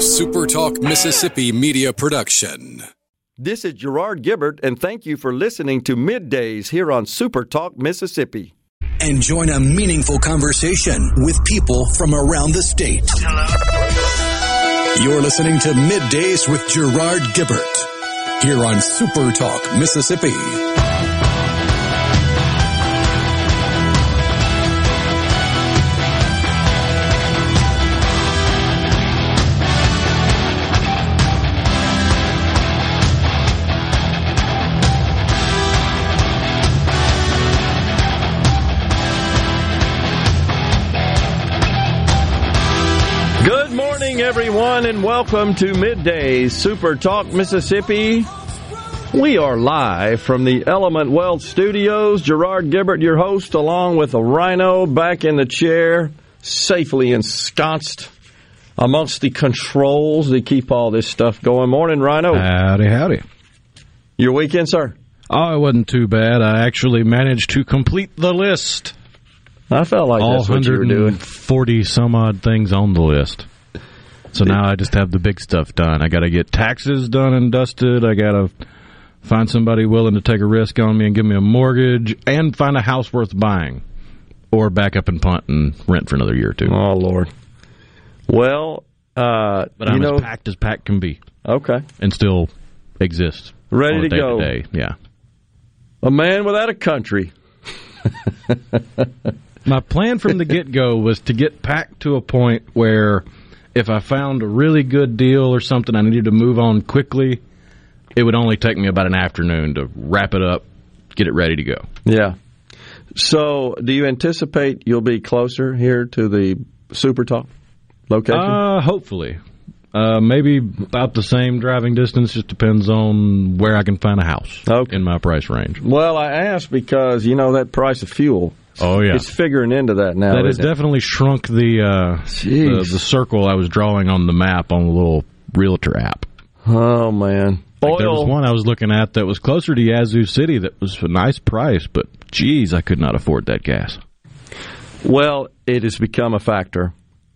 A SuperTalk Mississippi media production. This is Gerard Gibbert, and thank you for listening to Middays here on SuperTalk Mississippi. And join a meaningful conversation with people from around the state. Hello. You're listening to Middays with Gerard Gibbert here on SuperTalk Mississippi. Everyone, and welcome to Midday Super Talk Mississippi. We are live from the Element Wealth Studios. Gerard Gibbert, your host, along with a rhino back in the chair, safely ensconced amongst the controls that keep all this stuff going. Morning, Rhino. Howdy, howdy. Your weekend, sir? Oh, it wasn't too bad. I actually managed to complete the list. I felt like all that's what you were doing. Forty some odd things on the list. So now I just have the big stuff done. I got to get taxes done and dusted. I got to find somebody willing to take a risk on me and give me a mortgage, and find a house worth buying, or back up and punt and rent for another year or two. Oh Lord. Well, uh, but I'm know, as packed as packed can be. Okay, and still exist. Ready to go. Yeah. A man without a country. My plan from the get go was to get packed to a point where if I found a really good deal or something I needed to move on quickly, it would only take me about an afternoon to wrap it up, get it ready to go. Yeah. So, do you anticipate you'll be closer here to the Super Talk location? Uh, hopefully. Uh, maybe about the same driving distance. Just depends on where I can find a house okay. in my price range. Well, I asked because you know that price of fuel Oh yeah, it's figuring into that now. That has it? definitely shrunk the, uh, the, the circle I was drawing on the map on the little realtor app. Oh man, like there was one I was looking at that was closer to Yazoo City that was a nice price, but geez, I could not afford that gas. Well, it has become a factor.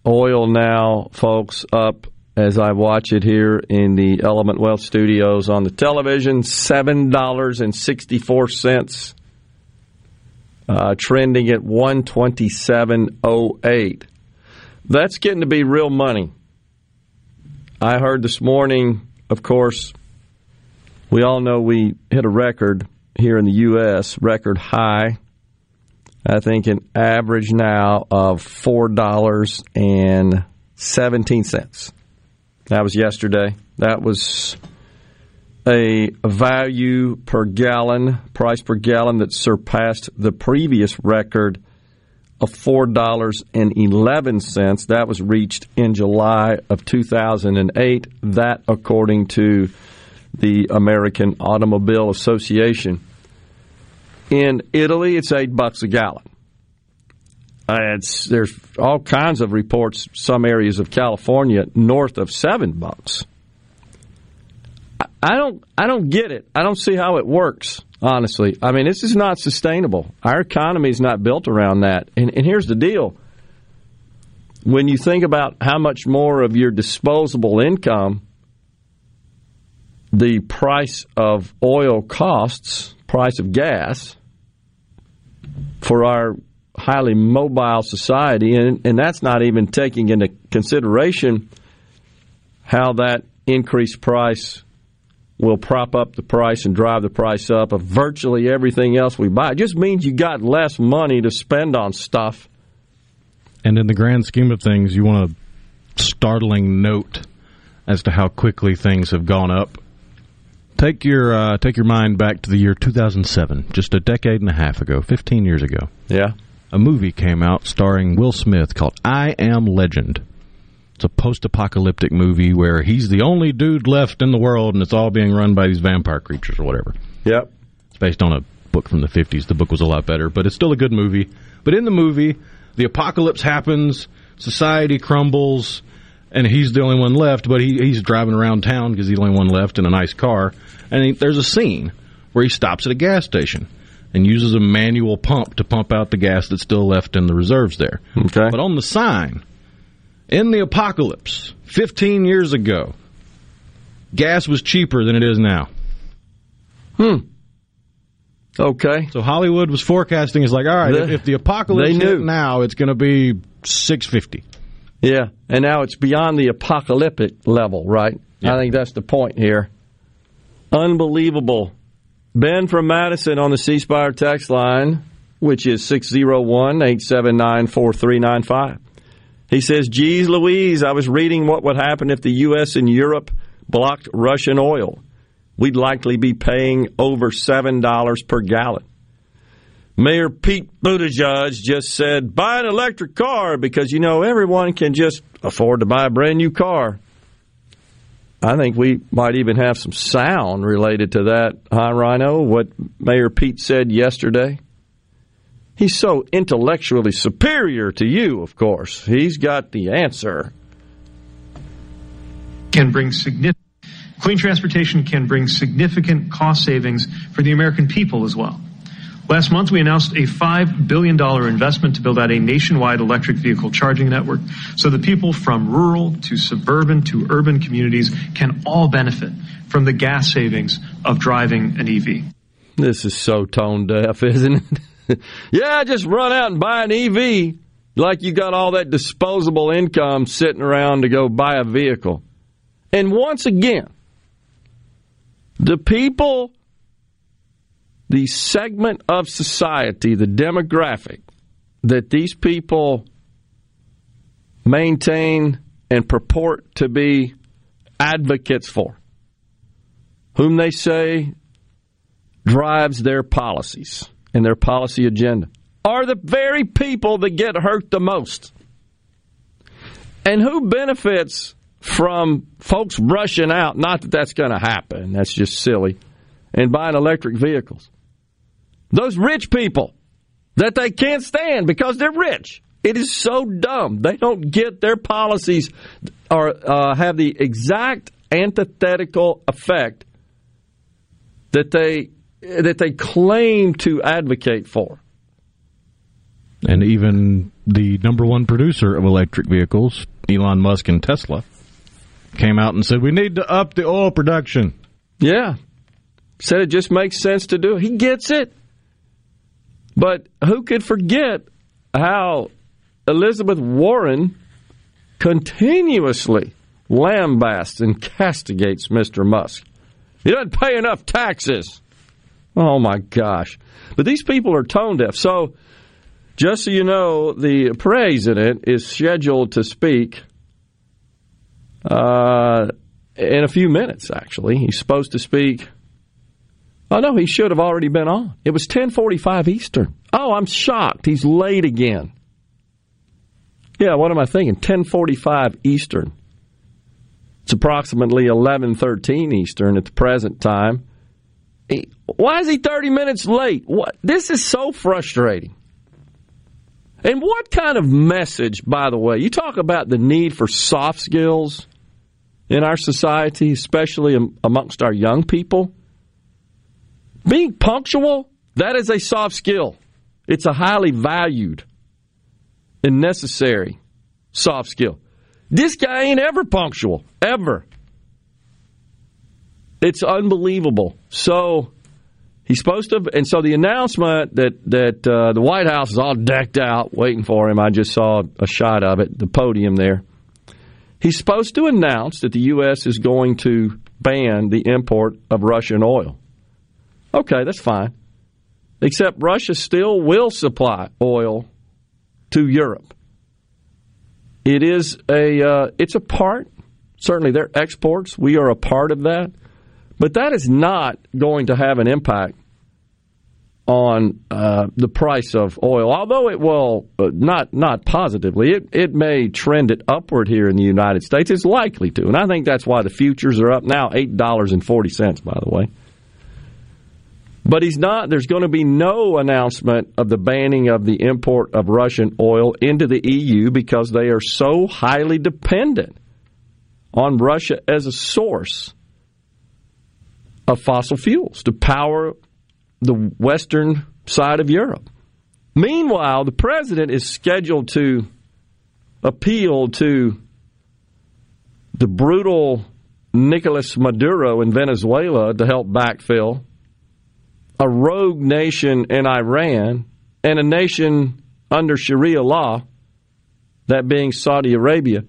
Oil now, folks, up as I watch it here in the Element Wealth Studios on the television, seven dollars and sixty four cents uh, trending at 127.08. That's getting to be real money. I heard this morning, of course, we all know we hit a record here in the U.S., record high. I think an average now of $4.17. That was yesterday. That was a value per gallon, price per gallon that surpassed the previous record of $4.11. That was reached in July of 2008. That, according to the American Automobile Association. In Italy, it's eight bucks a gallon. Uh, there's all kinds of reports. Some areas of California north of seven bucks. I don't I don't get it. I don't see how it works, honestly. I mean, this is not sustainable. Our economy is not built around that. And, and here's the deal. When you think about how much more of your disposable income the price of oil costs, price of gas for our highly mobile society, and, and that's not even taking into consideration how that increased price will prop up the price and drive the price up of virtually everything else we buy. It just means you got less money to spend on stuff. And in the grand scheme of things, you want a startling note as to how quickly things have gone up. Take your uh, take your mind back to the year 2007, just a decade and a half ago, 15 years ago. Yeah. A movie came out starring Will Smith called I Am Legend. It's a post-apocalyptic movie where he's the only dude left in the world, and it's all being run by these vampire creatures or whatever. Yep. It's based on a book from the 50s. The book was a lot better, but it's still a good movie. But in the movie, the apocalypse happens, society crumbles, and he's the only one left. But he, he's driving around town because he's the only one left in a nice car. And he, there's a scene where he stops at a gas station and uses a manual pump to pump out the gas that's still left in the reserves there. Okay. But on the sign In the apocalypse, 15 years ago, gas was cheaper than it is now. Hmm. Okay. So Hollywood was forecasting is like, all right, The- if the apocalypse hit now, it's going to be 650. Yeah, and now it's beyond the apocalyptic level, right? Yeah. I think that's the point here. Unbelievable. Ben from Madison on the C Spire text line, which is 601 879 4395. He says, Geez Louise, I was reading what would happen if the U.S. and Europe blocked Russian oil. We'd likely be paying over $7 per gallon. Mayor Pete Buttigieg just said, buy an electric car because, you know, everyone can just afford to buy a brand new car. I think we might even have some sound related to that, huh, Rhino? What Mayor Pete said yesterday. He's so intellectually superior to you, of course. He's got the answer. can bring significant clean transportation can bring significant cost savings for the American people as well. Last month, we announced a $5 billion investment to build out a nationwide electric vehicle charging network so that people from rural to suburban to urban communities can all benefit from the gas savings of driving an EV. This is so tone deaf, isn't it? yeah, just run out and buy an EV like you got all that disposable income sitting around to go buy a vehicle. And once again, the people, the segment of society, the demographic that these people maintain and purport to be advocates for, whom they say drives their policies and their policy agenda are the very people that get hurt the most. And who benefits from folks rushing out? Not that that's going to happen, that's just silly, and buying electric vehicles. Those rich people that they can't stand because they're rich. It is so dumb. They don't get their policies or uh, have the exact antithetical effect that they that they claim to advocate for. And even the number one producer of electric vehicles, Elon Musk and Tesla, came out and said, we need to up the oil production. Yeah. Said it just makes sense to do it. He gets it. But who could forget how Elizabeth Warren continuously lambasts and castigates Mr. Musk? He doesn't pay enough taxes. Oh my gosh. But these people are tone deaf. So, just so you know, the president is scheduled to speak uh, in a few minutes, actually. He's supposed to speak. Oh, no, he should have already been on. It was 1045 Eastern. Oh, I'm shocked. He's late again. Yeah, what am I thinking? 1045 Eastern. It's approximately 1113 Eastern at the present time. Why is he 30 minutes late? What? This is so frustrating. And what kind of message, by the way? You talk about the need for soft skills in our society, especially amongst our young people. Being punctual, that is a soft skill. It's a highly valued and necessary soft skill. This guy ain't ever punctual, ever. It's unbelievable. So he's supposed to, and so the announcement that that uh, the White House is all decked out waiting for him. I just saw a shot of it, the podium there. He's supposed to announce that the U.S. is going to ban the import of Russian oil. Okay, that's fine. Except Russia still will supply oil to Europe. It is a uh, it's a part. Certainly, their exports. We are a part of that, but that is not going to have an impact on uh, the price of oil. Although it will uh, not not positively, it it may trend it upward here in the United States. It's likely to, and I think that's why the futures are up now eight dollars and forty cents. By the way. But he's not. There's going to be no announcement of the banning of the import of Russian oil into the EU because they are so highly dependent on Russia as a source of fossil fuels to power the western side of Europe. Meanwhile, the president is scheduled to appeal to the brutal Nicolas Maduro in Venezuela to help backfill, a rogue nation in Iran, and a nation under Sharia law, that being Saudi Arabia.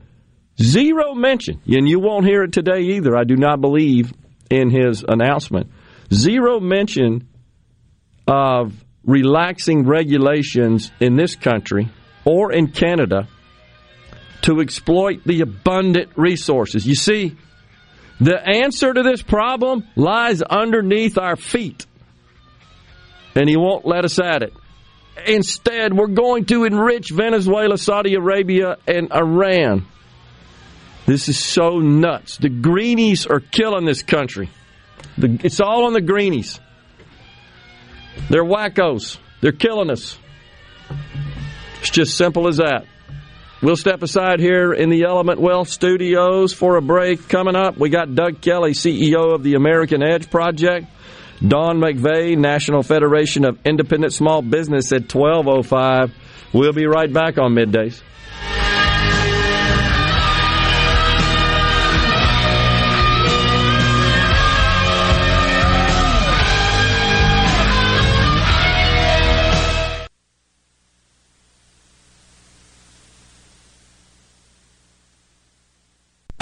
Zero mention, and you won't hear it today either, I do not believe, in his announcement. Zero mention of relaxing regulations in this country or in Canada to exploit the abundant resources. You see, the answer to this problem lies underneath our feet, and he won't let us at it. Instead, we're going to enrich Venezuela, Saudi Arabia, and Iran. This is so nuts. The greenies are killing this country. The, it's all on the greenies. They're wackos. They're killing us. It's just simple as that. We'll step aside here in the Element Wealth studios for a break. Coming up, we got Doug Kelly, CEO of the American Edge Project. Dawn McVeigh, National Federation of Independent Small Business at 1205. We'll be right back on middays.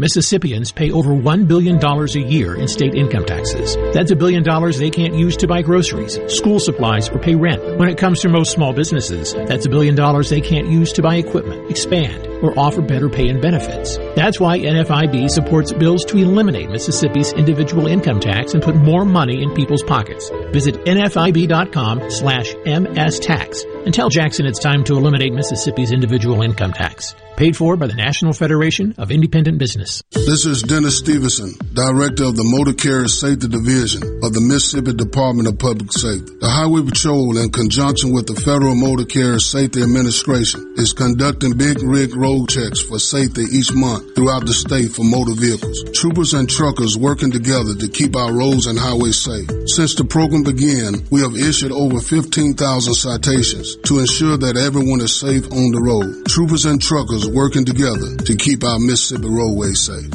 Mississippians pay over $1 billion a year in state income taxes. That's a billion dollars they can't use to buy groceries, school supplies, or pay rent. When it comes to most small businesses, that's a billion dollars they can't use to buy equipment, expand, or offer better pay and benefits. That's why NFIB supports bills to eliminate Mississippi's individual income tax and put more money in people's pockets. Visit nfib.com slash mstax and tell Jackson it's time to eliminate Mississippi's individual income tax. Paid for by the National Federation of Independent Business. This is Dennis Stevenson, Director of the Motor Carrier Safety Division of the Mississippi Department of Public Safety. The Highway Patrol, in conjunction with the Federal Motor Carrier Safety Administration, is conducting big rig road checks for safety each month throughout the state for motor vehicles. Troopers and truckers working together to keep our roads and highways safe. Since the program began, we have issued over 15,000 citations to ensure that everyone is safe on the road. Troopers and truckers working together to keep our Mississippi roadways safe.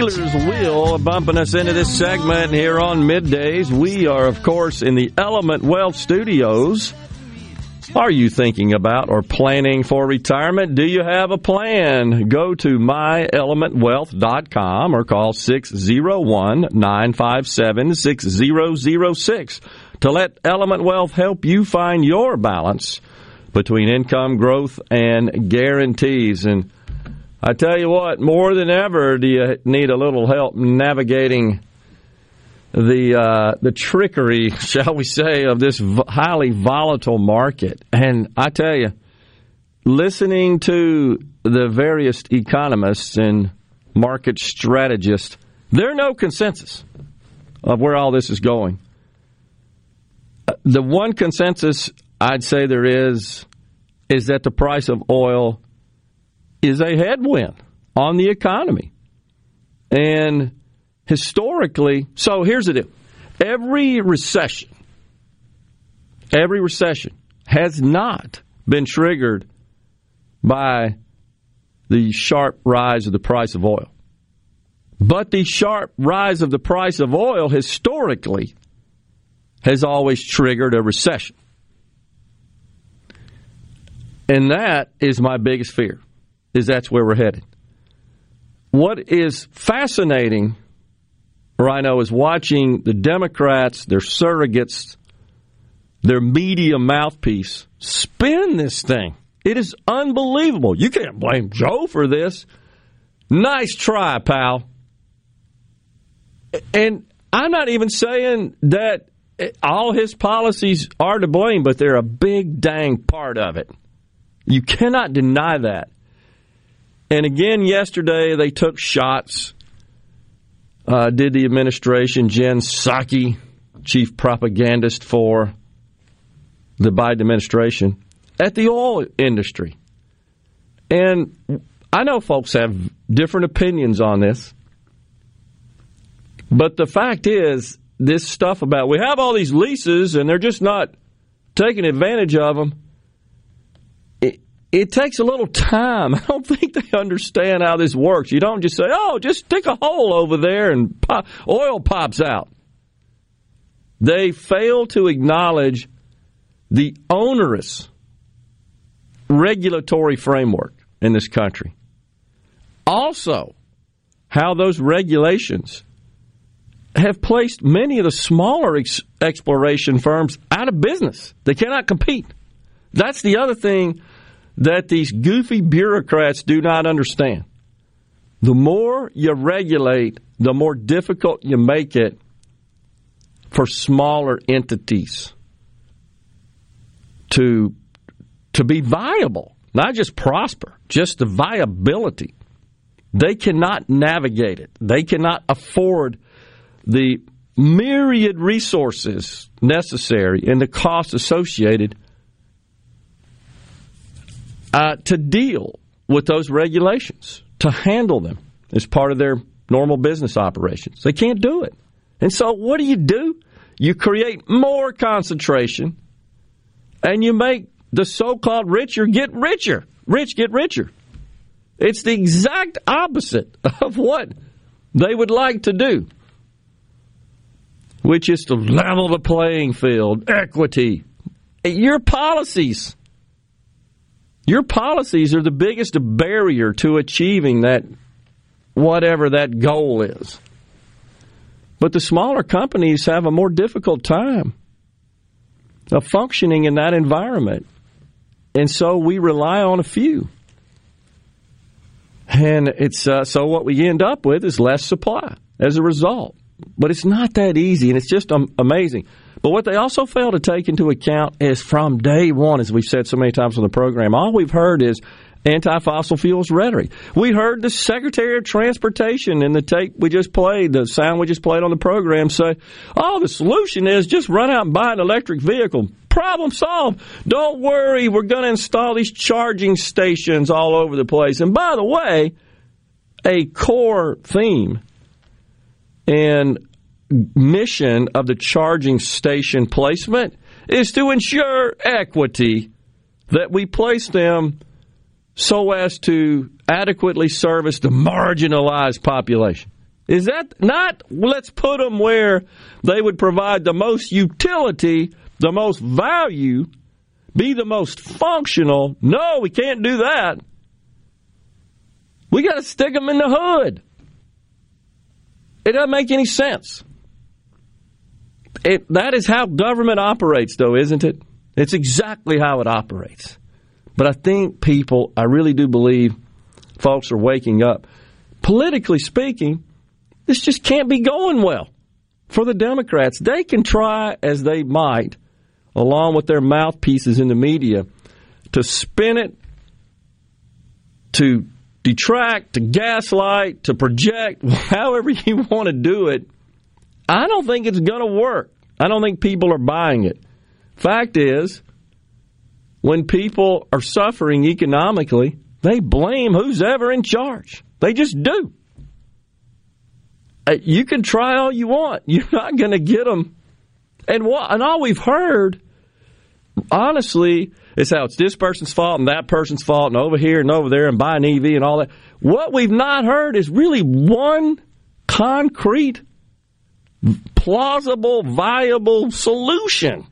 Stealers Wheel bumping us into this segment here on middays. We are, of course, in the Element Wealth Studios. Are you thinking about or planning for retirement? Do you have a plan? Go to myelementwealth.com or call 601 957 6006 to let Element Wealth help you find your balance between income growth and guarantees. And I tell you what, more than ever, do you need a little help navigating the uh, the trickery, shall we say, of this highly volatile market? And I tell you, listening to the various economists and market strategists, there's no consensus of where all this is going. Uh, the one consensus I'd say there is is that the price of oil is a headwind on the economy. And historically, so here's the deal. Every recession, every recession has not been triggered by the sharp rise of the price of oil. But the sharp rise of the price of oil historically has always triggered a recession. And that is my biggest fear, is that's where we're headed. What is fascinating, Rhino, is watching the Democrats, their surrogates, their media mouthpiece spin this thing. It is unbelievable. You can't blame Joe for this. Nice try, pal. And I'm not even saying that all his policies are to blame, but they're a big dang part of it. You cannot deny that. And again, yesterday they took shots. Uh, did the administration, Jen Psaki, chief propagandist for the Biden administration, at the oil industry. And I know folks have different opinions on this. But the fact is, this stuff about we have all these leases and they're just not taking advantage of them it takes a little time. I don't think they understand how this works. You don't just say, "Oh, just stick a hole over there and pop, oil pops out." They fail to acknowledge the onerous regulatory framework in this country. Also, how those regulations have placed many of the smaller ex- exploration firms out of business. They cannot compete. That's the other thing that these goofy bureaucrats do not understand. The more you regulate, the more difficult you make it for smaller entities to to be viable, not just prosper, just the viability. They cannot navigate it. They cannot afford the myriad resources necessary and the costs associated uh, to deal with those regulations, to handle them as part of their normal business operations. They can't do it. And so, what do you do? You create more concentration and you make the so called richer get richer. Rich get richer. It's the exact opposite of what they would like to do, which is to level the playing field, equity. Your policies your policies are the biggest barrier to achieving that whatever that goal is. But the smaller companies have a more difficult time of functioning in that environment. And so we rely on a few. And it's uh, so what we end up with is less supply as a result. But it's not that easy, and it's just um, amazing. But what they also fail to take into account is from day one, as we've said so many times on the program, all we've heard is anti fossil fuels rhetoric. We heard the Secretary of Transportation in the tape we just played, the sound we just played on the program, say, oh, the solution is just run out and buy an electric vehicle. Problem solved. Don't worry, we're going to install these charging stations all over the place. And by the way, a core theme and mission of the charging station placement is to ensure equity that we place them so as to adequately service the marginalized population. Is that not, let's put them where they would provide the most utility, the most value, be the most functional? No, we can't do that. We got to stick them in the hood. It doesn't make any sense. It, that is how government operates, though, isn't it? It's exactly how it operates. But I think people, I really do believe folks are waking up. Politically speaking, this just can't be going well for the Democrats. They can try as they might, along with their mouthpieces in the media, to spin it, to detract, to gaslight, to project, however you want to do it. I don't think it's going to work. I don't think people are buying it. Fact is, when people are suffering economically, they blame who's ever in charge. They just do. Uh, you can try all you want. You're not going to get them. And what? And all we've heard, honestly, is how it's this person's fault and that person's fault, and over here and over there, and buy an EV and all that. What we've not heard is really one concrete, plausible, viable solution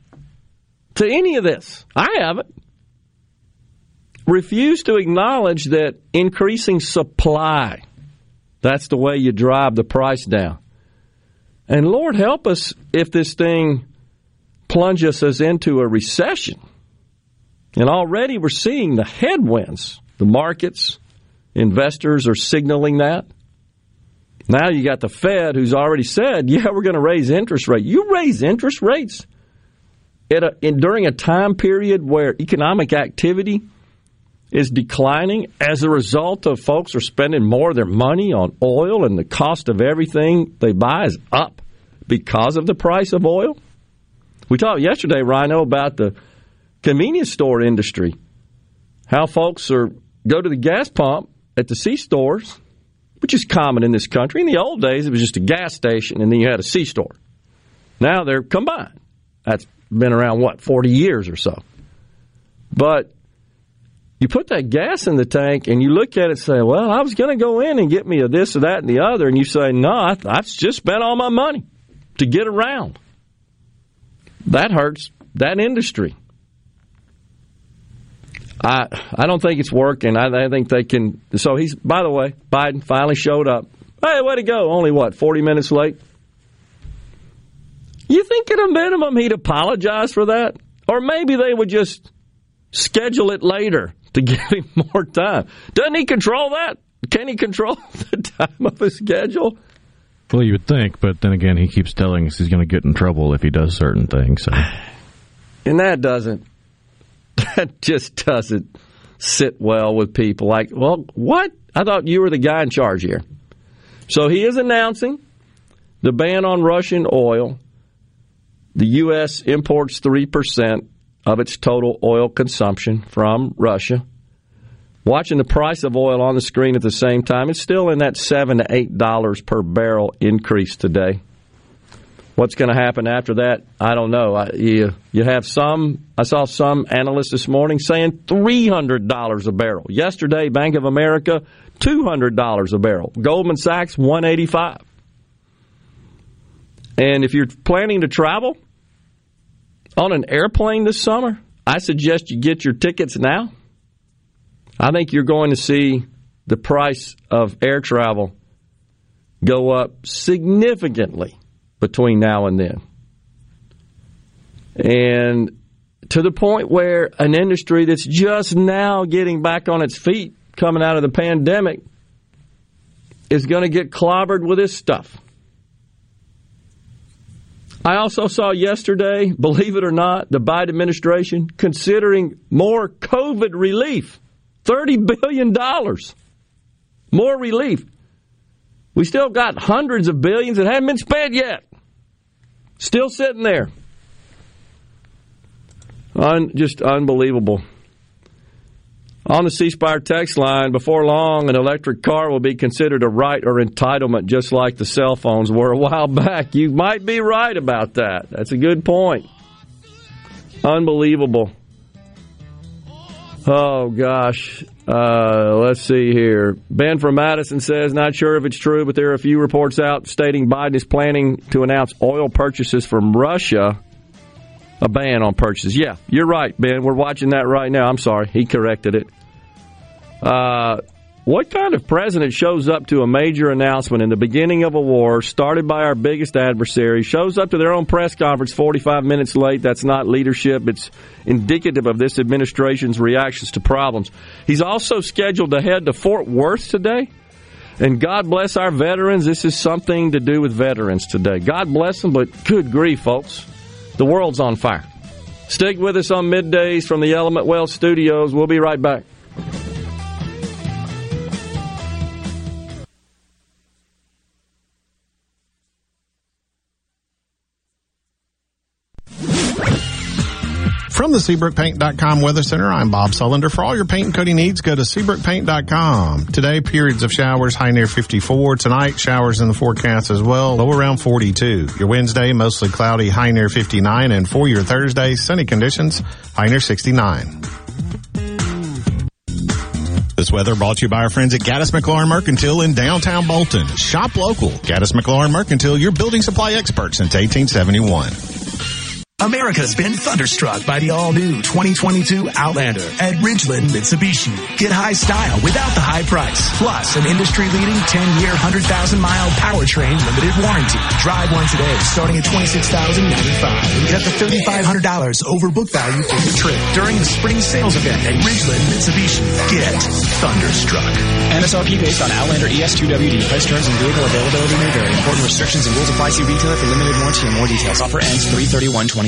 to any of this. I haven't. Refuse to acknowledge that increasing supply that's the way you drive the price down. And Lord help us if this thing plunges us into a recession. And already we're seeing the headwinds. The markets, investors are signaling that. Now you got the Fed who's already said, yeah, we're going to raise interest rates. You raise interest rates at a, in, during a time period where economic activity is declining as a result of folks are spending more of their money on oil and the cost of everything they buy is up because of the price of oil. We talked yesterday, Rhino, about the convenience store industry. How folks are go to the gas pump at the C stores, which is common in this country. In the old days, it was just a gas station and then you had a C store. Now they're combined. That's been around what forty years or so. But you put that gas in the tank and you look at it and say, well, I was going to go in and get me a this or that and the other. And you say, no, I, I've just spent all my money to get around. That hurts that industry. I I don't think it's working. I, I think they can. So he's, by the way, Biden finally showed up. Hey, way to go. Only what, 40 minutes late? You think at a minimum he'd apologize for that? Or maybe they would just schedule it later to give him more time. Doesn't he control that? Can he control the time of his schedule? Well, you would think, but then again, he keeps telling us he's going to get in trouble if he does certain things. So. And that doesn't, that just doesn't sit well with people. Like, well, what? I thought you were the guy in charge here. So he is announcing the ban on Russian oil. The U.S. imports 3% of its total oil consumption from Russia. Watching the price of oil on the screen at the same time, it's still in that seven to eight dollars per barrel increase today. What's going to happen after that? I don't know. I, you, you have some. I saw some analysts this morning saying three hundred dollars a barrel. Yesterday, Bank of America two hundred dollars a barrel. Goldman Sachs one eighty five. And if you're planning to travel, on an airplane this summer, I suggest you get your tickets now. I think you're going to see the price of air travel go up significantly between now and then. And to the point where an industry that's just now getting back on its feet coming out of the pandemic is going to get clobbered with this stuff. I also saw yesterday, believe it or not, the Biden administration considering more COVID relief. $30 billion. More relief. We still got hundreds of billions that haven't been spent yet. Still sitting there. Un, just unbelievable. On the C Spire text line, before long, an electric car will be considered a right or entitlement, just like the cell phones were a while back. You might be right about that. That's a good point. Unbelievable. Oh gosh, uh, let's see here. Ben from Madison says, not sure if it's true, but there are a few reports out stating Biden is planning to announce oil purchases from Russia, a ban on purchases. Yeah, you're right, Ben. We're watching that right now. I'm sorry, he corrected it. Uh, what kind of president shows up to a major announcement in the beginning of a war started by our biggest adversary, shows up to their own press conference 45 minutes late? That's not leadership. It's indicative of this administration's reactions to problems. He's also scheduled to head to Fort Worth today. And God bless our veterans. This is something to do with veterans today. God bless them, but good grief, folks. The world's on fire. Stick with us on middays from the Element Wealth Studios. We'll be right back. From the SeabrookPaint.com Weather Center, I'm Bob Sullender. For all your paint and coating needs, go to SeabrookPaint.com. Today, periods of showers, high near 54. Tonight, showers in the forecast as well, low around 42. Your Wednesday, mostly cloudy, high near 59. And for your Thursday, sunny conditions, high near 69. This weather brought to you by our friends at Gaddis McLaurin Mercantile in downtown Bolton. Shop local. Gaddis McLaurin Mercantile, your building supply expert since 1871. America's been thunderstruck by the all-new 2022 Outlander at Ridgeland Mitsubishi. Get high style without the high price. Plus, an industry-leading 10-year, 100,000-mile powertrain limited warranty. Drive one today, starting at 26,095. And get up to $3,500 over book value for the trip during the spring sales event at Ridgeland Mitsubishi. Get thunderstruck. MSRP based on Outlander ES2WD. Price terms and vehicle availability may vary. Important restrictions and rules apply. See retailer for limited warranty and more details. Offer ends 331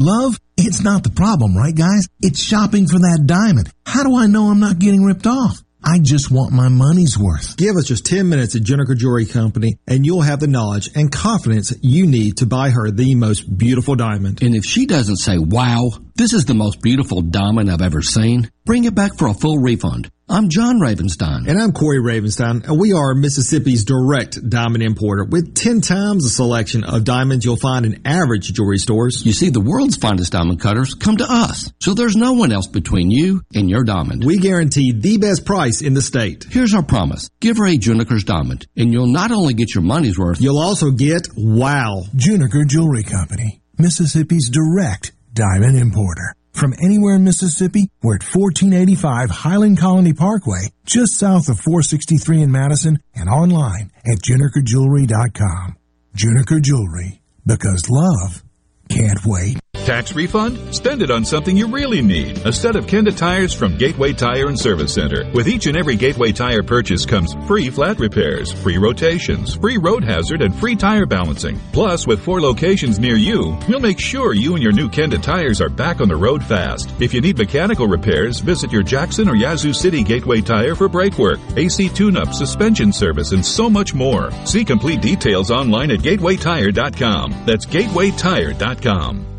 Love, it's not the problem, right guys? It's shopping for that diamond. How do I know I'm not getting ripped off? I just want my money's worth. Give us just 10 minutes at Juniker Jewelry Company and you'll have the knowledge and confidence you need to buy her the most beautiful diamond. And if she doesn't say, wow, this is the most beautiful diamond I've ever seen, bring it back for a full refund. I'm John Ravenstein. And I'm Corey Ravenstein, and we are Mississippi's direct diamond importer with 10 times the selection of diamonds you'll find in average jewelry stores. You see, the world's finest diamond cutters come to us, so there's no one else between you and your diamond. We guarantee the best price in the state. Here's our promise. Give her a Juniker's diamond, and you'll not only get your money's worth, you'll also get wow. Juniker Jewelry Company, Mississippi's direct diamond importer. From anywhere in Mississippi, we're at 1485 Highland Colony Parkway, just south of 463 in Madison, and online at junikerjewelry.com. Juniker Jewelry, because love can't wait. Tax refund? Spend it on something you really need. A set of Kenda tires from Gateway Tire and Service Center. With each and every Gateway tire purchase comes free flat repairs, free rotations, free road hazard, and free tire balancing. Plus, with four locations near you, we'll make sure you and your new Kenda tires are back on the road fast. If you need mechanical repairs, visit your Jackson or Yazoo City Gateway Tire for brake work, AC tune-up, suspension service, and so much more. See complete details online at gatewaytire.com. That's gatewaytire.com.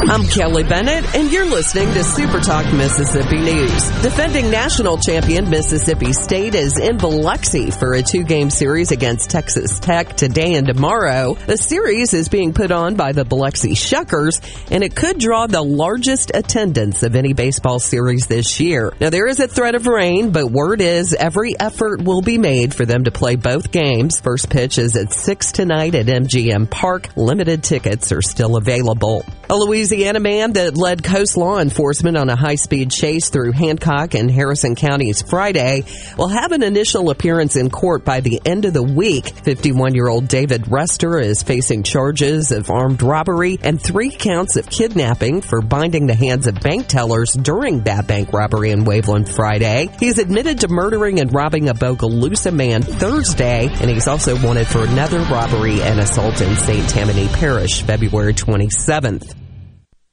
I'm Kelly Bennett, and you're listening to Super Talk Mississippi News. Defending national champion Mississippi State is in Biloxi for a two-game series against Texas Tech today and tomorrow. The series is being put on by the Biloxi Shuckers, and it could draw the largest attendance of any baseball series this year. Now, there is a threat of rain, but word is every effort will be made for them to play both games. First pitch is at 6 tonight at MGM Park. Limited tickets are still available. A Louisiana man that led Coast Law Enforcement on a high-speed chase through Hancock and Harrison counties Friday will have an initial appearance in court by the end of the week. 51-year-old David Rester is facing charges of armed robbery and three counts of kidnapping for binding the hands of bank tellers during that bank robbery in Waveland Friday. He's admitted to murdering and robbing a Bogalusa man Thursday, and he's also wanted for another robbery and assault in St. Tammany Parish February 27th.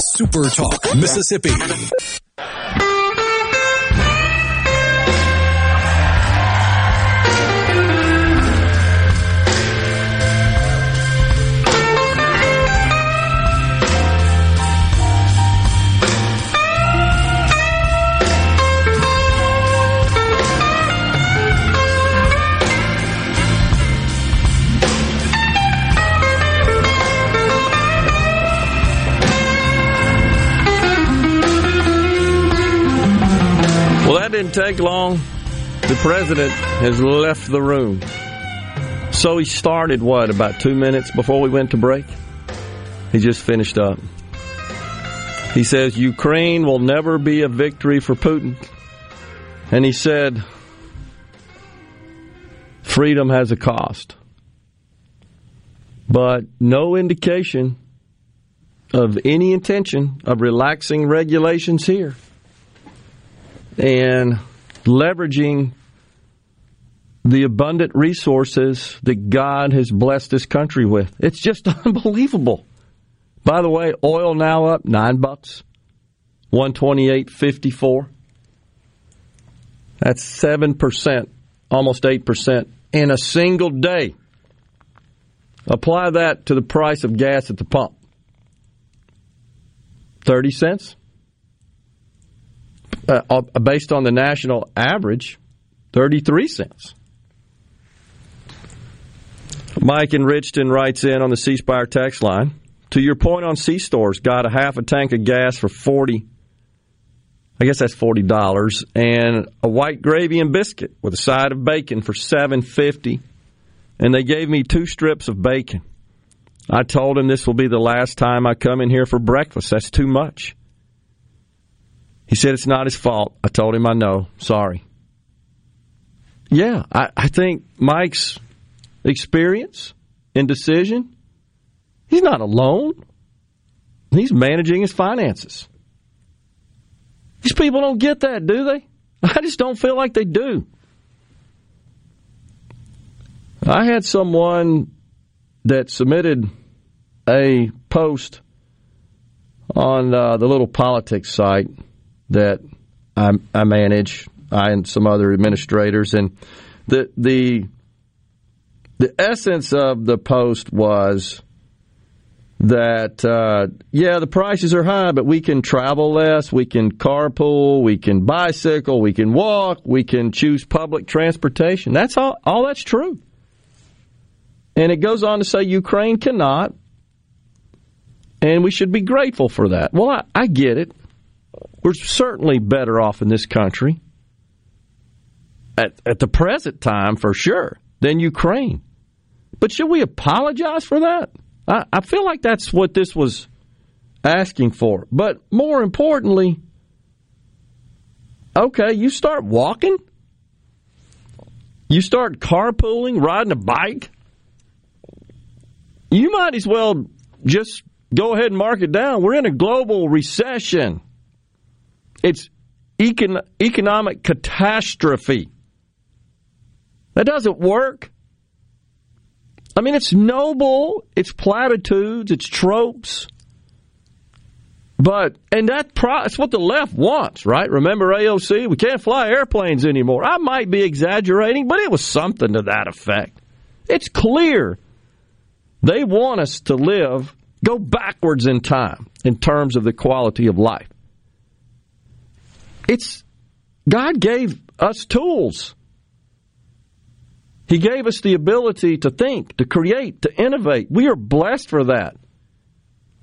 Super Talk Mississippi. Didn't take long. The president has left the room. So he started, what, about two minutes before we went to break? He just finished up. He says, Ukraine will never be a victory for Putin. And he said, freedom has a cost. But no indication of any intention of relaxing regulations here and leveraging the abundant resources that God has blessed this country with. It's just unbelievable. By the way, oil now up nine bucks, one twenty eight fifty four. That's seven percent, almost eight percent in a single day. Apply that to the price of gas at the pump. Thirty cents uh, based on the national average, 33 cents. Mike in Richton writes in on the C Spire text line. To your point on C stores, got a half a tank of gas for 40 I guess that's forty dollars, and a white gravy and biscuit with a side of bacon for seven fifty. And they gave me two strips of bacon. I told him this will be the last time I come in here for breakfast. That's too much. He said it's not his fault. I told him I know. Sorry. Yeah, I, I think Mike's experience and decision, he's not alone. He's managing his finances. These people don't get that, do they? I just don't feel like they do. I had someone that submitted a post on uh, the little politics site that I, I manage, I and some other administrators, and the the the essence of the post was that uh, yeah, the prices are high, but we can travel less, we can carpool, we can bicycle, we can walk, we can choose public transportation. That's all. All that's true. And it goes on to say Ukraine cannot, and we should be grateful for that. Well, I, I get it. We're certainly better off in this country at, at the present time, for sure, than Ukraine. But should we apologize for that? I, I feel like that's what this was asking for. But more importantly, okay, you start walking, you start carpooling, riding a bike, you might as well just go ahead and mark it down. We're in a global recession. It's econ- economic catastrophe. That doesn't work. I mean, it's noble, it's platitudes, it's tropes. But, and that pro- that's what the left wants, right? Remember AOC? We can't fly airplanes anymore. I might be exaggerating, but it was something to that effect. It's clear they want us to live, go backwards in time in terms of the quality of life. It's, God gave us tools. He gave us the ability to think, to create, to innovate. We are blessed for that.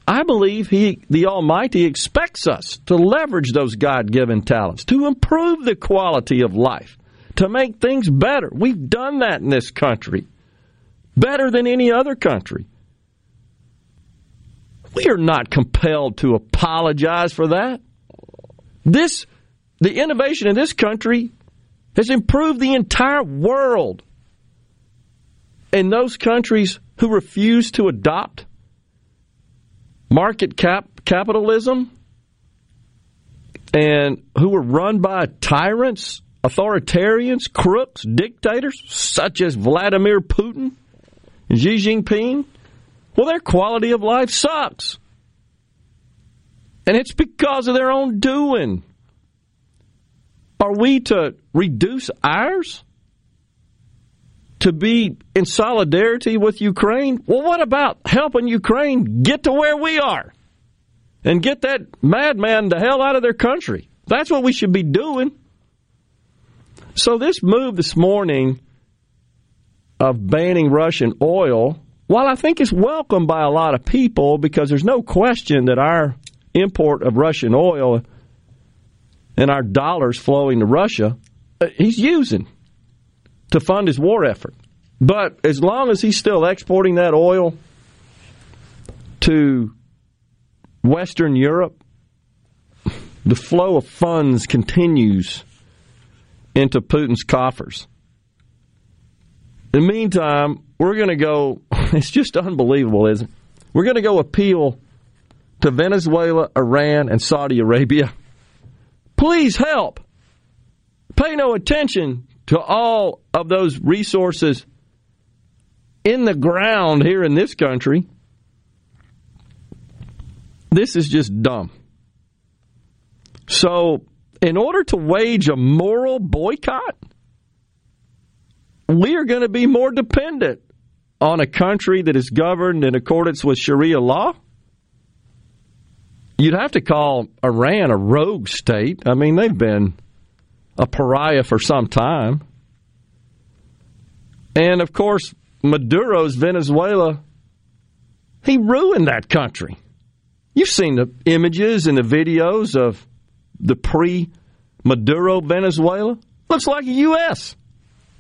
I believe he, the Almighty expects us to leverage those God given talents, to improve the quality of life, to make things better. We've done that in this country, better than any other country. We are not compelled to apologize for that. This, the innovation in this country has improved the entire world. And those countries who refuse to adopt market cap capitalism and who were run by tyrants, authoritarians, crooks, dictators such as Vladimir Putin Xi Jinping, well, their quality of life sucks. And it's because of their own doing. Are we to reduce ours? to be in solidarity with Ukraine? Well, what about helping Ukraine get to where we are and get that madman the hell out of their country? That's what we should be doing. So, this move this morning of banning Russian oil, while I think it's welcomed by a lot of people because there's no question that our import of Russian oil and our dollars flowing to Russia, uh, he's using to fund his war effort. But as long as he's still exporting that oil to Western Europe, the flow of funds continues into Putin's coffers. In the meantime, we're going to go, it's just unbelievable, isn't it? We're going to go appeal to Venezuela, Iran, and Saudi Arabia. Please help. Pay no attention to all of those resources in the ground here in this country. This is just dumb. So, in order to wage a moral boycott, we are going to be more dependent on a country that is governed in accordance with Sharia law. You'd have to call Iran a rogue state. I mean, they've been a pariah for some time. And of course, Maduro's Venezuela, he ruined that country. You've seen the images and the videos of the pre Maduro Venezuela. Looks like a U.S.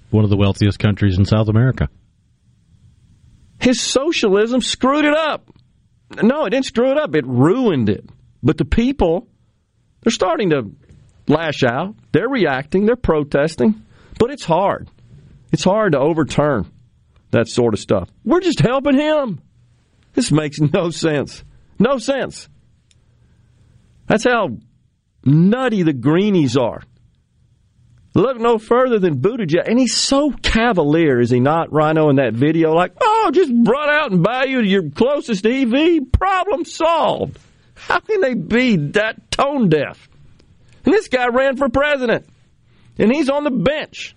One of the wealthiest countries in South America. His socialism screwed it up. No, it didn't screw it up, it ruined it. But the people, they're starting to lash out. They're reacting, they're protesting, but it's hard. It's hard to overturn that sort of stuff. We're just helping him. This makes no sense. No sense. That's how nutty the greenies are. Look no further than Buttigieg, and he's so cavalier, is he not, Rhino, in that video? Like, oh, just run out and buy you your closest EV. Problem solved. How can they be that tone deaf? And this guy ran for president, and he's on the bench.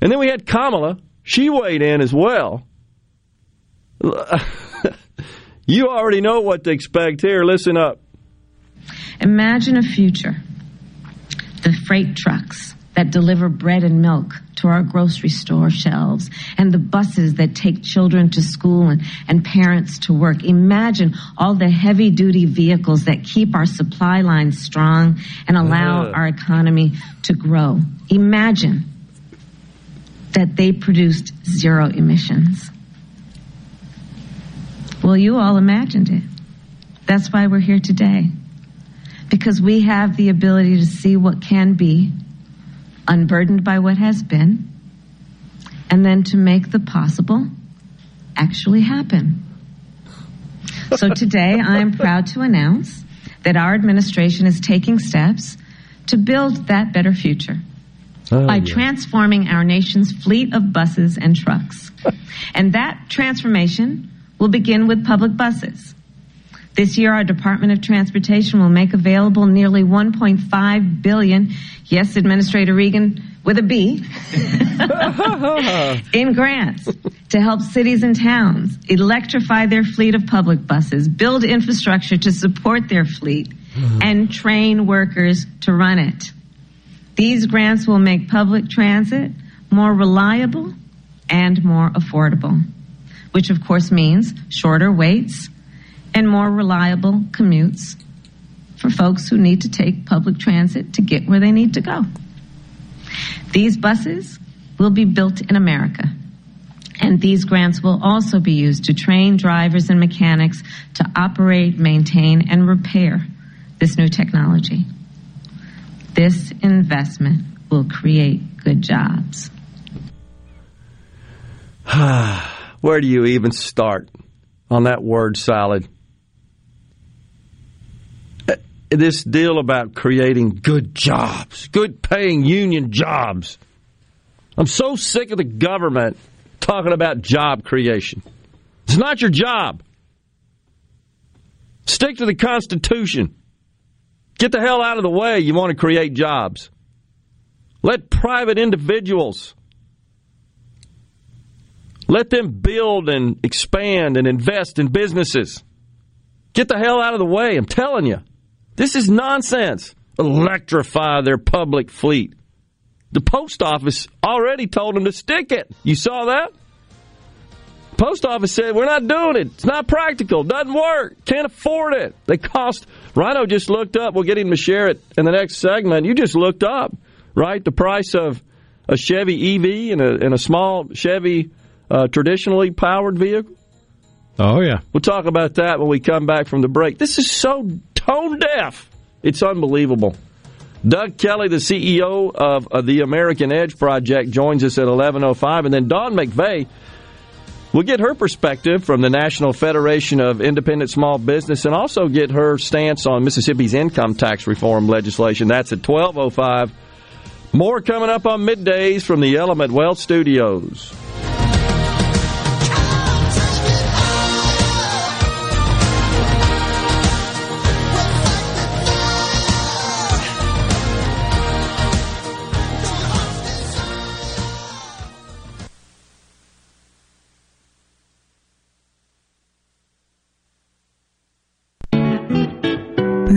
And then we had Kamala. She weighed in as well. you already know what to expect here. Listen up. Imagine a future. The freight trucks that deliver bread and milk to our grocery store shelves and the buses that take children to school and, and parents to work. Imagine all the heavy duty vehicles that keep our supply lines strong and allow uh. our economy to grow. Imagine that they produced zero emissions. Well, you all imagined it. That's why we're here today. Because we have the ability to see what can be, unburdened by what has been, and then to make the possible actually happen. So today I am proud to announce that our administration is taking steps to build that better future Oh, by yeah. transforming our nation's fleet of buses and trucks. and that transformation will begin with public buses. This year, our Department of Transportation will make available nearly 1.5 billion, yes, Administrator Regan with a B, in grants to help cities and towns electrify their fleet of public buses, build infrastructure to support their fleet, mm-hmm. and train workers to run it. These grants will make public transit more reliable and more affordable, which of course means shorter waits and more reliable commutes for folks who need to take public transit to get where they need to go. These buses will be built in America. And these grants will also be used to train drivers and mechanics to operate, maintain, and repair this new technology. This investment will create good jobs. Where do you even start on that word salad? This deal about creating good jobs, good paying union jobs. I'm so sick of the government talking about job creation. It's not your job. Stick to the Constitution. Get the hell out of the way. You want to create jobs. Let private individuals let them build and expand and invest in businesses. Get the hell out of the way. I'm telling you. This is nonsense. Electrify their public fleet. The post office already told them to stick it. You saw that? Post office said, We're not doing it. It's not practical. Doesn't work. Can't afford it. They cost. Rhino just looked up. We'll get him to share it in the next segment. You just looked up, right? The price of a Chevy EV and a, and a small Chevy uh, traditionally powered vehicle. Oh, yeah. We'll talk about that when we come back from the break. This is so tone deaf. It's unbelievable. Doug Kelly, the CEO of, of the American Edge Project, joins us at 11.05. And then Dawn McVeigh We'll get her perspective from the National Federation of Independent Small Business and also get her stance on Mississippi's income tax reform legislation. That's at 1205. More coming up on middays from the Element Wealth Studios.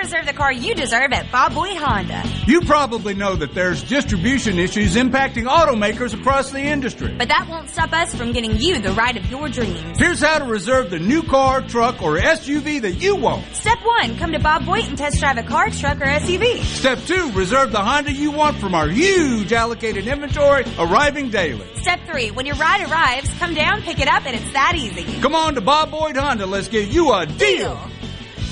Reserve the car you deserve at Bob Boyd Honda. You probably know that there's distribution issues impacting automakers across the industry. But that won't stop us from getting you the ride of your dreams. Here's how to reserve the new car, truck, or SUV that you want. Step one, come to Bob Boyd and test drive a car, truck, or SUV. Step two, reserve the Honda you want from our huge allocated inventory arriving daily. Step three, when your ride arrives, come down, pick it up, and it's that easy. Come on to Bob Boyd Honda. Let's give you a deal.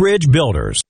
Bridge Builders.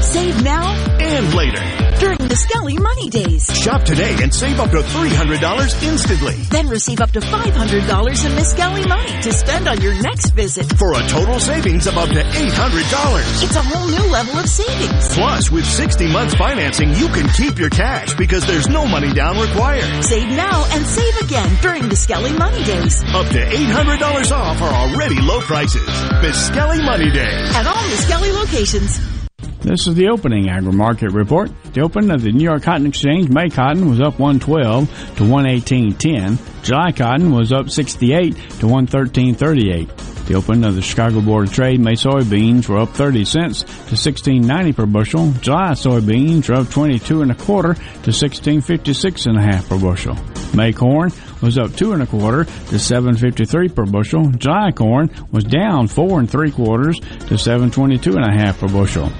Save now and later. During the Skelly Money Days. Shop today and save up to $300 instantly. Then receive up to $500 in Miskelly money to spend on your next visit. For a total savings of up to $800. It's a whole new level of savings. Plus, with 60 months financing, you can keep your cash because there's no money down required. Save now and save again during the Skelly Money Days. Up to $800 off our already low prices. Miskelly Money Day. At all Miskelly locations. This is the opening agri market report. The open of the New York Cotton Exchange, May cotton was up 112 to 118.10. July cotton was up 68 to 113.38. The open of the Chicago Board of Trade, May soybeans were up 30 cents to 16.90 per bushel. July soybeans were up 22 and a quarter to 16.56 and a half per bushel. May corn was up two and a quarter to 7.53 per bushel. July corn was down four and three quarters to 7.22 and a half per bushel.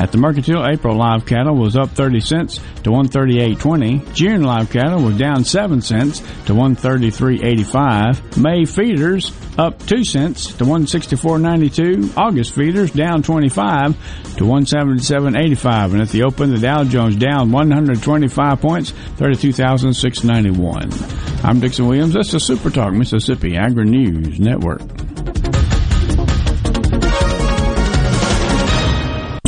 At the Mercantile, April live cattle was up 30 cents to 138.20. June live cattle was down 7 cents to 133.85. May feeders up 2 cents to 164.92. August feeders down 25 to 177.85. And at the open, the Dow Jones down 125 points, 32,691. I'm Dixon Williams. That's the Super Talk Mississippi Agri News Network.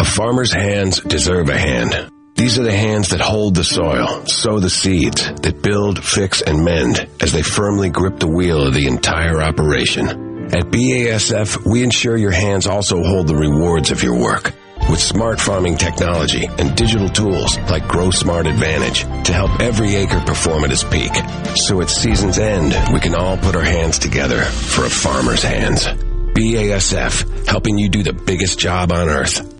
A farmer's hands deserve a hand. These are the hands that hold the soil, sow the seeds, that build, fix, and mend as they firmly grip the wheel of the entire operation. At BASF, we ensure your hands also hold the rewards of your work with smart farming technology and digital tools like Grow Smart Advantage to help every acre perform at its peak. So at season's end, we can all put our hands together for a farmer's hands. BASF, helping you do the biggest job on earth.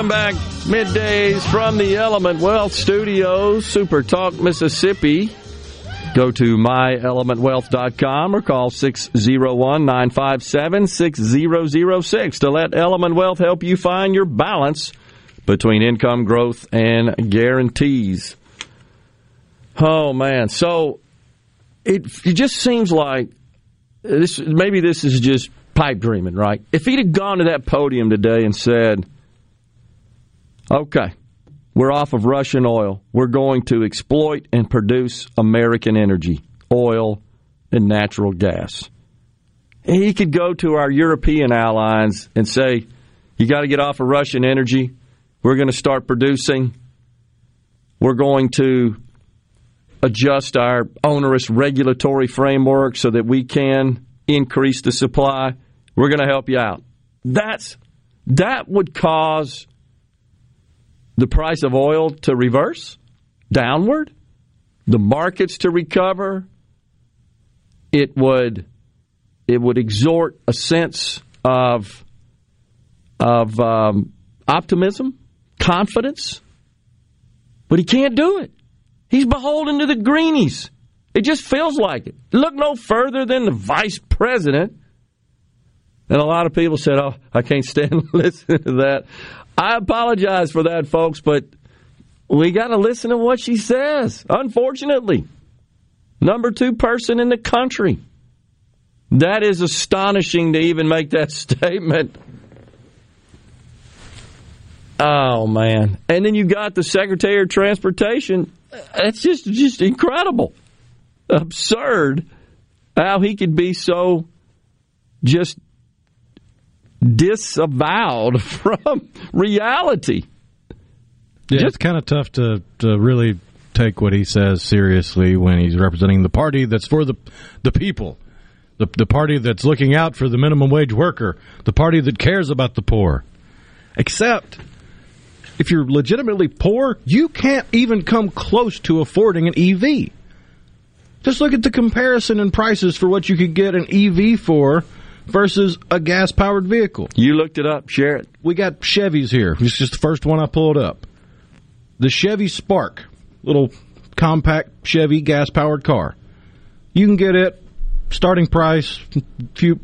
Welcome back, middays from the Element Wealth Studios, Super Talk, Mississippi. Go to myelementwealth.com or call 601 957 6006 to let Element Wealth help you find your balance between income growth and guarantees. Oh, man. So it, it just seems like this maybe this is just pipe dreaming, right? If he'd have gone to that podium today and said, Okay. We're off of Russian oil. We're going to exploit and produce American energy, oil and natural gas. He could go to our European allies and say, You got to get off of Russian energy. We're going to start producing. We're going to adjust our onerous regulatory framework so that we can increase the supply. We're going to help you out. That's that would cause the price of oil to reverse downward, the markets to recover. It would it would exhort a sense of of um, optimism, confidence, but he can't do it. He's beholden to the greenies. It just feels like it. Look no further than the vice president. And a lot of people said, "Oh, I can't stand listening to that." I apologize for that, folks, but we got to listen to what she says. Unfortunately, number two person in the country. That is astonishing to even make that statement. Oh man! And then you got the Secretary of Transportation. It's just just incredible, absurd how he could be so just disavowed from reality. Yeah, it's kind of tough to, to really take what he says seriously when he's representing the party that's for the the people, the the party that's looking out for the minimum wage worker, the party that cares about the poor. Except if you're legitimately poor, you can't even come close to affording an EV. Just look at the comparison in prices for what you could get an EV for versus a gas powered vehicle. You looked it up, share it. We got Chevys here. This is just the first one I pulled up. The Chevy Spark, little compact Chevy gas powered car. You can get it starting price few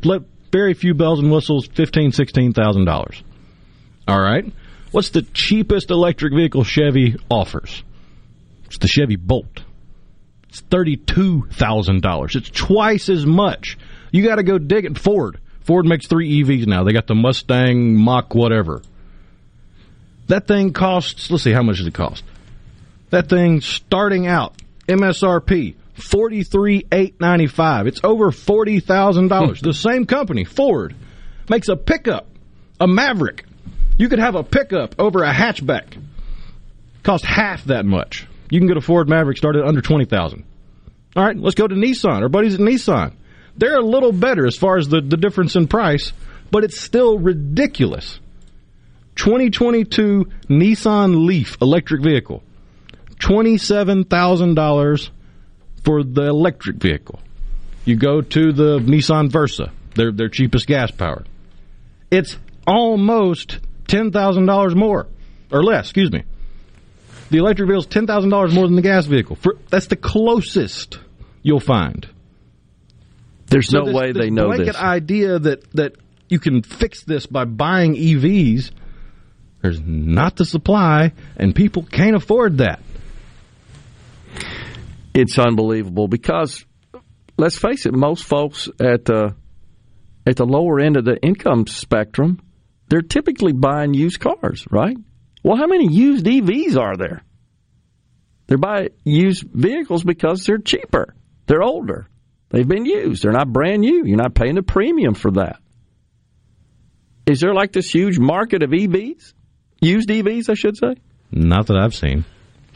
very few bells and whistles, fifteen, sixteen thousand dollars. All right. What's the cheapest electric vehicle Chevy offers? It's the Chevy Bolt. It's thirty-two thousand dollars. It's twice as much. You got to go dig it. Ford. Ford makes three EVs now. They got the Mustang Mach whatever. That thing costs, let's see, how much does it cost? That thing starting out, MSRP, forty three eight ninety five. It's over forty thousand dollars. Hmm. the same company, Ford, makes a pickup, a Maverick. You could have a pickup over a hatchback. Cost half that much. You can get a Ford Maverick started under twenty thousand. All right, let's go to Nissan. Our buddies at Nissan. They're a little better as far as the, the difference in price, but it's still ridiculous. 2022 Nissan Leaf electric vehicle. $27,000 for the electric vehicle. You go to the Nissan Versa, their, their cheapest gas powered. It's almost $10,000 more, or less, excuse me. The electric vehicle is $10,000 more than the gas vehicle. For, that's the closest you'll find. There's So no this- way this they know blanket this. idea that, that you can fix this by buying EVs, there's not the supply, and people can't afford that. It's unbelievable because let's face it, most folks at the at the lower end of the income spectrum, they're typically buying used cars, right? Well, how many used EVs are there? They're buying used vehicles because they're cheaper. They're older. They've been used. They're not brand new. You're not paying the premium for that. Is there like this huge market of EVs? Used EVs, I should say? Not that I've seen.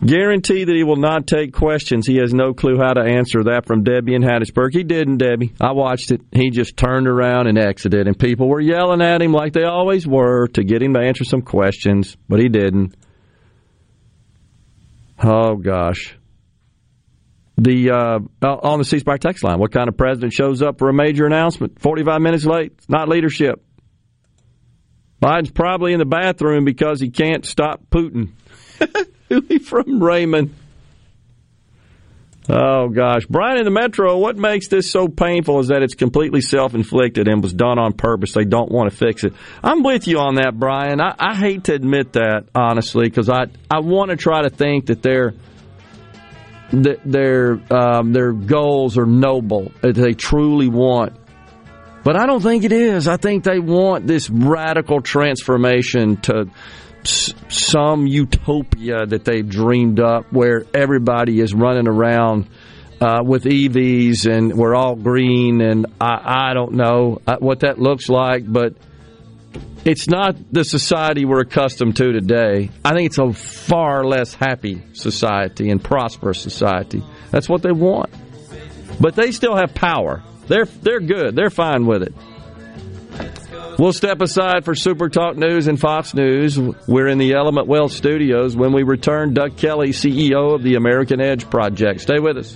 Guarantee that he will not take questions. He has no clue how to answer that from Debbie in Hattiesburg. He didn't, Debbie. I watched it. He just turned around and exited, and people were yelling at him like they always were to get him to answer some questions, but he didn't. Oh gosh. The uh, on the C Spire text line. What kind of president shows up for a major announcement? Forty-five minutes late. It's not leadership. Biden's probably in the bathroom because he can't stop Putin. From Raymond. Oh gosh, Brian in the Metro. What makes this so painful is that it's completely self-inflicted and was done on purpose. They don't want to fix it. I'm with you on that, Brian. I, I hate to admit that honestly because I I want to try to think that their their um, their goals are noble they truly want. But I don't think it is. I think they want this radical transformation to some utopia that they've dreamed up where everybody is running around uh, with EVs and we're all green and I, I don't know uh, what that looks like, but it's not the society we're accustomed to today. I think it's a far less happy society and prosperous society. That's what they want. But they still have power. They're they're good. They're fine with it. We'll step aside for Super Talk News and Fox News. We're in the Element Wealth studios. When we return, Doug Kelly, CEO of the American Edge Project. Stay with us.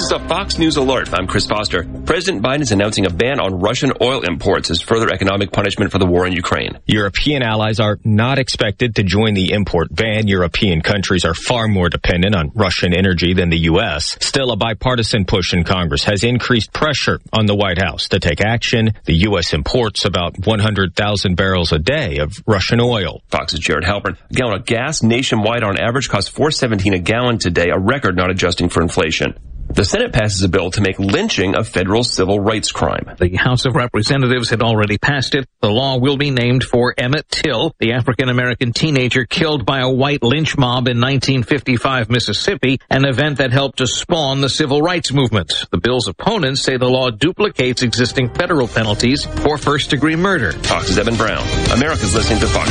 This is is a Fox News alert. I'm Chris Foster. President Biden is announcing a ban on Russian oil imports as further economic punishment for the war in Ukraine. European allies are not expected to join the import ban. European countries are far more dependent on Russian energy than the U.S. Still, a bipartisan push in Congress has increased pressure on the White House to take action. The U.S. imports about 100,000 barrels a day of Russian oil. Fox's Jared Halpern. A gallon of gas nationwide on average costs 417 a gallon today, a record not adjusting for inflation. The Senate passes a bill to make lynching a federal civil rights crime. The House of Representatives had already passed it. The law will be named for Emmett Till, the African American teenager killed by a white lynch mob in 1955 Mississippi, an event that helped to spawn the civil rights movement. The bill's opponents say the law duplicates existing federal penalties for first degree murder. Fox's Evan Brown. America's listening to Fox.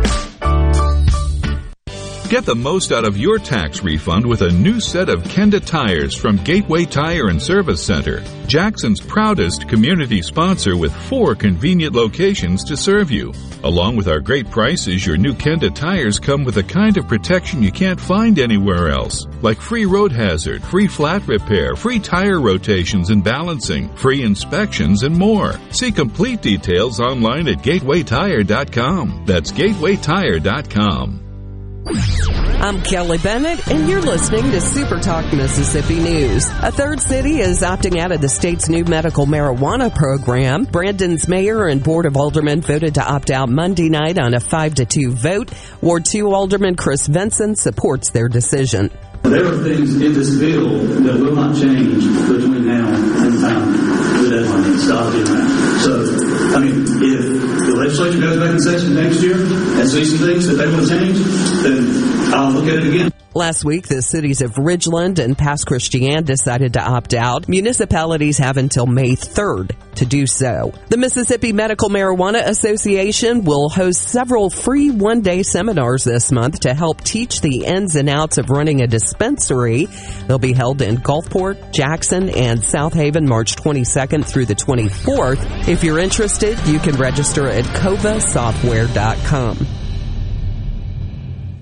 Get the most out of your tax refund with a new set of Kenda tires from Gateway Tire and Service Center, Jackson's proudest community sponsor with four convenient locations to serve you. Along with our great prices, your new Kenda tires come with a kind of protection you can't find anywhere else, like free road hazard, free flat repair, free tire rotations and balancing, free inspections, and more. See complete details online at gatewaytire.com. That's gatewaytire.com. I'm Kelly Bennett, and you're listening to Super Talk Mississippi News. A third city is opting out of the state's new medical marijuana program. Brandon's mayor and board of aldermen voted to opt out Monday night on a 5 to 2 vote. Ward 2 alderman Chris Vinson supports their decision. There are things in this bill that will not change between now and the time the deadline is. So, I mean, if the legislature goes back in session next year and sees some things that they want to change, then I'll look at it again. Last week, the cities of Ridgeland and Pass Christian decided to opt out. Municipalities have until May 3rd to do so. The Mississippi Medical Marijuana Association will host several free one day seminars this month to help teach the ins and outs of running a dispensary. They'll be held in Gulfport, Jackson, and Southaven March 22nd through the 24th. If you're interested, you can register at covasoftware.com.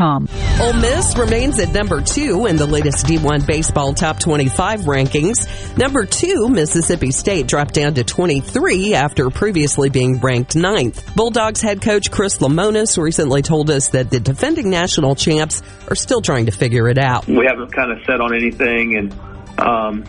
Ole Miss remains at number two in the latest D1 baseball top 25 rankings. Number two, Mississippi State dropped down to 23 after previously being ranked ninth. Bulldogs head coach Chris Lemonis recently told us that the defending national champs are still trying to figure it out. We haven't kind of set on anything, and um,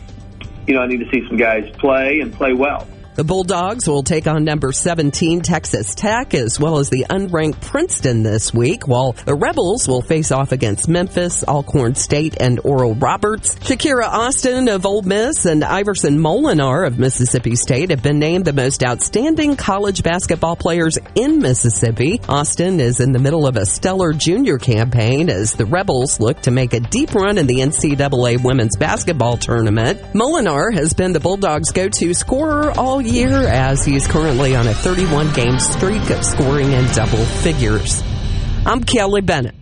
you know I need to see some guys play and play well. The Bulldogs will take on number 17 Texas Tech as well as the unranked Princeton this week, while the Rebels will face off against Memphis, Alcorn State, and Oral Roberts. Shakira Austin of Ole Miss and Iverson Molinar of Mississippi State have been named the most outstanding college basketball players in Mississippi. Austin is in the middle of a stellar junior campaign as the Rebels look to make a deep run in the NCAA women's basketball tournament. Molinar has been the Bulldogs' go-to scorer all year as he is currently on a 31 game streak of scoring in double figures. I'm Kelly Bennett.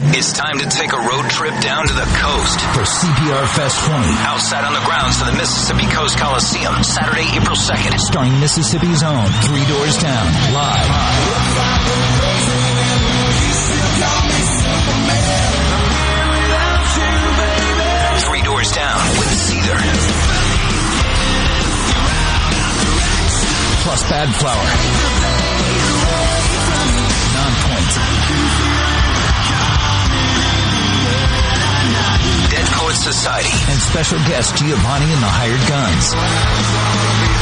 It's time to take a road trip down to the coast for CPR Fest 20. Outside on the grounds of the Mississippi Coast Coliseum, Saturday, April 2nd. Starring Mississippi's own Three Doors Down, live. Three Plus Bad Flower. Nonpoint. Dead Poet Society. And special guest Giovanni and the Hired Guns.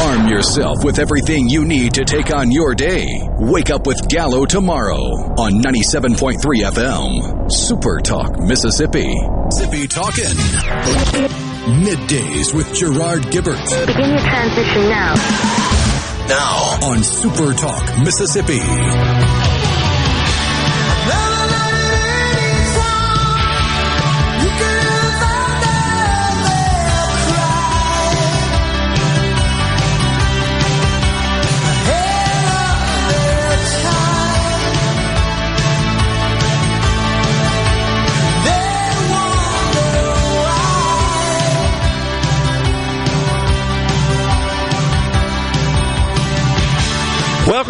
Arm yourself with everything you need to take on your day. Wake up with Gallo tomorrow on 97.3 FM. Super Talk, Mississippi. Zippy Talkin'. Middays with Gerard Gibert. Begin your transition now. Now on Super Talk, Mississippi.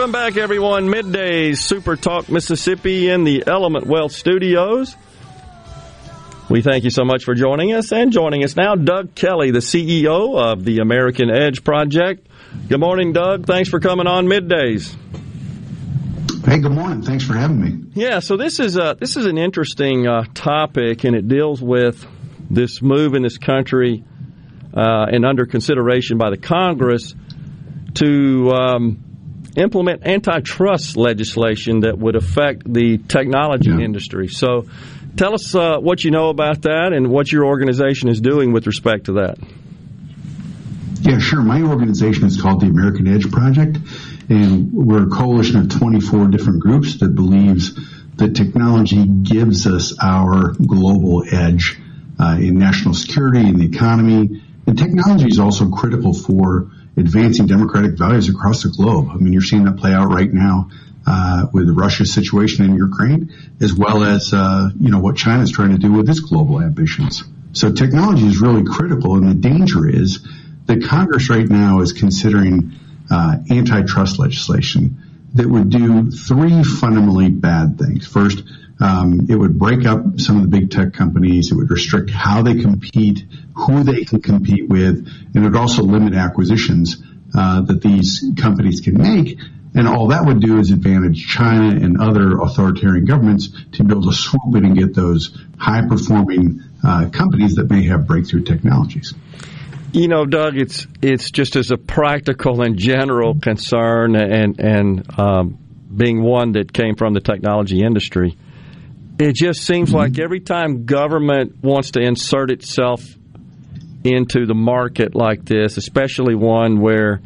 Welcome back, everyone. Middays Super Talk Mississippi in the Element Wealth Studios. We thank you so much for joining us and joining us now, Doug Kelly, the CEO of the American Edge Project. Good morning, Doug. Thanks for coming on Middays. Hey, good morning. Thanks for having me. Yeah, so this is a, this is an interesting uh, topic, and it deals with this move in this country uh, and under consideration by the Congress to um, implement antitrust legislation that would affect the technology yeah. industry. So, tell us uh, what you know about that and what your organization is doing with respect to that. Yeah, sure. My organization is called the American Edge Project, and we're a coalition of 24 different groups that believes that technology gives us our global edge uh, in national security and the economy. And technology is also critical for advancing democratic values across the globe. I mean, you're seeing that play out right now uh, with Russia's situation in Ukraine, as well as uh, you know what China's trying to do with its global ambitions. So technology is really critical, and the danger is that Congress right now is considering uh, antitrust legislation that would do three fundamentally bad things. First, um, it would break up some of the big tech companies. It would restrict how they compete, who they can compete with, and it would also limit acquisitions uh, that these companies can make. And all that would do is advantage China and other authoritarian governments to be able to swoop in and get those high performing uh, companies that may have breakthrough technologies. You know, Doug, it's it's just as a practical and general concern, and and um, being one that came from the technology industry it just seems like every time government wants to insert itself into the market like this, especially one where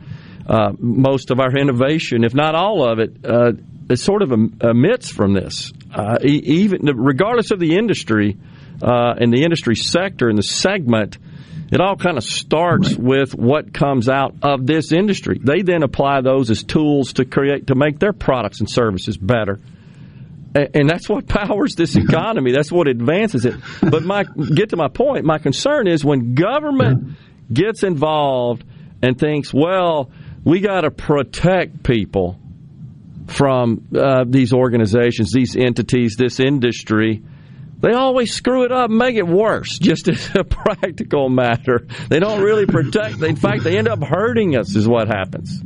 uh, most of our innovation, if not all of it, uh, it sort of emits from this. Uh, even regardless of the industry uh, and the industry sector and the segment, it all kind of starts right. with what comes out of this industry. They then apply those as tools to create to make their products and services better and that's what powers this economy. That's what advances it. But my get to my point. My concern is when government gets involved and thinks, well, we got to protect people from uh, these organizations, these entities, this industry. They always screw it up and make it worse, just as a practical matter. They don't really protect. In fact, they end up hurting us, is what happens.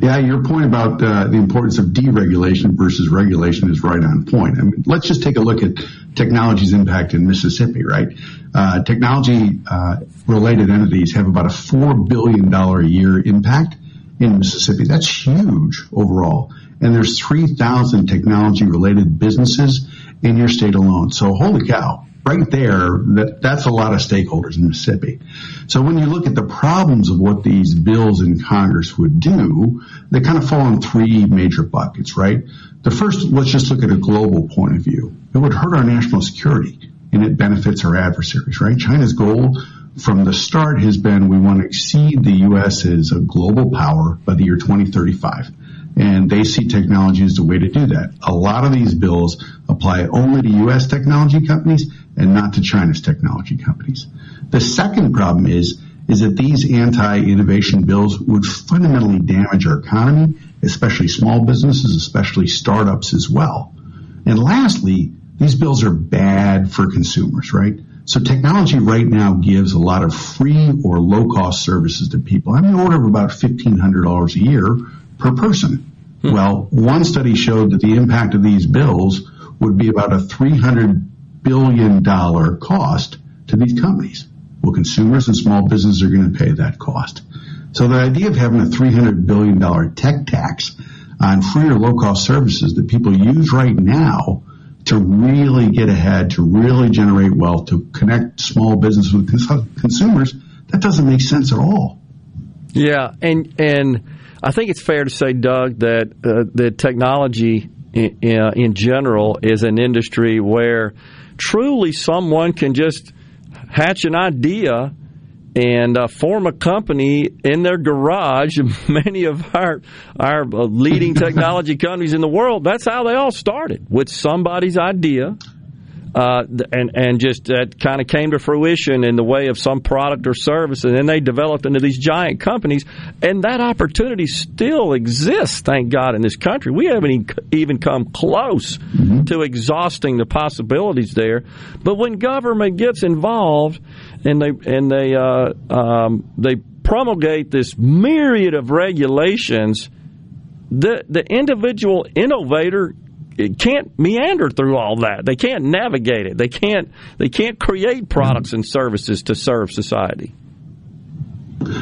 Yeah, your point about uh, the importance of deregulation versus regulation is right on point. I mean, let's just take a look at technology's impact in Mississippi, right? Uh, technology uh, related entities have about a $4 billion a year impact in Mississippi. That's huge overall. And there's 3,000 technology related businesses in your state alone. So holy cow, right there, that, that's a lot of stakeholders in Mississippi. So when you look at the problems of what these bills in Congress would do, they kind of fall in three major buckets, right? The first, let's just look at a global point of view. It would hurt our national security and it benefits our adversaries, right? China's goal from the start has been we want to exceed the U.S. as a global power by the year 2035 and they see technology as the way to do that. A lot of these bills apply only to U.S. technology companies and not to China's technology companies. The second problem is is that these anti-innovation bills would fundamentally damage our economy, especially small businesses, especially startups as well. And lastly, these bills are bad for consumers, right? So technology right now gives a lot of free or low cost services to people. In the order of about $1,500 a year per person. Hmm. Well, one study showed that the impact of these bills would be about a $300 billion cost to these companies. Well, consumers and small businesses are going to pay that cost. So the idea of having a $300 billion tech tax on free or low cost services that people use right now to really get ahead, to really generate wealth, to connect small business with consumers, that doesn't make sense at all. Yeah, and and I think it's fair to say, Doug, that uh, the technology in, uh, in general is an industry where truly someone can just hatch an idea and uh, form a company in their garage. Many of our our uh, leading technology companies in the world, that's how they all started with somebody's idea uh, and and just that kind of came to fruition in the way of some product or service, and then they developed into these giant companies, and that opportunity still exists, thank God, in this country. We haven't even come close mm-hmm. to exhausting the possibilities there. But when government gets involved, and they and they uh, um, they promulgate this myriad of regulations, the the individual innovator can't meander through all that. They can't navigate it. They can't they can't create products and services to serve society.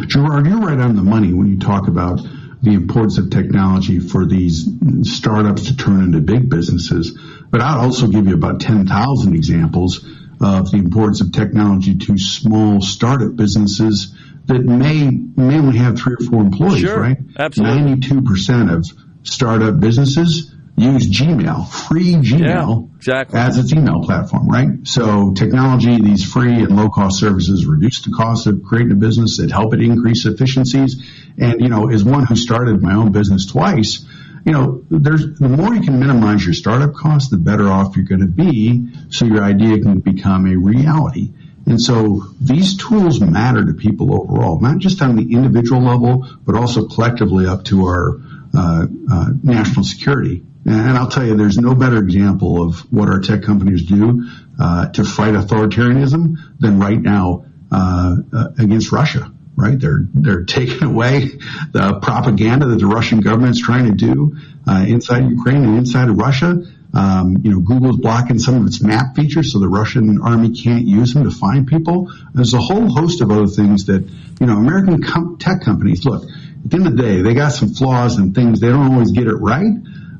Gerard, you're right on the money when you talk about the importance of technology for these startups to turn into big businesses. But I'll also give you about 10,000 examples of the importance of technology to small startup businesses that may, may only have three or four employees, sure, right? Absolutely. 92% of startup businesses use Gmail, free Gmail, yeah, exactly. as its email platform, right? So technology, these free and low cost services reduce the cost of creating a business. It help it increase efficiencies. And, you know, as one who started my own business twice, you know, there's the more you can minimize your startup costs, the better off you're going to be. So your idea can become a reality. And so these tools matter to people overall, not just on the individual level, but also collectively up to our uh, uh, national security. And I'll tell you, there's no better example of what our tech companies do uh, to fight authoritarianism than right now uh, uh, against Russia. Right? They're they're taking away the propaganda that the Russian government is trying to do uh, inside Ukraine and inside of Russia. Um, you know, Google's blocking some of its map features, so the Russian army can't use them to find people. There's a whole host of other things that you know American com- tech companies look. At the end of the day, they got some flaws and things they don't always get it right.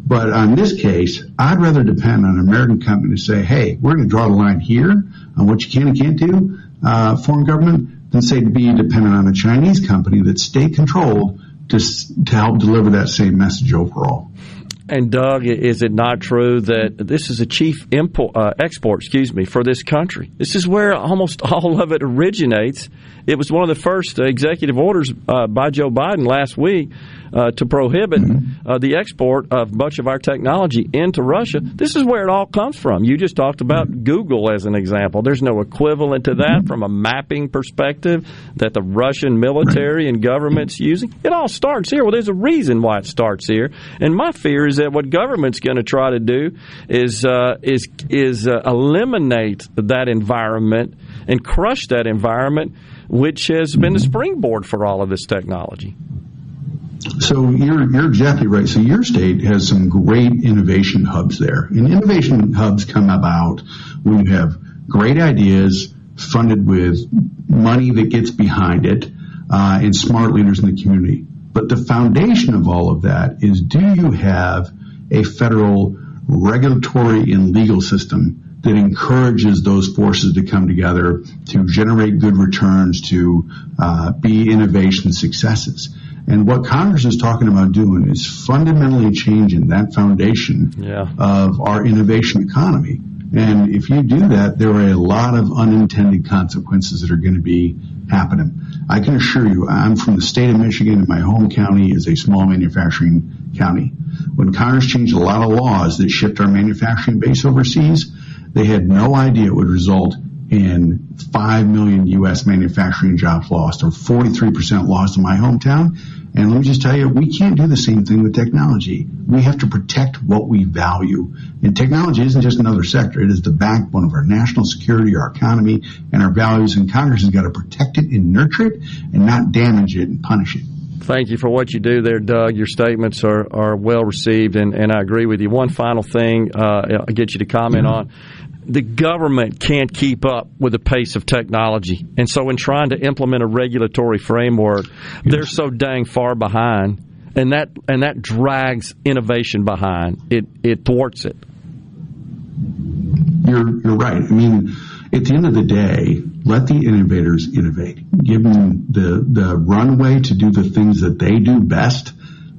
But on this case, I'd rather depend on an American company to say, hey, we're going to draw the line here on what you can and can't do, uh, foreign government, than say to be dependent on a Chinese company that's state controlled to, to help deliver that same message overall. And Doug, is it not true that this is a chief import, uh, export, excuse me, for this country? This is where almost all of it originates. It was one of the first executive orders uh, by Joe Biden last week uh, to prohibit mm-hmm. uh, the export of much of our technology into Russia. This is where it all comes from. You just talked about mm-hmm. Google as an example. There's no equivalent to that mm-hmm. from a mapping perspective that the Russian military and government's using. It all starts here. Well, there's a reason why it starts here, and my fear is that what government's going to try to do is uh, is is uh, eliminate that environment and crush that environment, which has been the springboard for all of this technology. So you're you're exactly right. So your state has some great innovation hubs there, and innovation hubs come about when you have great ideas funded with money that gets behind it, uh, and smart leaders in the community. But the foundation of all of that is: do you have a federal regulatory and legal system that encourages those forces to come together to generate good returns, to uh, be innovation successes. And what Congress is talking about doing is fundamentally changing that foundation yeah. of our innovation economy. And if you do that, there are a lot of unintended consequences that are going to be happening. I can assure you, I'm from the state of Michigan and my home county is a small manufacturing county. When Congress changed a lot of laws that shipped our manufacturing base overseas, they had no idea it would result in 5 million U.S. manufacturing jobs lost or 43% lost in my hometown. And let me just tell you, we can't do the same thing with technology. We have to protect what we value. And technology isn't just another sector. It is the backbone of our national security, our economy, and our values. And Congress has got to protect it and nurture it and not damage it and punish it. Thank you for what you do there, Doug. Your statements are, are well received, and, and I agree with you. One final thing uh, I'll get you to comment on the government can't keep up with the pace of technology. And so, in trying to implement a regulatory framework, they're so dang far behind. And that and that drags innovation behind. It it thwarts it. You're you're right. I mean, at the end of the day, let the innovators innovate. Give them the the runway to do the things that they do best,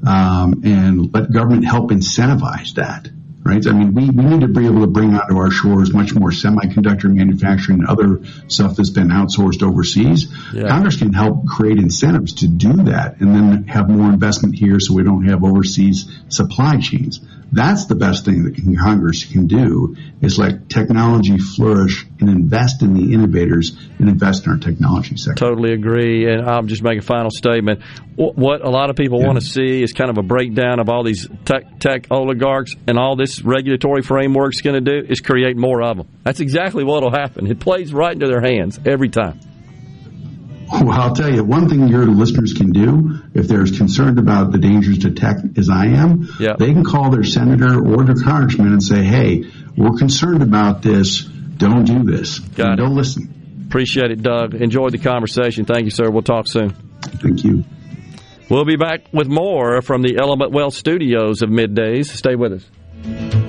um, and let government help incentivize that right? I mean, we, we need to be able to bring onto our shores much more semiconductor manufacturing and other stuff that's been outsourced overseas. Yeah. Congress can help create incentives to do that and then have more investment here so we don't have overseas supply chains. That's the best thing that Congress can do is let technology flourish and invest in the innovators and invest in our technology sector. Totally agree. And I'll just make a final statement. What a lot of people yeah. want to see is kind of a breakdown of all these tech, tech oligarchs and all this regulatory framework is going to do is create more of them. That's exactly what will happen. It plays right into their hands every time. Well, I'll tell you, one thing your listeners can do, if they're as concerned about the dangers to tech as I am, they can call their senator or their congressman and say, hey, we're concerned about this. Don't do this. Don't listen. Appreciate it, Doug. Enjoyed the conversation. Thank you, sir. We'll talk soon. Thank you. We'll be back with more from the Element Wealth studios of Middays. Stay with us.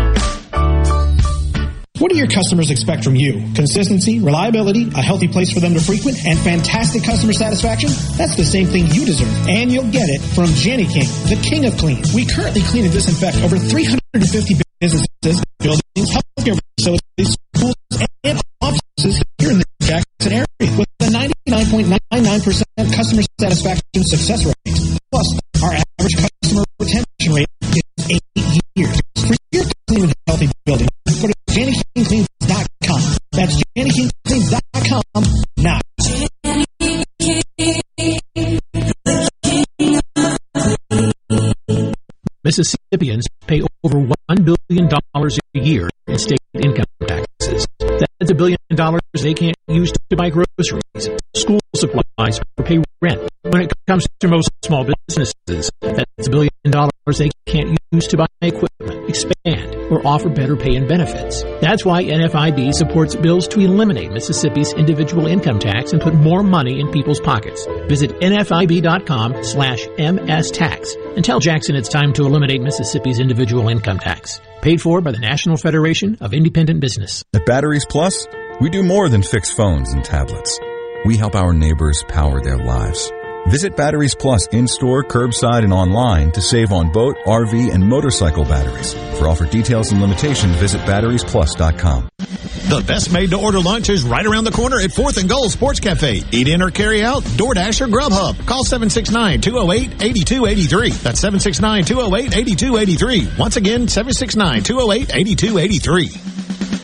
What do your customers expect from you? Consistency, reliability, a healthy place for them to frequent, and fantastic customer satisfaction? That's the same thing you deserve. And you'll get it from Jani-King, the king of clean. We currently clean and disinfect over 350 businesses, buildings, healthcare facilities, schools, and offices here in the Jackson area with a 99.99% customer satisfaction success rate. Plus, our average customer retention rate JaniKingCleans.com. That's JaniKingCleans.com now. Mississippians pay over $1 billion a year in state income taxes. That's a billion dollars they can't use to buy groceries, school supplies, or pay rent. When it comes to most small businesses, that's a billion dollars they can't use to buy equipment, expand, or offer better pay and benefits. That's why NFIB supports bills to eliminate Mississippi's individual income tax and put more money in people's pockets. Visit nfib.com slash mstax and tell Jackson it's time to eliminate Mississippi's individual income tax. Paid for by the National Federation of Independent Business. At Batteries Plus, we do more than fix phones and tablets. We help our neighbors power their lives Visit Batteries Plus in-store, curbside, and online to save on boat, RV, and motorcycle batteries. For offer details and limitations, visit batteriesplus.com. The best made to order lunch is right around the corner at 4th and Goal Sports Cafe. Eat in or carry out, DoorDash or Grubhub. Call 769-208-8283. That's 769-208-8283. Once again, 769-208-8283.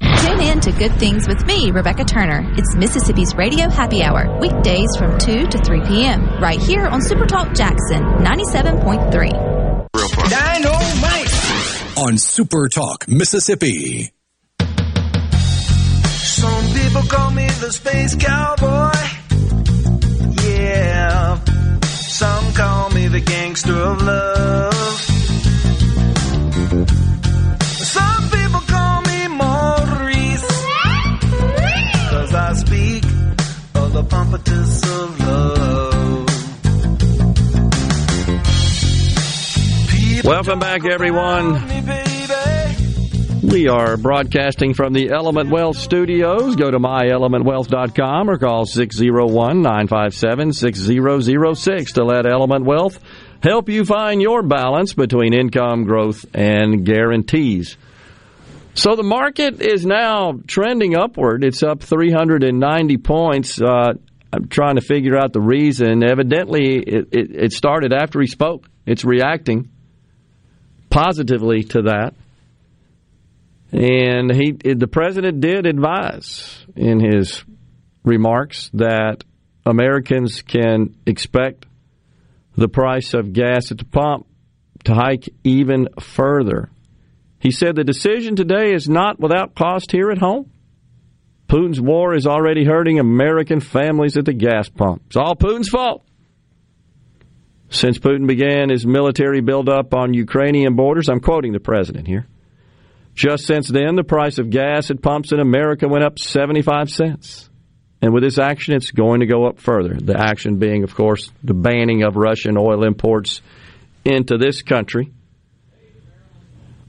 Tune in to Good Things with me, Rebecca Turner. It's Mississippi's Radio Happy Hour, weekdays from 2 to 3 p.m., right here on Supertalk Jackson 97.3. Dynamite! On Super Talk, Mississippi. Some people call me the space cowboy. Yeah. Some call me the gangster of love. Pompatus of love. Welcome back, everyone. We are broadcasting from the Element Wealth Studios. Go to myelementwealth.com or call 601 957 6006 to let Element Wealth help you find your balance between income growth and guarantees. So the market is now trending upward. It's up 390 points. Uh, I'm trying to figure out the reason. Evidently, it, it, it started after he spoke. It's reacting positively to that. And he, the president did advise in his remarks that Americans can expect the price of gas at the pump to hike even further. He said the decision today is not without cost here at home. Putin's war is already hurting American families at the gas pump. It's all Putin's fault. Since Putin began his military buildup on Ukrainian borders, I'm quoting the president here. Just since then, the price of gas at pumps in America went up 75 cents. And with this action, it's going to go up further. The action being, of course, the banning of Russian oil imports into this country.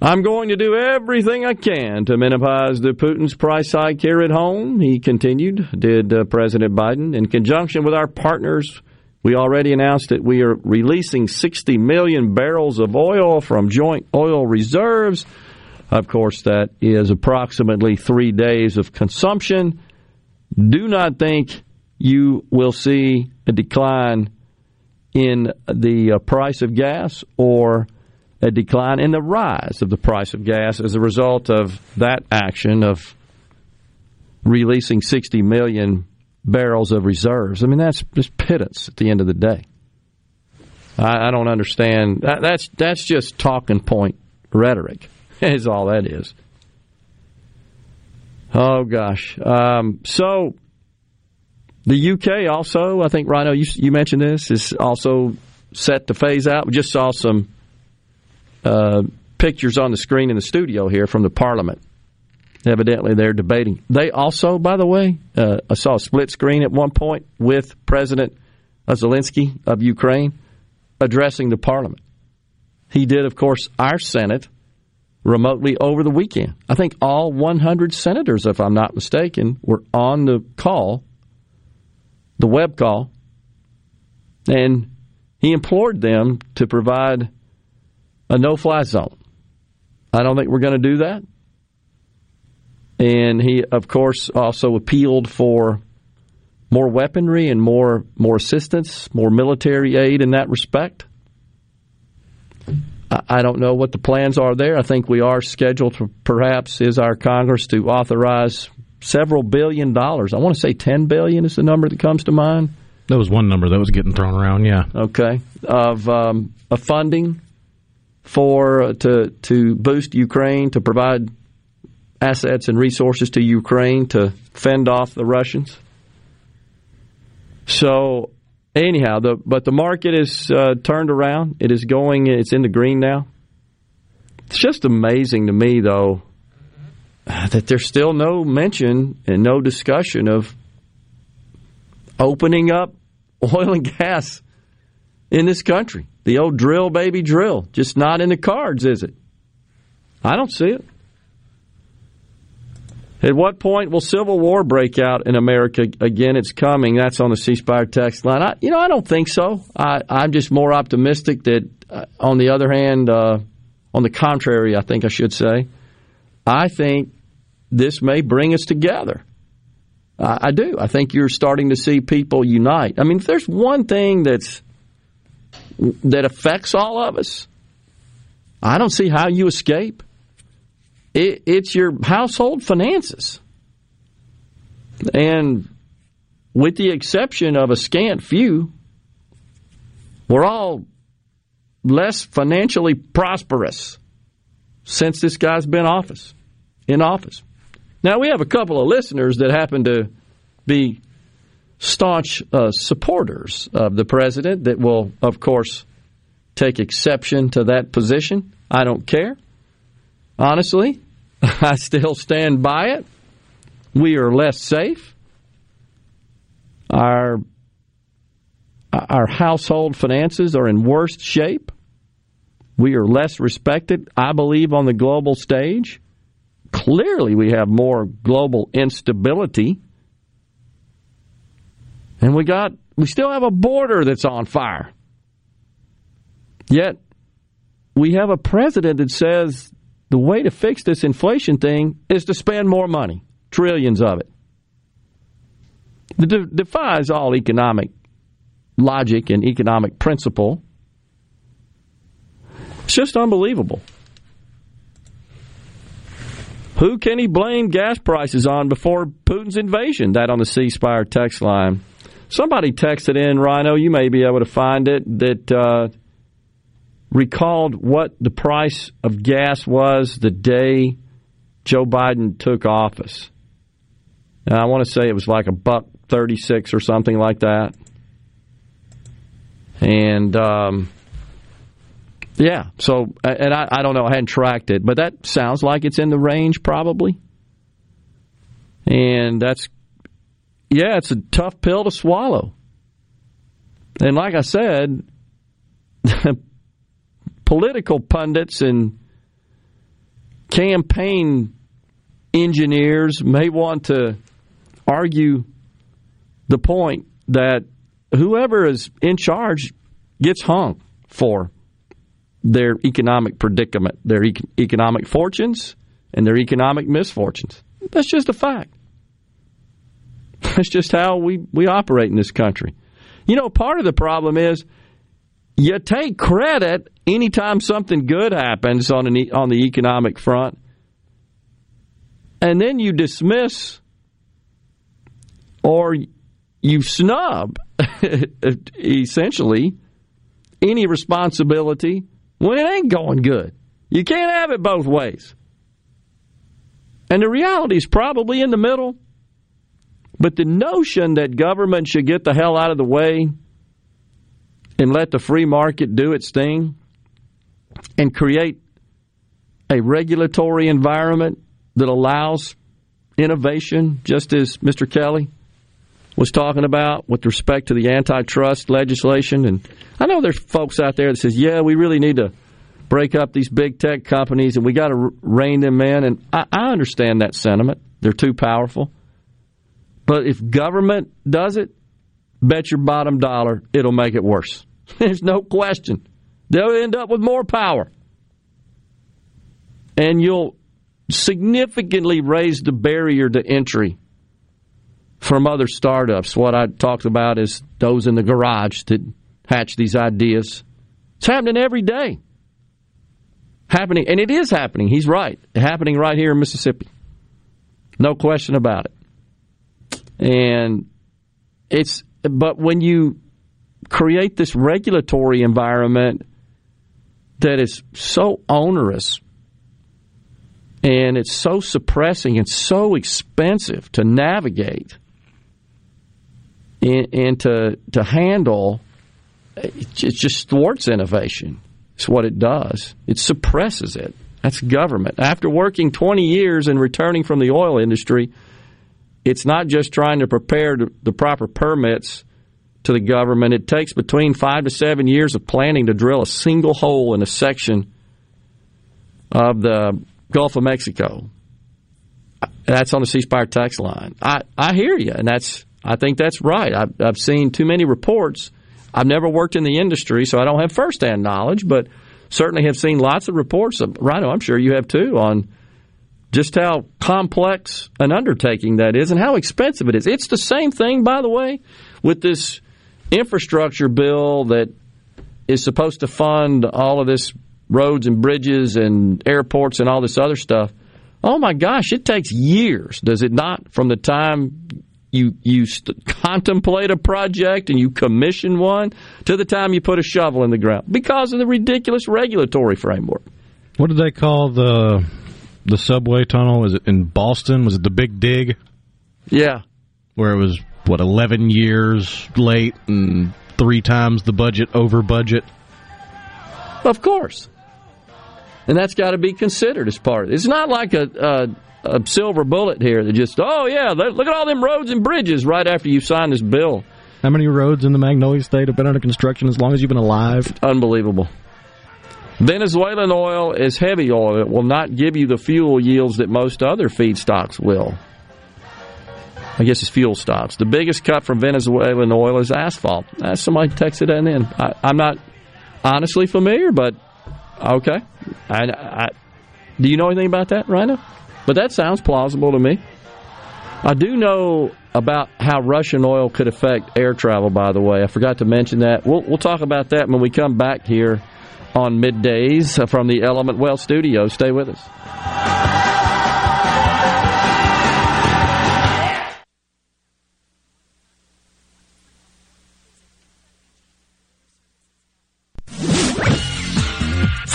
I'm going to do everything I can to minimize the Putin's price hike here at home, he continued, did uh, President Biden. In conjunction with our partners, we already announced that we are releasing 60 million barrels of oil from joint oil reserves. Of course, that is approximately three days of consumption. Do not think you will see a decline in the uh, price of gas or a decline in the rise of the price of gas as a result of that action of releasing 60 million barrels of reserves. I mean, that's just pittance at the end of the day. I, I don't understand. That, that's that's just talking point rhetoric. Is all that is. Oh gosh. Um, so the UK also, I think Rhino, you, you mentioned this, is also set to phase out. We just saw some uh, pictures on the screen in the studio here from the Parliament. Evidently, they're debating. They also, by the way, uh, I saw a split screen at one point with President Zelensky of Ukraine addressing the Parliament. He did, of course, our Senate remotely over the weekend. I think all 100 senators, if I'm not mistaken, were on the call, the web call, and he implored them to provide a no fly zone. I don't think we're going to do that. And he, of course, also appealed for more weaponry and more more assistance, more military aid in that respect. I don't know what the plans are there. I think we are scheduled to perhaps is our Congress to authorize several billion dollars. I want to say 10 billion is the number that comes to mind. That was one number that was getting thrown around, yeah. Okay. Of um, of funding for uh, to to boost Ukraine to provide assets and resources to Ukraine to fend off the Russians. So anyhow, the but the market is uh, turned around. It is going. It's in the green now. It's just amazing to me, though, that there's still no mention and no discussion of opening up oil and gas in this country. The old drill, baby, drill. Just not in the cards, is it? I don't see it. At what point will civil war break out in America again? It's coming. That's on the C Spire text line. I, you know, I don't think so. I, am just more optimistic that, uh, on the other hand, uh, on the contrary, I think I should say, I think this may bring us together. I, I do. I think you're starting to see people unite. I mean, if there's one thing that's that affects all of us, I don't see how you escape. It, it's your household finances. And with the exception of a scant few, we're all less financially prosperous since this guy's been office in office. Now we have a couple of listeners that happen to be staunch uh, supporters of the president that will, of course, take exception to that position. I don't care. Honestly, I still stand by it. We are less safe. Our our household finances are in worse shape. We are less respected, I believe, on the global stage. Clearly, we have more global instability. And we got we still have a border that's on fire. Yet we have a president that says the way to fix this inflation thing is to spend more money, trillions of it. It defies all economic logic and economic principle. It's just unbelievable. Who can he blame gas prices on before Putin's invasion? That on the C Spire text line. Somebody texted in, Rhino, you may be able to find it, that uh, recalled what the price of gas was the day Joe Biden took office. Now, I want to say it was like a buck 36 or something like that. And um, yeah, so, and I, I don't know, I hadn't tracked it, but that sounds like it's in the range probably. And that's, yeah, it's a tough pill to swallow. And like I said, political pundits and campaign engineers may want to argue the point that whoever is in charge gets hung for their economic predicament, their economic fortunes, and their economic misfortunes. That's just a fact. That's just how we, we operate in this country. You know, part of the problem is you take credit anytime something good happens on an, on the economic front, and then you dismiss or you snub essentially any responsibility when it ain't going good. You can't have it both ways. And the reality is probably in the middle. But the notion that government should get the hell out of the way and let the free market do its thing and create a regulatory environment that allows innovation, just as Mr. Kelly was talking about with respect to the antitrust legislation. And I know there's folks out there that says, yeah, we really need to break up these big tech companies and we got to rein them in. And I, I understand that sentiment. They're too powerful. But if government does it, bet your bottom dollar it'll make it worse. There's no question. They'll end up with more power. And you'll significantly raise the barrier to entry from other startups. What I talked about is those in the garage that hatch these ideas. It's happening every day. Happening, and it is happening. He's right. Happening right here in Mississippi. No question about it. And it's, but when you create this regulatory environment that is so onerous and it's so suppressing and so expensive to navigate and, and to to handle it just thwarts innovation. It's what it does. It suppresses it. That's government. After working 20 years and returning from the oil industry, it's not just trying to prepare the proper permits to the government. It takes between five to seven years of planning to drill a single hole in a section of the Gulf of Mexico. That's on the C tax line. I, I hear you, and that's I think that's right. I've, I've seen too many reports. I've never worked in the industry, so I don't have firsthand knowledge, but certainly have seen lots of reports. Of, Rhino, I'm sure you have too, on just how complex an undertaking that is and how expensive it is. It's the same thing, by the way, with this infrastructure bill that is supposed to fund all of this roads and bridges and airports and all this other stuff. Oh my gosh, it takes years, does it not, from the time you you st- contemplate a project and you commission one to the time you put a shovel in the ground because of the ridiculous regulatory framework. What did they call the the subway tunnel? Was it in Boston? Was it the Big Dig? Yeah, where it was what eleven years late and three times the budget over budget. Of course, and that's got to be considered as part of it. It's not like a, a a silver bullet here that just, oh, yeah, look at all them roads and bridges right after you sign this bill. How many roads in the Magnolia State have been under construction as long as you've been alive? Unbelievable. Venezuelan oil is heavy oil. It will not give you the fuel yields that most other feedstocks will. I guess it's fuel stocks. The biggest cut from Venezuelan oil is asphalt. Uh, somebody texted that in. I, am not honestly familiar, but okay. I, I, do you know anything about that, Rhino? But that sounds plausible to me. I do know about how Russian oil could affect air travel, by the way. I forgot to mention that. We'll, we'll talk about that when we come back here on middays from the Element Wealth studio. Stay with us.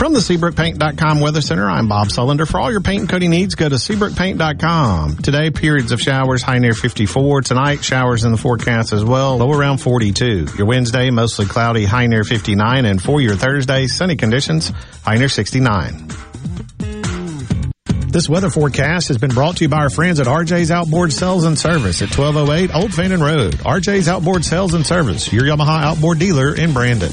From the SeabrookPaint.com Weather Center, I'm Bob Sullender. For all your paint and coating needs, go to SeabrookPaint.com. Today, periods of showers, high near 54. Tonight, showers in the forecast as well, low around 42. Your Wednesday, mostly cloudy, high near 59. And for your Thursday, sunny conditions, high near 69. This weather forecast has been brought to you by our friends at RJ's Outboard Sales and Service at 1208 Old Fannin Road. RJ's Outboard Sales and Service, your Yamaha outboard dealer in Brandon.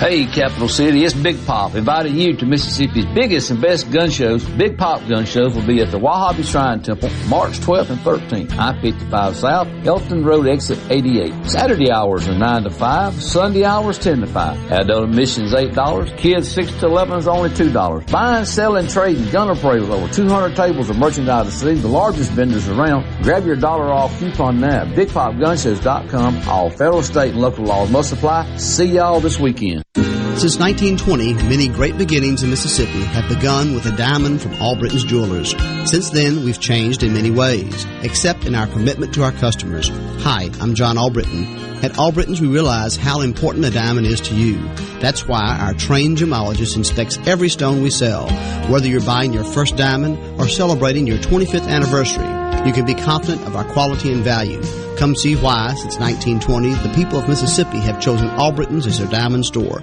Hey, Capital City, it's Big Pop inviting you to Mississippi's biggest and best gun shows. Big Pop gun shows will be at the Wahabi Shrine Temple, March 12th and 13th, I-55 South, Elton Road exit 88. Saturday hours are 9 to 5, Sunday hours 10 to 5. Adult admission is $8, kids 6 to 11 is only $2. Buying, selling, trading, parade with over 200 tables of merchandise to see, the largest vendors around. Grab your dollar off coupon now. BigPopGunshows.com. All federal, state, and local laws must apply. See y'all this weekend. Since 1920, many great beginnings in Mississippi have begun with a diamond from Albritton's Jewelers. Since then, we've changed in many ways, except in our commitment to our customers. Hi, I'm John Albritton. At Albritton's, we realize how important a diamond is to you. That's why our trained gemologist inspects every stone we sell. Whether you're buying your first diamond or celebrating your 25th anniversary, you can be confident of our quality and value. Come see why, since 1920, the people of Mississippi have chosen Albritton's as their diamond store.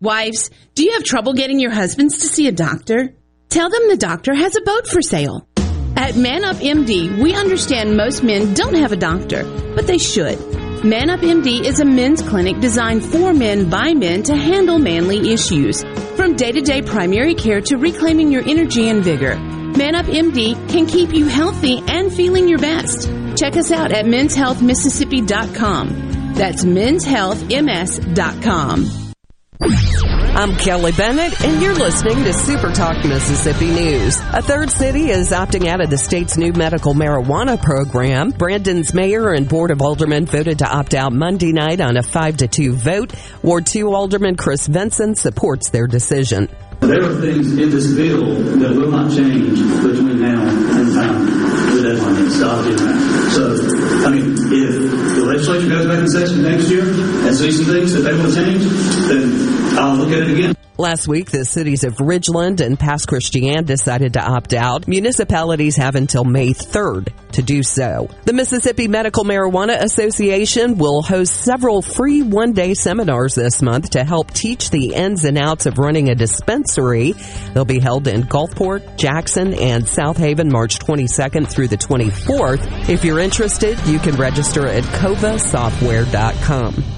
Wives, do you have trouble getting your husbands to see a doctor? Tell them the doctor has a boat for sale. At Man Up MD, we understand most men don't have a doctor, but they should. Man Up MD is a men's clinic designed for men by men to handle manly issues. From day to day primary care to reclaiming your energy and vigor, Man Up MD can keep you healthy and feeling your best. Check us out at menshealthmississippi.com. That's menshealthms.com. I'm Kelly Bennett, and you're listening to Super Talk Mississippi News. A third city is opting out of the state's new medical marijuana program. Brandon's mayor and board of aldermen voted to opt out Monday night on a 5 to 2 vote. Ward 2 alderman Chris Vinson supports their decision. There are things in this bill that will not change between now and time the deadline is. So, I mean, if the legislature goes back in session next year and sees some things that they want to change, then I'll look at it again. Last week, the cities of Ridgeland and Pass Christian decided to opt out. Municipalities have until May 3rd to do so. The Mississippi Medical Marijuana Association will host several free one day seminars this month to help teach the ins and outs of running a dispensary. They'll be held in Gulfport, Jackson, and Southaven March 22nd through the 24th. If you're interested, you can register at covasoftware.com.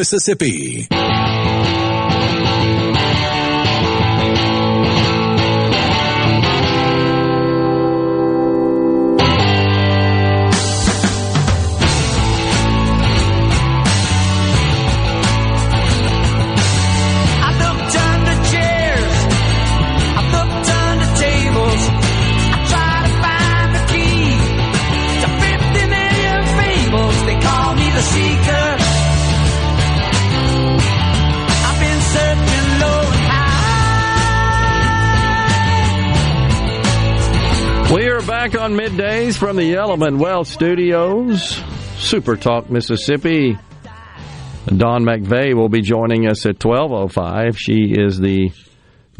Mississippi. Middays from the Element Wealth Studios, Super Talk, Mississippi. Dawn McVeigh will be joining us at 12.05. She is the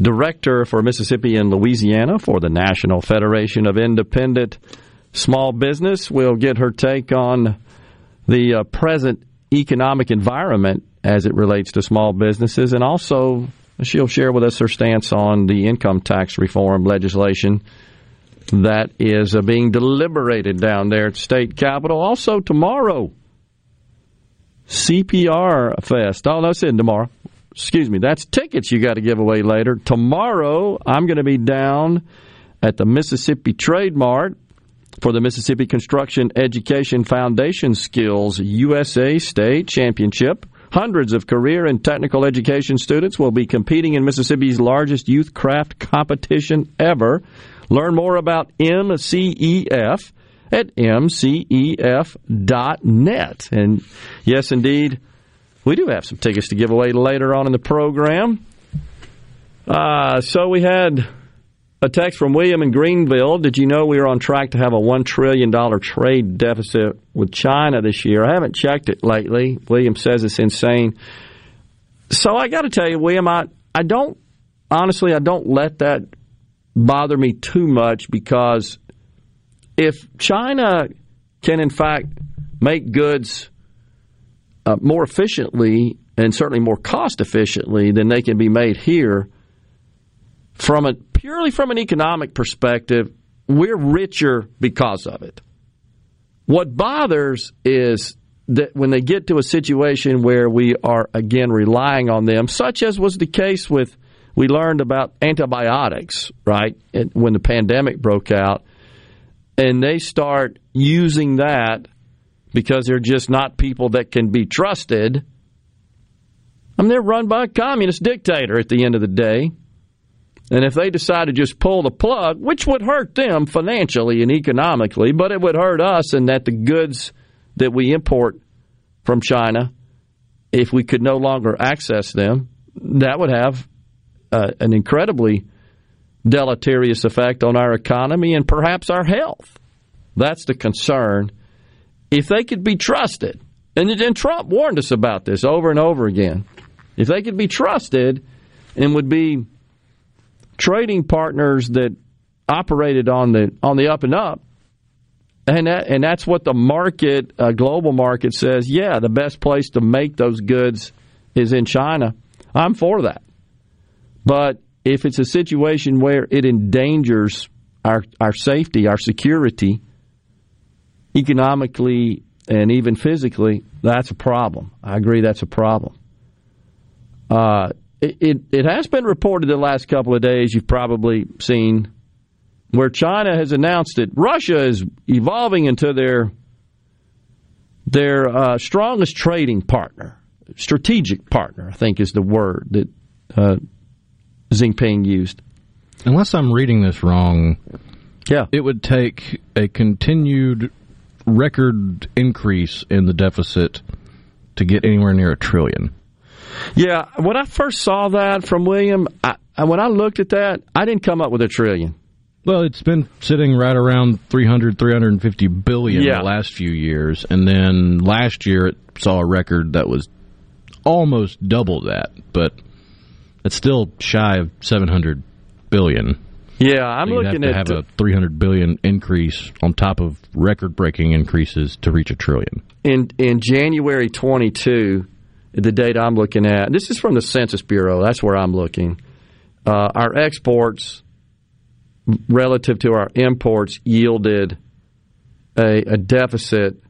director for Mississippi and Louisiana for the National Federation of Independent Small Business. We'll get her take on the uh, present economic environment as it relates to small businesses, and also she'll share with us her stance on the income tax reform legislation that is uh, being deliberated down there at state capitol. Also tomorrow, CPR Fest. Oh, that's in tomorrow. Excuse me. That's tickets you got to give away later. Tomorrow, I'm going to be down at the Mississippi Trade Mart for the Mississippi Construction Education Foundation Skills USA State Championship. Hundreds of career and technical education students will be competing in Mississippi's largest youth craft competition ever. Learn more about MCEF at mcef.net. And yes, indeed, we do have some tickets to give away later on in the program. Uh, so we had a text from William in Greenville. Did you know we are on track to have a $1 trillion trade deficit with China this year? I haven't checked it lately. William says it's insane. So I got to tell you, William, I, I don't, honestly, I don't let that bother me too much because if China can, in fact, make goods uh, more efficiently and certainly more cost efficiently than they can be made here. From a purely from an economic perspective, we're richer because of it. What bothers is that when they get to a situation where we are again relying on them, such as was the case with we learned about antibiotics, right? When the pandemic broke out, and they start using that because they're just not people that can be trusted. I mean, they're run by a communist dictator at the end of the day. And if they decide to just pull the plug, which would hurt them financially and economically, but it would hurt us in that the goods that we import from China, if we could no longer access them, that would have uh, an incredibly deleterious effect on our economy and perhaps our health. That's the concern. If they could be trusted, and then Trump warned us about this over and over again, if they could be trusted and would be trading partners that operated on the on the up and up, and that, and that's what the market, uh, global market says. Yeah, the best place to make those goods is in China. I'm for that, but if it's a situation where it endangers our our safety, our security, economically and even physically, that's a problem. I agree, that's a problem. Uh, it, it, it has been reported the last couple of days. You've probably seen where China has announced that Russia is evolving into their their uh, strongest trading partner, strategic partner. I think is the word that uh, Jinping used. Unless I'm reading this wrong, yeah, it would take a continued record increase in the deficit to get anywhere near a trillion. Yeah, when I first saw that from William, I, when I looked at that, I didn't come up with a trillion. Well, it's been sitting right around 300, 350 billion yeah. the last few years. And then last year it saw a record that was almost double that, but it's still shy of 700 billion. Yeah, I'm so looking have to at have a 300 billion increase on top of record-breaking increases to reach a trillion. In in January 22, the data I'm looking at. This is from the Census Bureau. That's where I'm looking. Uh, our exports relative to our imports yielded a, a deficit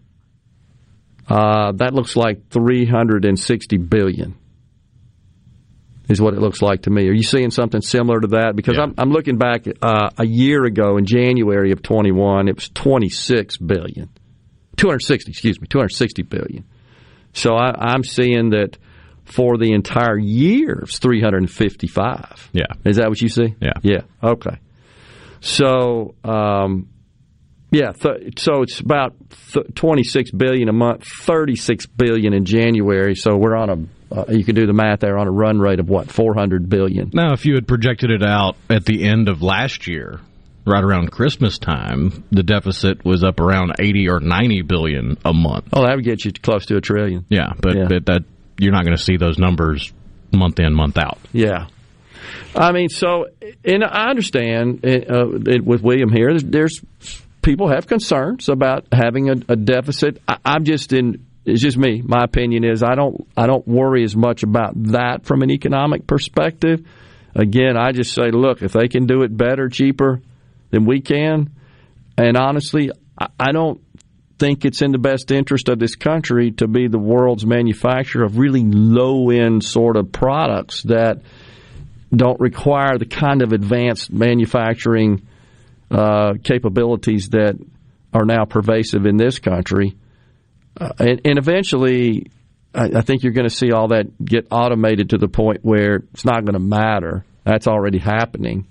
uh, that looks like 360 billion is what it looks like to me. Are you seeing something similar to that? Because yeah. I'm, I'm, looking back uh, a year ago in January of 21, it was 26 billion, 260, excuse me, 260 billion. So I, am seeing that for the entire year it's 355. Yeah, is that what you see? Yeah, yeah. Okay. So, um, yeah, th- so it's about th- 26 billion a month, 36 billion in January. So we're on a uh, you can do the math there on a run rate of what 400 billion. Now, if you had projected it out at the end of last year, right around Christmas time, the deficit was up around 80 or 90 billion a month. Oh, that would get you close to a trillion. Yeah, but, yeah. but that you're not going to see those numbers month in, month out. Yeah. I mean, so, and I understand uh, with William here, there's, there's, people have concerns about having a, a deficit. I, I'm just in it's just me. My opinion is I don't I don't worry as much about that from an economic perspective. Again, I just say, look, if they can do it better, cheaper than we can, and honestly, I, don't think it's in the best interest of this country to be the world's manufacturer of really low end sort of products that don't require the kind of advanced manufacturing uh, capabilities that are now pervasive in this country. Uh, and, and, eventually, I, I think you're going to see all that get automated to the point where it's not going to matter. That's already happening.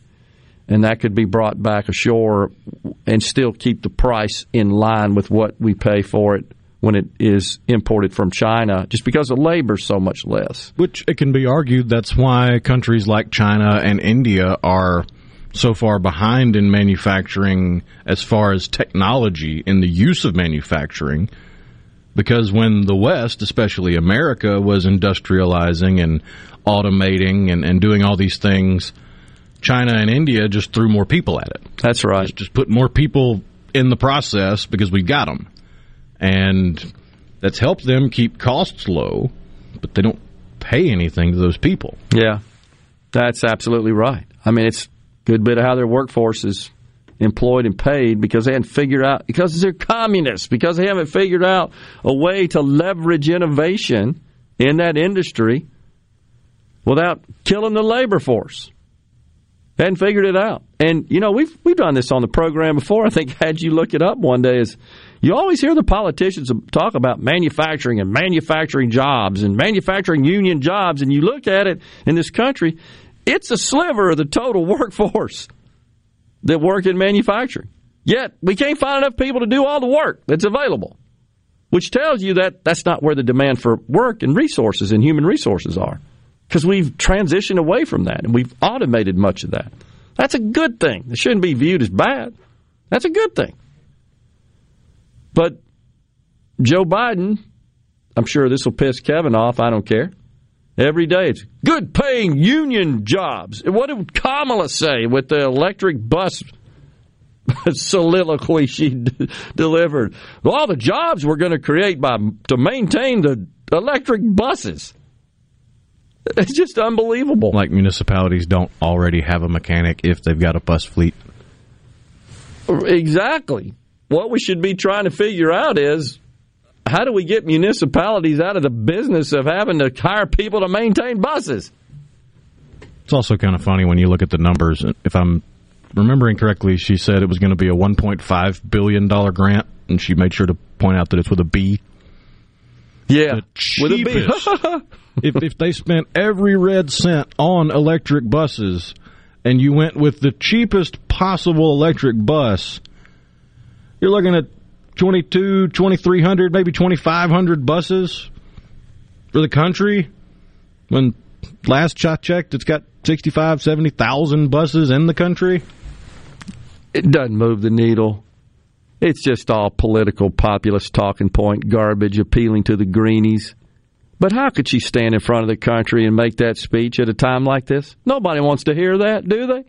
And that could be brought back ashore and still keep the price in line with what we pay for it when it is imported from China, just because the labor is so much less. Which it can be argued that's why countries like China and India are so far behind in manufacturing as far as technology in the use of manufacturing because when the West, especially America, was industrializing and automating and, and doing all these things, China and India just threw more people at it. That's right. Just, just put more people in the process because we got them. And that's helped them keep costs low, but they don't pay anything to those people. Yeah, that's absolutely right. I mean, it's a good bit of how their workforce is employed and paid because they haven't figured out, because they're communists, because they haven't figured out a way to leverage innovation in that industry without killing the labor force. They hadn't figured it out. And, you know, we've, we've done this on the program before. I think had you look it up one day is you always hear the politicians talk about manufacturing and manufacturing jobs and manufacturing union jobs, and you look at it in this country, it's a sliver of the total workforce that work in manufacturing. Yet we can't find enough people to do all the work that's available, which tells you that that's not where the demand for work and resources and human resources are. Because we've transitioned away from that and we've automated much of that. That's a good thing. It shouldn't be viewed as bad. That's a good thing. But Joe Biden, I'm sure this will piss Kevin off. I don't care. Every day it's good paying union jobs. What did Kamala say with the electric bus soliloquy she d- delivered? All the jobs we're going to create by to maintain the electric buses. It's just unbelievable. Like municipalities don't already have a mechanic if they've got a bus fleet. Exactly. What we should be trying to figure out is how do we get municipalities out of the business of having to hire people to maintain buses? It's also kind of funny when you look at the numbers. If I'm remembering correctly, she said it was going to be a 1.5 billion dollar grant, and she made sure to point out that it's with a B. Yeah, with a B. if if they spent every red cent on electric buses, and you went with the cheapest possible electric bus, you're looking at 22, 2300, maybe 2500 buses for the country. When last I checked, it's got 65, 70,000 buses in the country. It doesn't move the needle. It's just all political populist talking point garbage appealing to the greenies. But how could she stand in front of the country and make that speech at a time like this? Nobody wants to hear that, do they?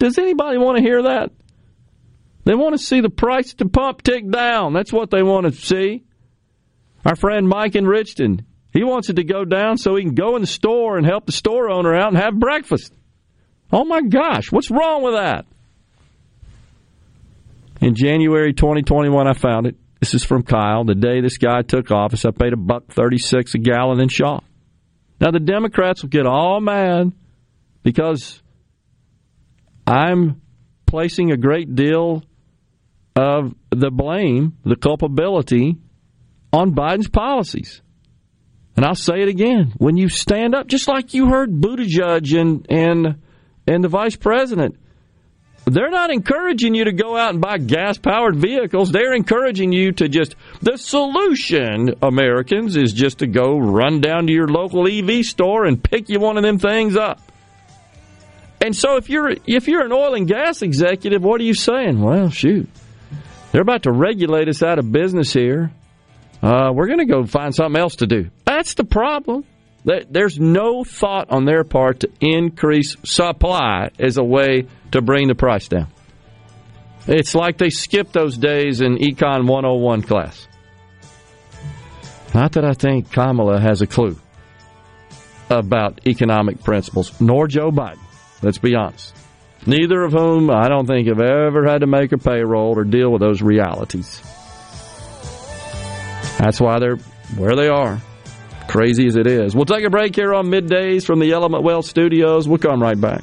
Does anybody want to hear that? They want to see the price to pump tick down. That's what they want to see. Our friend Mike in Richton, he wants it to go down so he can go in the store and help the store owner out and have breakfast. Oh my gosh, what's wrong with that? In January 2021, I found it. This is from Kyle. The day this guy took office, I paid a buck 36 a gallon in Shaw. Now the Democrats will get all mad because I'm placing a great deal of the blame, the culpability on Biden's policies. And I'll say it again. When you stand up, just like you heard Buttigieg and, and, and the vice president, they're not encouraging you to go out and buy gas powered vehicles. They're encouraging you to just, the solution, Americans, is just to go run down to your local EV store and pick you one of them things up. And so if you're if you're an oil and gas executive, what are you saying? Well, shoot, they're about to regulate us out of business here. Uh, we're going to go find something else to do. That's the problem. There's no thought on their part to increase supply as a way to bring the price down. It's like they skipped those days in Econ 101 class. Not that I think Kamala has a clue about economic principles, nor Joe Biden. Let's be honest. Neither of whom I don't think have ever had to make a payroll or deal with those realities. That's why they're where they are. Crazy as it is. We'll take a break here on middays from the Element Wealth Studios. We'll come right back.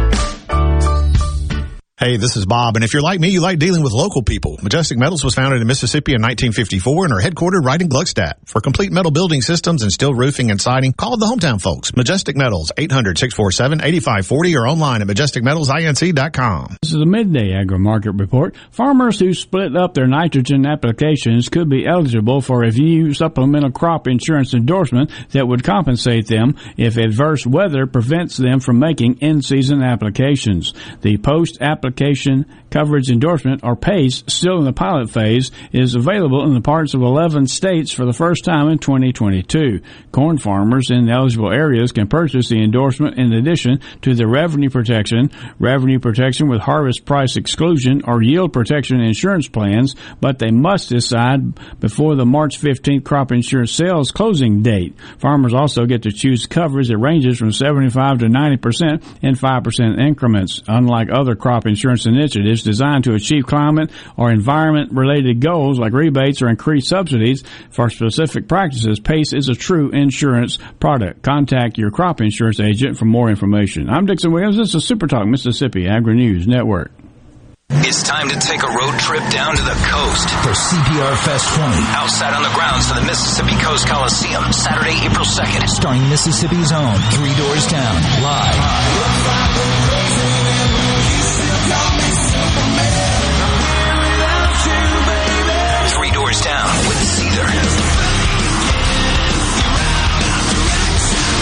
Hey, this is Bob, and if you're like me, you like dealing with local people. Majestic Metals was founded in Mississippi in 1954 and are headquartered right in Gluckstadt. For complete metal building systems and steel roofing and siding, call the hometown folks. Majestic Metals, 800-647-8540 or online at majesticmetalsinc.com. This is a midday agri market report. Farmers who split up their nitrogen applications could be eligible for a VIEW supplemental crop insurance endorsement that would compensate them if adverse weather prevents them from making in-season applications. The post-application coverage endorsement or PACE still in the pilot phase is available in the parts of 11 states for the first time in 2022. Corn farmers in eligible areas can purchase the endorsement in addition to the revenue protection, revenue protection with harvest price exclusion or yield protection insurance plans, but they must decide before the March 15th crop insurance sales closing date. Farmers also get to choose coverage that ranges from 75 to 90% in 5% increments. Unlike other crop insurance initiatives designed to achieve climate or environment related goals like rebates or increased subsidies for specific practices, PACE is a true insurance product. Contact your crop insurance agent for more information. I'm Dixon Williams. This is Super Talk Mississippi Agri News Network. It's time to take a road trip down to the coast for CPR Fest 20. Outside on the grounds of the Mississippi Coast Coliseum, Saturday, April 2nd. Starring Mississippi's own Three Doors Down, live. Doors Down with Seether.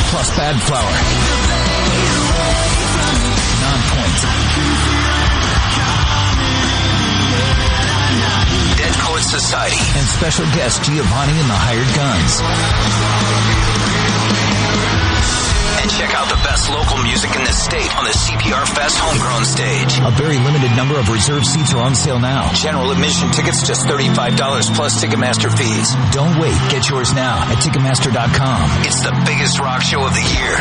Plus Bad Flower. Nonpoint. Dead Poet Society. And special guest Giovannie and the Hired Guns. And check out the best local music in the state on the CPR Fest Homegrown stage. A very limited number of reserved seats are on sale now. General admission tickets just $35 plus Ticketmaster fees. Don't wait. Get yours now at Ticketmaster.com. It's the biggest rock show of the year.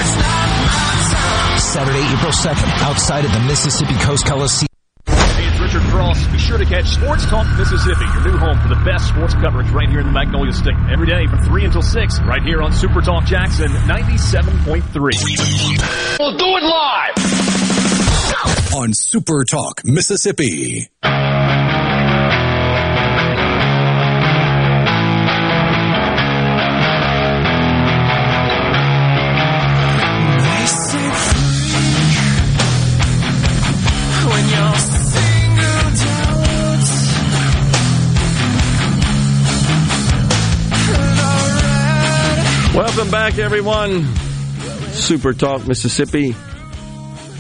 Saturday, April 2nd, outside of the Mississippi Coast Coliseum. Hey, Richard Cross. Be sure to catch Sports Talk Mississippi, your new home for the best sports coverage right here in the Magnolia State. Every day from 3 until 6, right here on Super Talk Jackson 97.3. We'll do it live on Super Talk Mississippi. Back, everyone. Super Talk Mississippi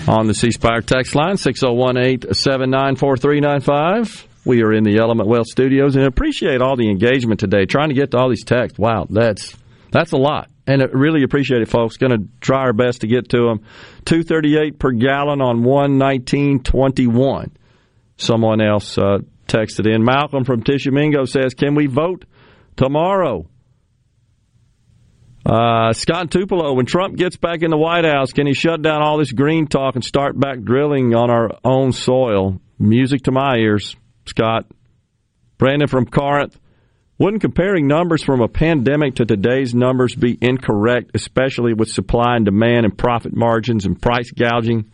on the C Spire text line 601 794 We are in the Element Wealth Studios and appreciate all the engagement today. Trying to get to all these texts. Wow, that's that's a lot, and I really appreciate it, folks. Going to try our best to get to them. Two thirty eight per gallon on one nineteen twenty one. Someone else uh, texted in. Malcolm from Tishomingo says, "Can we vote tomorrow?" Uh, Scott Tupelo, when Trump gets back in the White House, can he shut down all this green talk and start back drilling on our own soil? music to my ears, Scott. Brandon from Corinth. Wouldn't comparing numbers from a pandemic to today's numbers be incorrect, especially with supply and demand and profit margins and price gouging?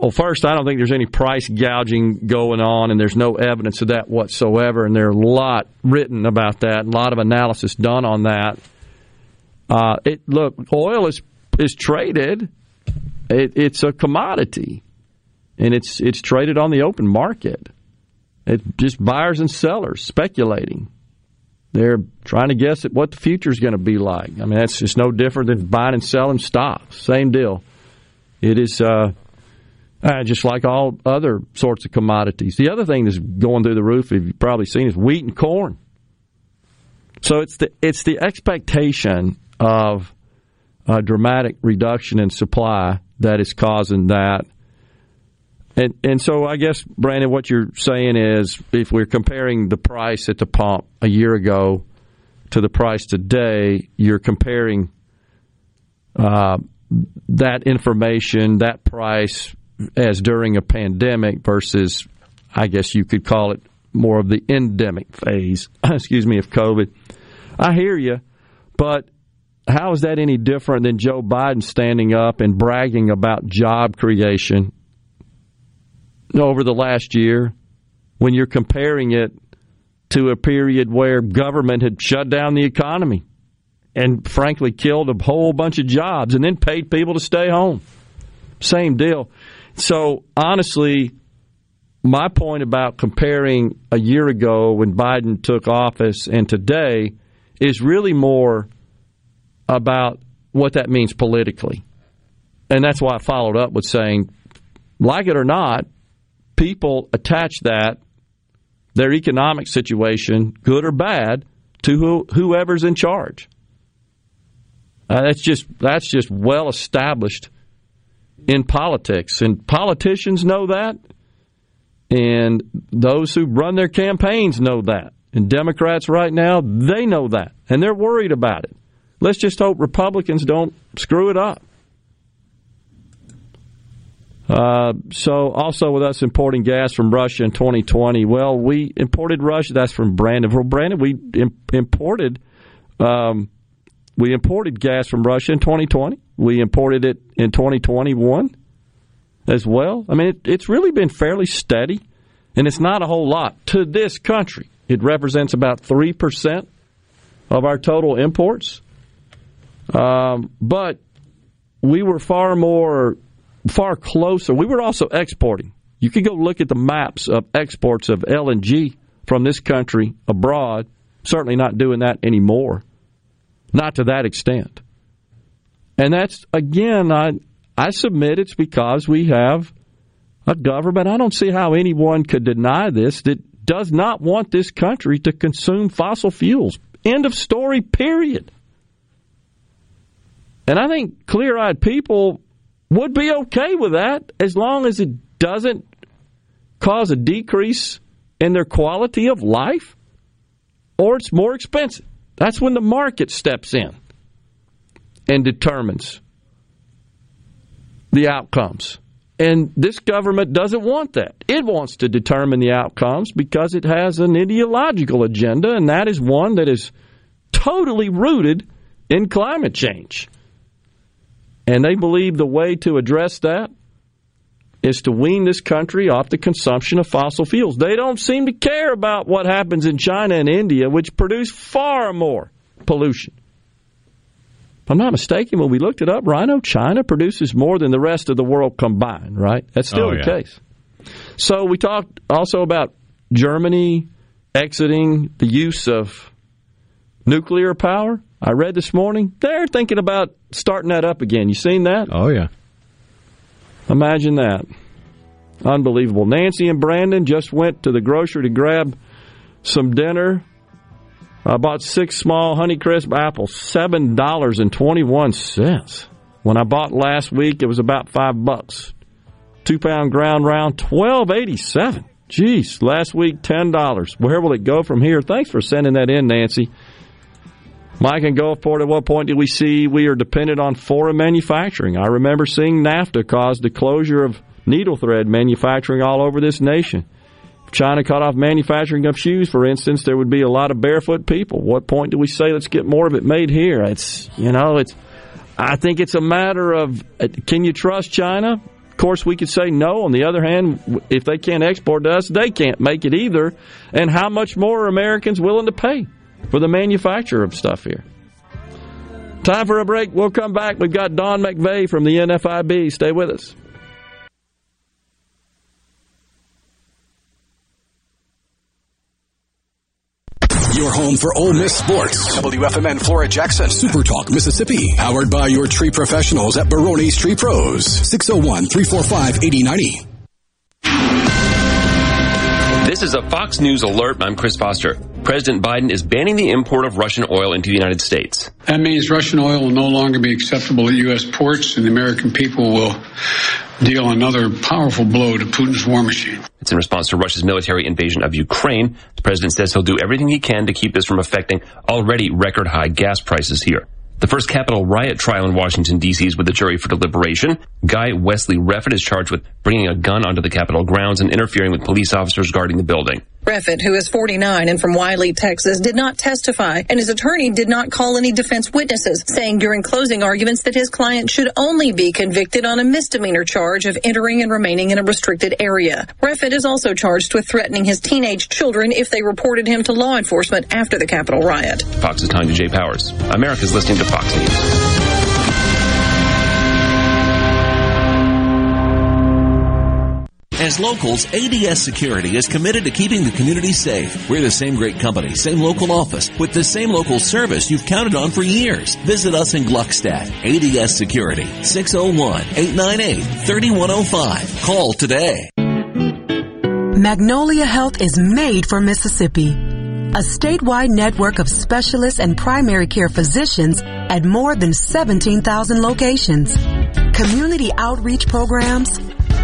Well, first, I don't think there's any price gouging going on, and there's no evidence of that whatsoever. And there's a lot written about that, a lot of analysis done on that. Uh, it look, oil is is traded. It, it's a commodity, and it's it's traded on the open market. It's just buyers and sellers speculating. They're trying to guess at what the future is going to be like. I mean, that's just no different than buying and selling stocks. Same deal. It is uh, uh, just like all other sorts of commodities. The other thing that's going through the roof, if you've probably seen, is wheat and corn. So it's the it's the expectation of a dramatic reduction in supply that is causing that. And and so I guess Brandon, what you're saying is, if we're comparing the price at the pump a year ago to the price today, you're comparing uh, that information, that price, as during a pandemic versus, I guess you could call it more of the endemic phase. excuse me, of COVID. I hear you, but how is that any different than Joe Biden standing up and bragging about job creation over the last year when you're comparing it to a period where government had shut down the economy and frankly killed a whole bunch of jobs and then paid people to stay home. Same deal. So honestly, my point about comparing a year ago when Biden took office and today is really more about what that means politically. And that's why I followed up with saying, like it or not, people attach that, their economic situation, good or bad, to who, whoever's in charge. Uh, that's just that's just well established in politics, and politicians know that, and those who run their campaigns know that, and Democrats right now they know that, and they're worried about it. Let's just hope Republicans don't screw it up. Uh, so, also with us importing gas from Russia in 2020, well, we imported Russia. That's from Brandon. From Brandon, we imported um, we imported gas from Russia in 2020. We imported it in 2021 as well. I mean, it, it's really been fairly steady, and it's not a whole lot to this country. It represents about three percent of our total imports. Um, but we were far more, far closer. We were also exporting. You could go look at the maps of exports of LNG from this country abroad. Certainly not doing that anymore. Not to that extent. And that's, again, I, I submit it's because we have a government. I don't see how anyone could deny this that does not want this country to consume fossil fuels. End of story, period. And I think clear eyed people would be okay with that as long as it doesn't cause a decrease in their quality of life or it's more expensive. That's when the market steps in and determines the outcomes. And this government doesn't want that. It wants to determine the outcomes because it has an ideological agenda, and that is one that is totally rooted in climate change. And they believe the way to address that is to wean this country off the consumption of fossil fuels. They don't seem to care about what happens in China and India, which produce far more pollution. If I'm not mistaken, when we looked it up, Rhino, China produces more than the rest of the world combined, right? That's still oh, the yeah. case. So we talked also about Germany exiting the use of nuclear power. I read this morning they're thinking about starting that up again. You seen that? Oh yeah. Imagine that. Unbelievable. Nancy and Brandon just went to the grocery to grab some dinner. I bought six small Honeycrisp apples, seven dollars and twenty one cents. When I bought last week, it was about five bucks. Two pound ground round, twelve eighty seven. Jeez, last week ten dollars. Where will it go from here? Thanks for sending that in, Nancy. Mike and Gulfport, at what point did we see we are dependent on foreign manufacturing? I remember seeing NAFTA cause the closure of needle thread manufacturing all over this nation. China cut off manufacturing of shoes, for instance, there would be a lot of barefoot people. What point do we say let's get more of it made here? It's you know, it's. I think it's a matter of uh, can you trust China? Of course, we could say no. On the other hand, if they can't export to us, they can't make it either. And how much more are Americans willing to pay for the manufacture of stuff here? Time for a break. We'll come back. We've got Dawn McVeigh from the NFIB. Stay with us. Your home for Ole Miss sports. WFMN Flora Jackson. Super Talk Mississippi. Powered by your tree professionals at Barone's Tree Pros. 601 345 8090. This is a Fox News alert. I'm Chris Foster. President Biden is banning the import of Russian oil into the United States. That means Russian oil will no longer be acceptable at U.S. ports, and the American people will deal another powerful blow to Putin's war machine. It's in response to Russia's military invasion of Ukraine. The president says he'll do everything he can to keep this from affecting already record high gas prices here. The first Capitol riot trial in Washington, D.C. is with a jury for deliberation. Guy Wesley Reffitt is charged with bringing a gun onto the Capitol grounds and interfering with police officers guarding the building. Reffitt, who is 49 and from Wylie, Texas, did not testify, and his attorney did not call any defense witnesses, saying during closing arguments that his client should only be convicted on a misdemeanor charge of entering and remaining in a restricted area. Reffitt is also charged with threatening his teenage children if they reported him to law enforcement after the Capitol riot. Fox's Tanya J. Powers. America's listening to Fox News. As locals, ADS Security is committed to keeping the community safe. We're the same great company, same local office, with the same local service you've counted on for years. Visit us in Gluckstadt. ADS Security, 601-898-3105. Call today. Magnolia Health is made for Mississippi. A statewide network of specialists and primary care physicians at more than 17,000 locations. Community outreach programs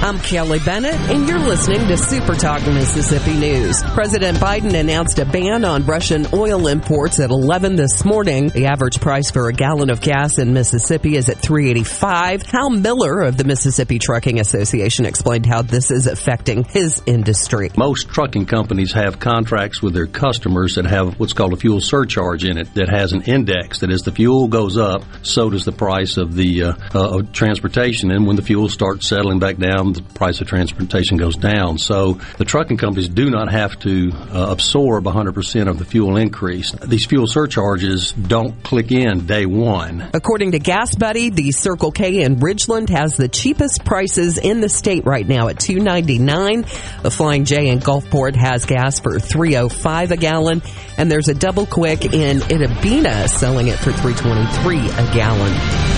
I'm Kelly Bennett, and you're listening to Super Talk Mississippi News. President Biden announced a ban on Russian oil imports at 11 this morning. The average price for a gallon of gas in Mississippi is at 385. Hal Miller of the Mississippi Trucking Association explained how this is affecting his industry. Most trucking companies have contracts with their customers that have what's called a fuel surcharge in it that has an index that as the fuel goes up, so does the price of the uh, uh, transportation. And when the fuel starts settling back down, the price of transportation goes down. So the trucking companies do not have to uh, absorb 100% of the fuel increase. These fuel surcharges don't click in day one. According to GasBuddy, the Circle K in Ridgeland has the cheapest prices in the state right now at 2.99. The Flying J in Gulfport has gas for 3.05 a gallon, and there's a Double Quick in Itta Bena selling it for 3.23 a gallon.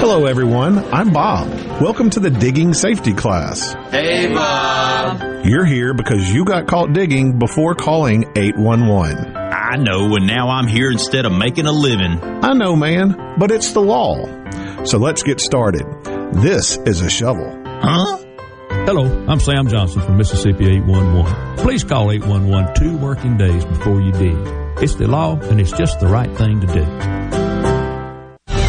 Hello, everyone. I'm Bob. Welcome to the digging safety class. Hey, Bob. You're here because you got caught digging before calling 811. I know, and now I'm here instead of making a living. I know, man, but it's the law. So let's get started. This is a shovel. Huh? Hello, I'm Sam Johnson from Mississippi 811. Please call 811 two working days before you dig. It's the law, and it's just the right thing to do.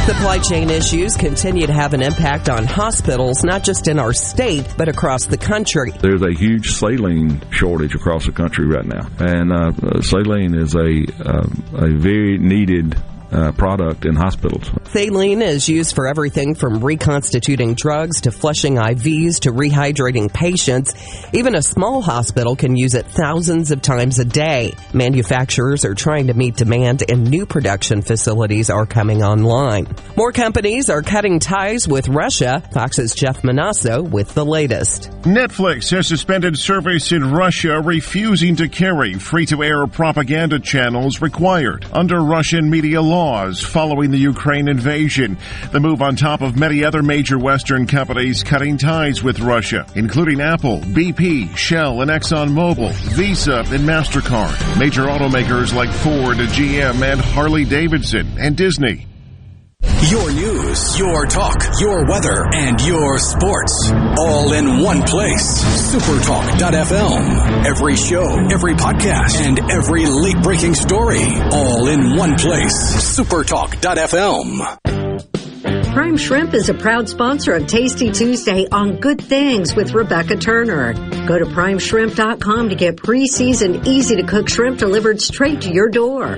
Supply chain issues continue to have an impact on hospitals, not just in our state, but across the country. There's a huge saline shortage across the country right now, and uh, saline is a uh, a very needed uh, product in hospitals. Saline is used for everything from reconstituting drugs to flushing IVs to rehydrating patients. Even a small hospital can use it thousands of times a day. Manufacturers are trying to meet demand and new production facilities are coming online. More companies are cutting ties with Russia. Fox's Jeff Monosso with the latest. Netflix has suspended service in Russia, refusing to carry free to air propaganda channels required under Russian media laws following the Ukraine invasion. The move on top of many other major Western companies cutting ties with Russia, including Apple, BP, Shell, and ExxonMobil, Visa, and MasterCard. Major automakers like Ford, GM, and Harley Davidson, and Disney. Your news, your talk, your weather, and your sports. All in one place. Supertalk.fm. Every show, every podcast, and every late breaking story. All in one place. Supertalk.fm. Prime Shrimp is a proud sponsor of Tasty Tuesday on Good Things with Rebecca Turner. Go to primeshrimp.com to get pre-seasoned, easy to cook shrimp delivered straight to your door.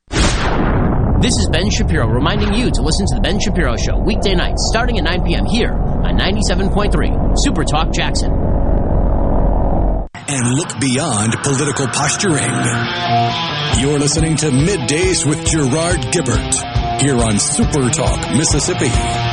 This is Ben Shapiro reminding you to listen to The Ben Shapiro Show weekday nights starting at 9 p.m. here on 97.3 Super Talk Jackson. And look beyond political posturing. You're listening to Middays with Gerard Gibert here on Super Talk, Mississippi.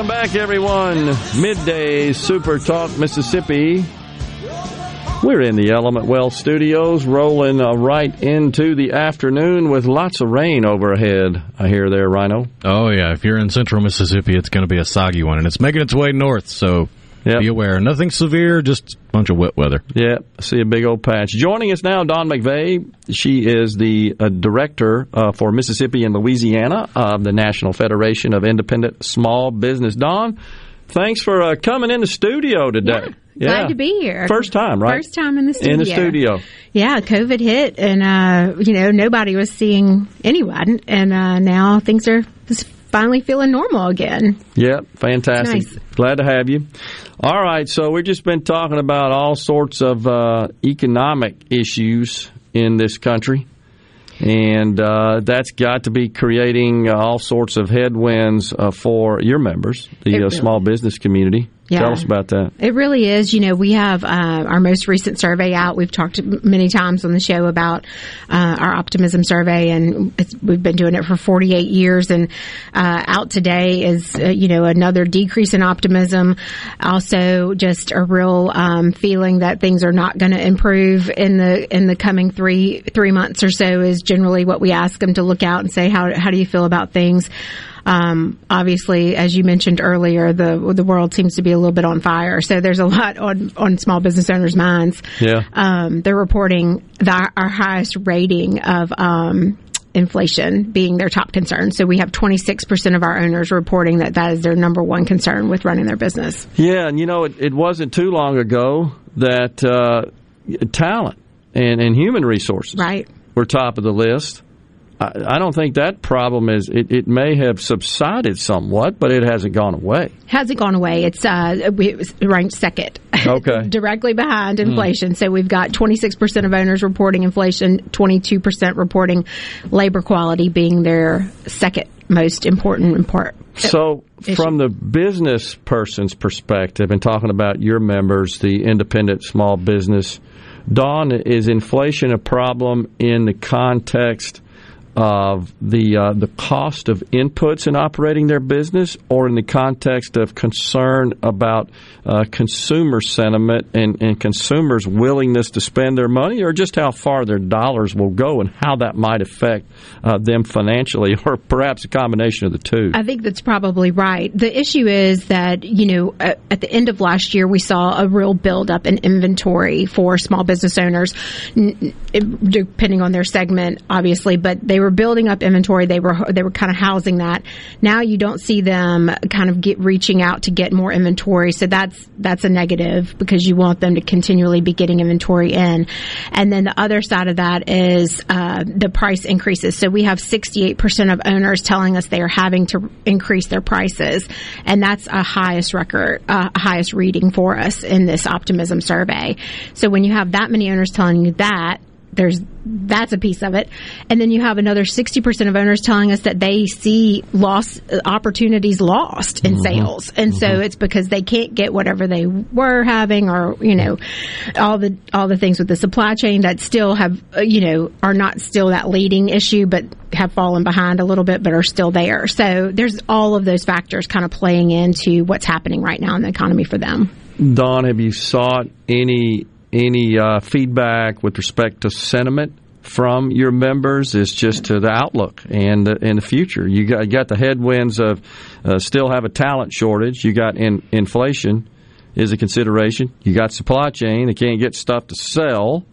Welcome back, everyone. Midday Super Talk Mississippi. We're in the Element Wealth studios, rolling uh, right into the afternoon with lots of rain overhead. I hear there, Rhino. Oh yeah, if you're in central Mississippi, it's going to be a soggy one, and it's making its way north. So be aware. Nothing severe, just a bunch of wet weather. Yeah, see a big old patch. Joining us now, Dawn McVeigh. She is the uh, director uh, for Mississippi and Louisiana of the National Federation of Independent Small Business. Dawn, thanks for uh, coming in the studio today. Glad to be here. First time, right? First time in the studio. In the studio. Yeah, COVID hit, and uh, you know nobody was seeing anyone, and uh, now things are just finally feeling normal again. Yep, fantastic. Nice. Glad to have you. All right, so we've just been talking about all sorts of uh, economic issues in this country, and uh, that's got to be creating uh, all sorts of headwinds uh, for your members, the uh, really- small business community. Yeah. Tell us about that. It really is. You know, we have uh, our most recent survey out. We've talked many times on the show about uh, our optimism survey, and it's, we've been doing it for 48 years. And uh, out today is, uh, you know, another decrease in optimism. Also, just a real um, feeling that things are not going to improve in the in the coming three three months or so. Is generally what we ask them to look out and say, how how do you feel about things? Um, obviously, as you mentioned earlier, the the world seems to be a little bit on fire. So there's a lot on on small business owners' minds. Yeah. Um, they're reporting that our highest rating of um, inflation being their top concern. So we have 26% of our owners reporting that that is their number one concern with running their business. Yeah, and you know, it, it wasn't too long ago that uh, talent and, and human resources right. were top of the list. I, don't think that problem is. It, it may have subsided somewhat, but it hasn't gone away. Hasn't gone away. It's uh, it was ranked second. Okay. directly behind Hmm. inflation. So we've got 26% of owners reporting inflation, 22% reporting labor quality being their second most important import. So, from the business person's perspective, and talking about your members, the independent small business, Dawn, is inflation a problem in the context of the uh, the cost of inputs in operating their business, or in the context of concern about uh, consumer sentiment and, and consumers' willingness to spend their money, or just how far their dollars will go and how that might affect uh, them financially, or perhaps a combination of the two. I think that's probably right. The issue is that you know at, the end of last year we saw a real buildup in inventory for small business owners, depending on their segment, obviously, but they were building up inventory. They were they were kind of housing that. Now you don't see them kind of get reaching out to get more inventory. So that's that's a negative because you want them to continually be getting inventory in. And then the other side of that is uh, the price increases. So we have 68% of owners telling us they are having to increase their prices, and that's a highest record, uh, highest reading for us in this optimism survey. So when you have that many owners telling you that, there's that's a piece of it. And then you have another 60% of owners telling us that they see loss opportunities lost in mm-hmm. sales. And mm-hmm. so it's because they can't get whatever they were having or, you know, all the all the things with the supply chain that still have uh, you know, are not still that leading issue but have fallen behind a little bit but are still there. So there's all of those factors kind of playing into what's happening right now in the economy for them. Dawn, have you sought any any uh, feedback with respect to sentiment from your members is just to the outlook and the, in the future. You got, you got the headwinds of uh, still have a talent shortage. You got in, inflation is a consideration. You got supply chain. They can't get stuff to sell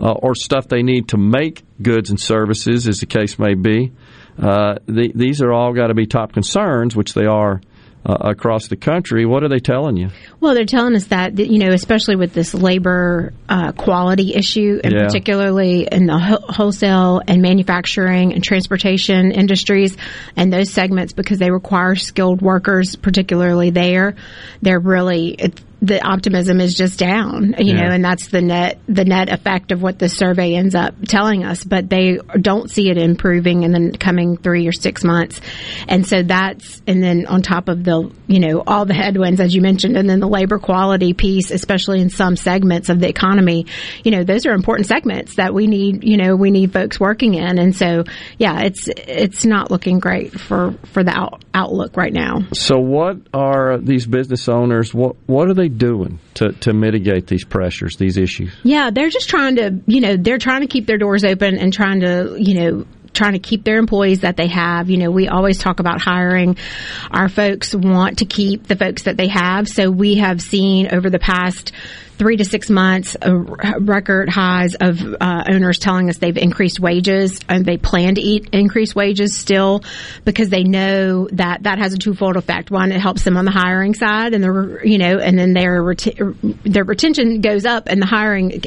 uh, or stuff they need to make goods and services, as the case may be. Uh, the, these are all got to be top concerns, which they are uh, across the country. What are they telling you? Well, they're telling us that you know, especially with this labor uh, quality issue, and yeah. particularly in the wholesale and manufacturing and transportation industries and those segments, because they require skilled workers, particularly there. They're really the optimism is just down, you yeah. know, and that's the net the net effect of what the survey ends up telling us. But they don't see it improving in the coming three or six months, and so that's and then on top of the you know all the headwinds as you mentioned, and then the labor quality piece, especially in some segments of the economy, you know, those are important segments that we need. You know, we need folks working in, and so yeah, it's it's not looking great for for the out, outlook right now. So, what are these business owners? What what are they doing to, to mitigate these pressures, these issues? Yeah, they're just trying to, you know, they're trying to keep their doors open and trying to, you know, trying to keep their employees that they have. You know, we always talk about hiring. Our folks want to keep the folks that they have. So we have seen over the past three to six months, record highs of uh, owners telling us they've increased wages and they plan to eat increase wages still because they know that that has a twofold effect. One, it helps them on the hiring side, and the you know, and then their their retention goes up and the hiring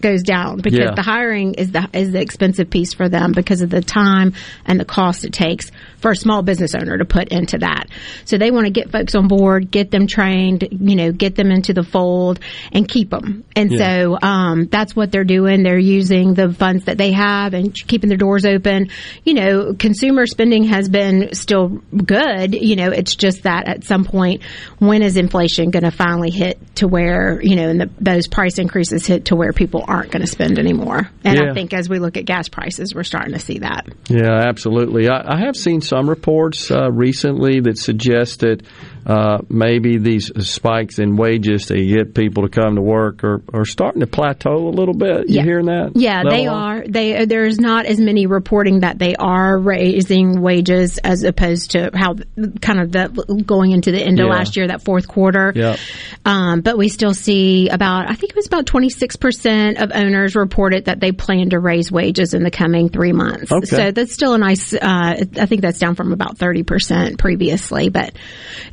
goes down because yeah. the hiring is the is the expensive piece for them because of the time and the cost it takes for a small business owner to put into that. So they want to get folks on board, get them trained, you know, get them into the fold and keep them. And yeah. so um, that's what they're doing. They're using the funds that they have and keeping their doors open. You know, consumer spending has been still good. You know, it's just that at some point, when is inflation going to finally hit to where, you know, and the, those price increases hit to where people aren't going to spend anymore. And yeah. I think as we look at gas prices, we're starting to see that. Yeah, absolutely. I, I have seen some some reports uh, recently that suggest that uh, maybe these spikes in wages to get people to come to work are, are starting to plateau a little bit. You yeah. hearing that? Yeah, they are. They there's not as many reporting that they are raising wages as opposed to how kind of the going into the end of last year, that fourth quarter. Yeah. Um, but we still see about I think it was about 26 percent of owners reported that they plan to raise wages in the coming three months. Okay. So that's still a nice. Uh, I think that's down from about 30 percent previously, but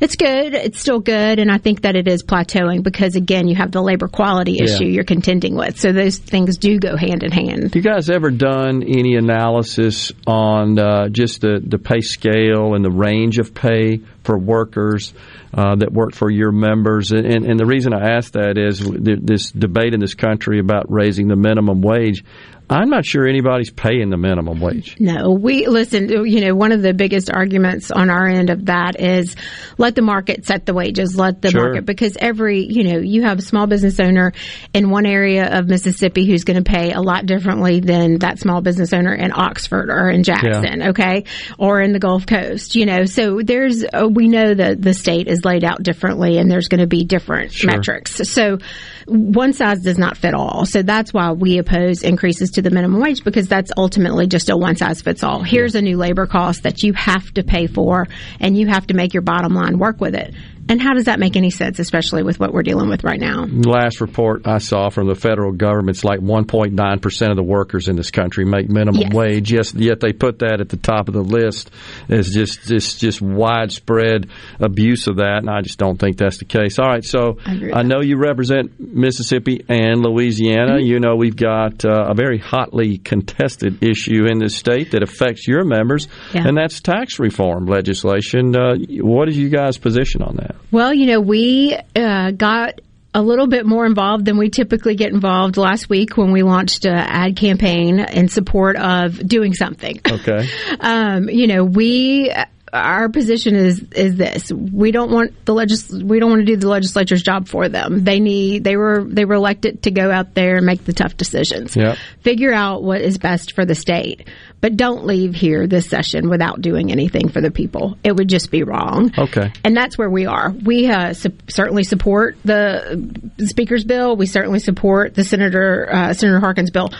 it's good. It's still good, and I think that it is plateauing because again, you have the labor quality issue yeah. you're contending with. So those things do go hand in hand. You guys ever done any analysis on uh, just the the pay scale and the range of pay for workers uh, that work for your members. And, and the reason I ask that is this debate in this country about raising the minimum wage. I'm not sure anybody's paying the minimum wage. No, we listen. You know, one of the biggest arguments on our end of that is let the market set the wages. Let the Sure. market because every you know you have a small business owner in one area of Mississippi who's going to pay a lot differently than that small business owner in Oxford or in Jackson, okay, or in the Gulf Coast. You know, so there's uh, we know that the state is laid out differently, and there's going to be different Sure. metrics. So one size does not fit all. So that's why we oppose increases to the minimum wage because that's ultimately just a one size fits all. Here's a new labor cost that you have to pay for and you have to make your bottom line work with it. And how does that make any sense, especially with what we're dealing with right now? Last report I saw from the federal government, it's like 1.9 percent of the workers in this country make minimum Yes. wage. Yes, yet they put that at the top of the list as just just just widespread abuse of that, and I just don't think that's the case. All right, so I I know you represent Mississippi and Louisiana. Mm-hmm. You know we've got uh, a very hotly contested issue in this state that affects your members, Yeah. and that's tax reform legislation. Uh, what is you guys' position on that? Well, you know, we uh, got a little bit more involved than we typically get involved last week when we launched an ad campaign in support of doing something. Okay. um, you know, we our position is is this: we don't want the legis- we don't want to do the legislature's job for them. They need they were they were elected to go out there and make the tough decisions. Yep. Figure out what is best for the state, but don't leave here this session without doing anything for the people. It would just be wrong. Okay. And that's where we are. We uh, su- certainly support the speaker's bill. We certainly support the senator uh, Senator Harkins' bill.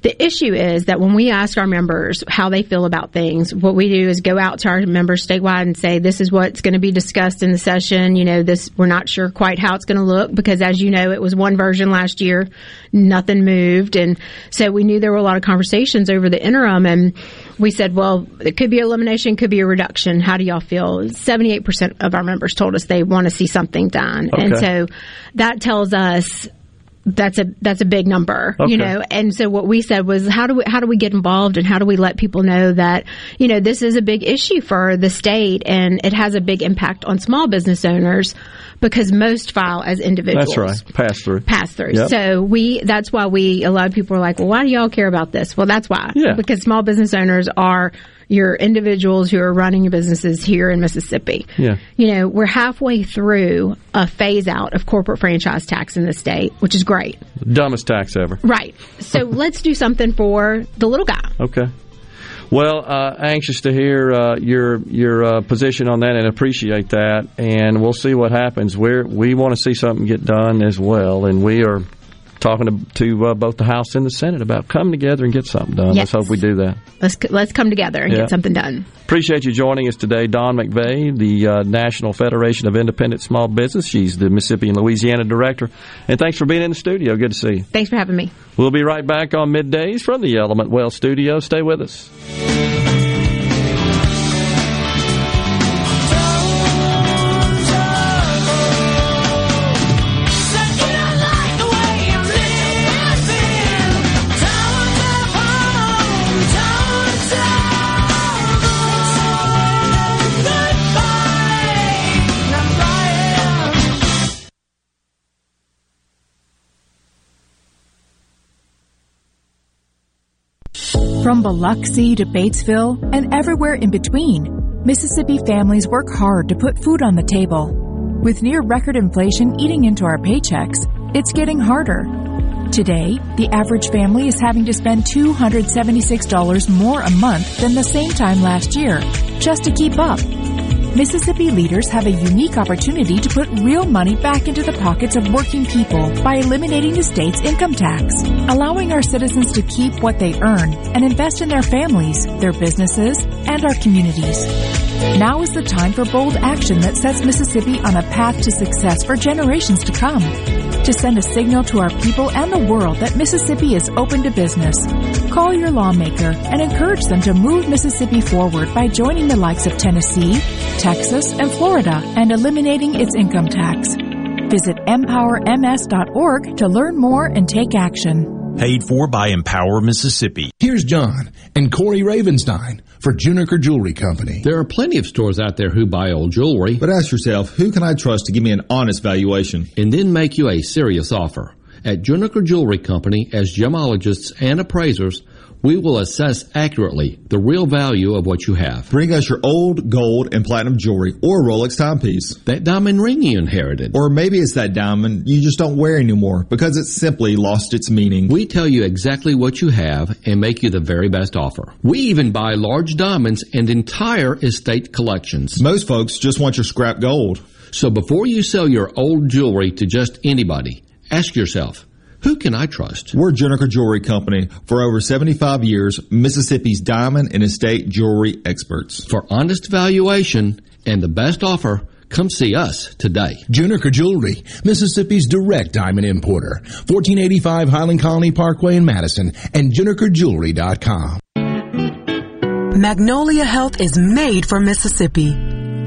The issue is that when we ask our members how they feel about things, what we do is go out to our members statewide and say, "This is what's going to be discussed in the session." You know, this we're not sure quite how it's going to look because, as you know, it was one version last year, nothing moved, and so we knew there were a lot of conversations over the interim and we said, well, it could be elimination, could be a reduction. How do y'all feel? 78% of our members told us they want to see something done. And so that tells us that's a that's a big number, Okay. you know. And so what we said was how do we how do we get involved and how do we let people know that you know this is a big issue for the state and it has a big impact on small business owners because most file as individuals That's right. Pass through. pass through. Yep. So we that's why we a lot of people are like, well, why do y'all care about this? Well, that's why. Yeah. Because small business owners are your individuals who are running your businesses here in Mississippi. Yeah. You know, we're halfway through a phase out of corporate franchise tax in the state, which is great. Dumbest tax ever. Right. So let's do something for the little guy. Okay. Well, uh, anxious to hear uh, your your uh, position on that and appreciate that, and we'll see what happens. We we want to see something get done as well, and we are talking to, to uh, both the House and the Senate about coming together and get something done. Yes. Let's hope we do that. Let's let's come together and Yeah. get something done. Appreciate you joining us today, Dawn McVeigh, the uh, National Federation of Independent Small Business. She's the Mississippi and Louisiana director, and thanks for being in the studio. Good to see you. Thanks for having me. We'll be right back on middays from the Element Wealth studio. Stay with us. From Biloxi to Batesville and everywhere in between, Mississippi families work hard to put food on the table. With near record inflation eating into our paychecks, it's getting harder. Today, the average family is having to spend $276 more a month than the same time last year just to keep up. Mississippi leaders have a unique opportunity to put real money back into the pockets of working people by eliminating the state's income tax, allowing our citizens to keep what they earn and invest in their families, their businesses, and our communities. Now is the time for bold action that sets Mississippi on a path to success for generations to come. To send a signal to our people and the world that Mississippi is open to business, call your lawmaker and encourage them to move Mississippi forward by joining the likes of Tennessee, Texas, and Florida and eliminating its income tax. Visit empowerms.org to learn more and take action. Paid for by Empower Mississippi. Here's John and Corey Ravenstein for Juniker Jewelry Company. There are plenty of stores out there who buy old jewelry. But ask yourself, who can I trust to give me an honest valuation? And then make you a serious offer. At Juniker Jewelry Company, as gemologists and appraisers, we will assess accurately the real value of what you have. Bring us your old gold and platinum jewelry or Rolex timepiece. That diamond ring you inherited. Or maybe it's that diamond you just don't wear anymore because it simply lost its meaning. We tell you exactly what you have and make you the very best offer. We even buy large diamonds and entire estate collections. Most folks just want your scrap gold. So before you sell your old jewelry to just anybody, ask yourself, who can I trust? We're Juniker Jewelry Company. For over 75 years, Mississippi's diamond and estate jewelry experts. For honest valuation and the best offer, come see us today. Juniker Jewelry, Mississippi's direct diamond importer. 1485 Highland Colony Parkway in Madison and junikerjewelry.com. Magnolia Health is made for Mississippi.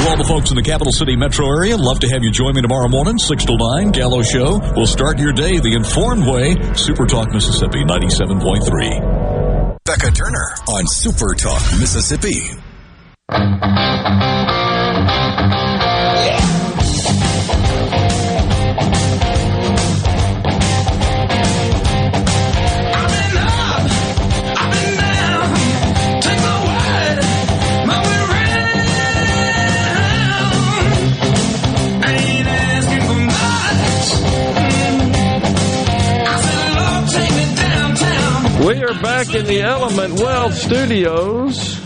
To all the folks in the capital city metro area, love to have you join me tomorrow morning, 6 to 9, Gallo Show. We'll start your day the informed way. Super Talk Mississippi 97.3. Becca Turner on Super Talk Mississippi. We are back in the Element Wealth Studios.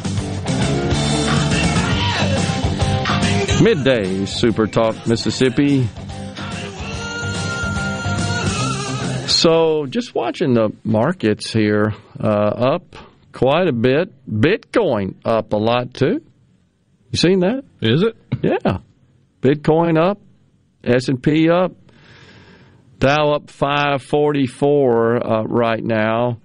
Midday Super Talk Mississippi. So, just watching the markets here uh, up quite a bit. Bitcoin up a lot too. You seen that? Is it? Yeah. Bitcoin up, S and P up, Dow up five forty four uh, right now.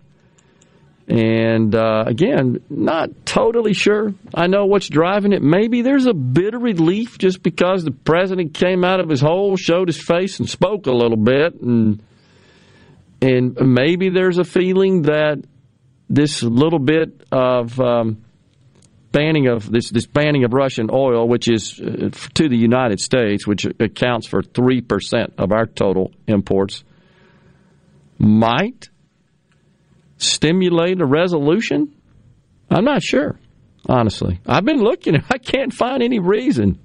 And uh, again, not totally sure. I know what's driving it. Maybe there's a bit of relief just because the president came out of his hole, showed his face, and spoke a little bit, and and maybe there's a feeling that this little bit of um, banning of this this banning of Russian oil, which is uh, to the United States, which accounts for three percent of our total imports, might stimulate a resolution? I'm not sure, honestly. I've been looking, I can't find any reason.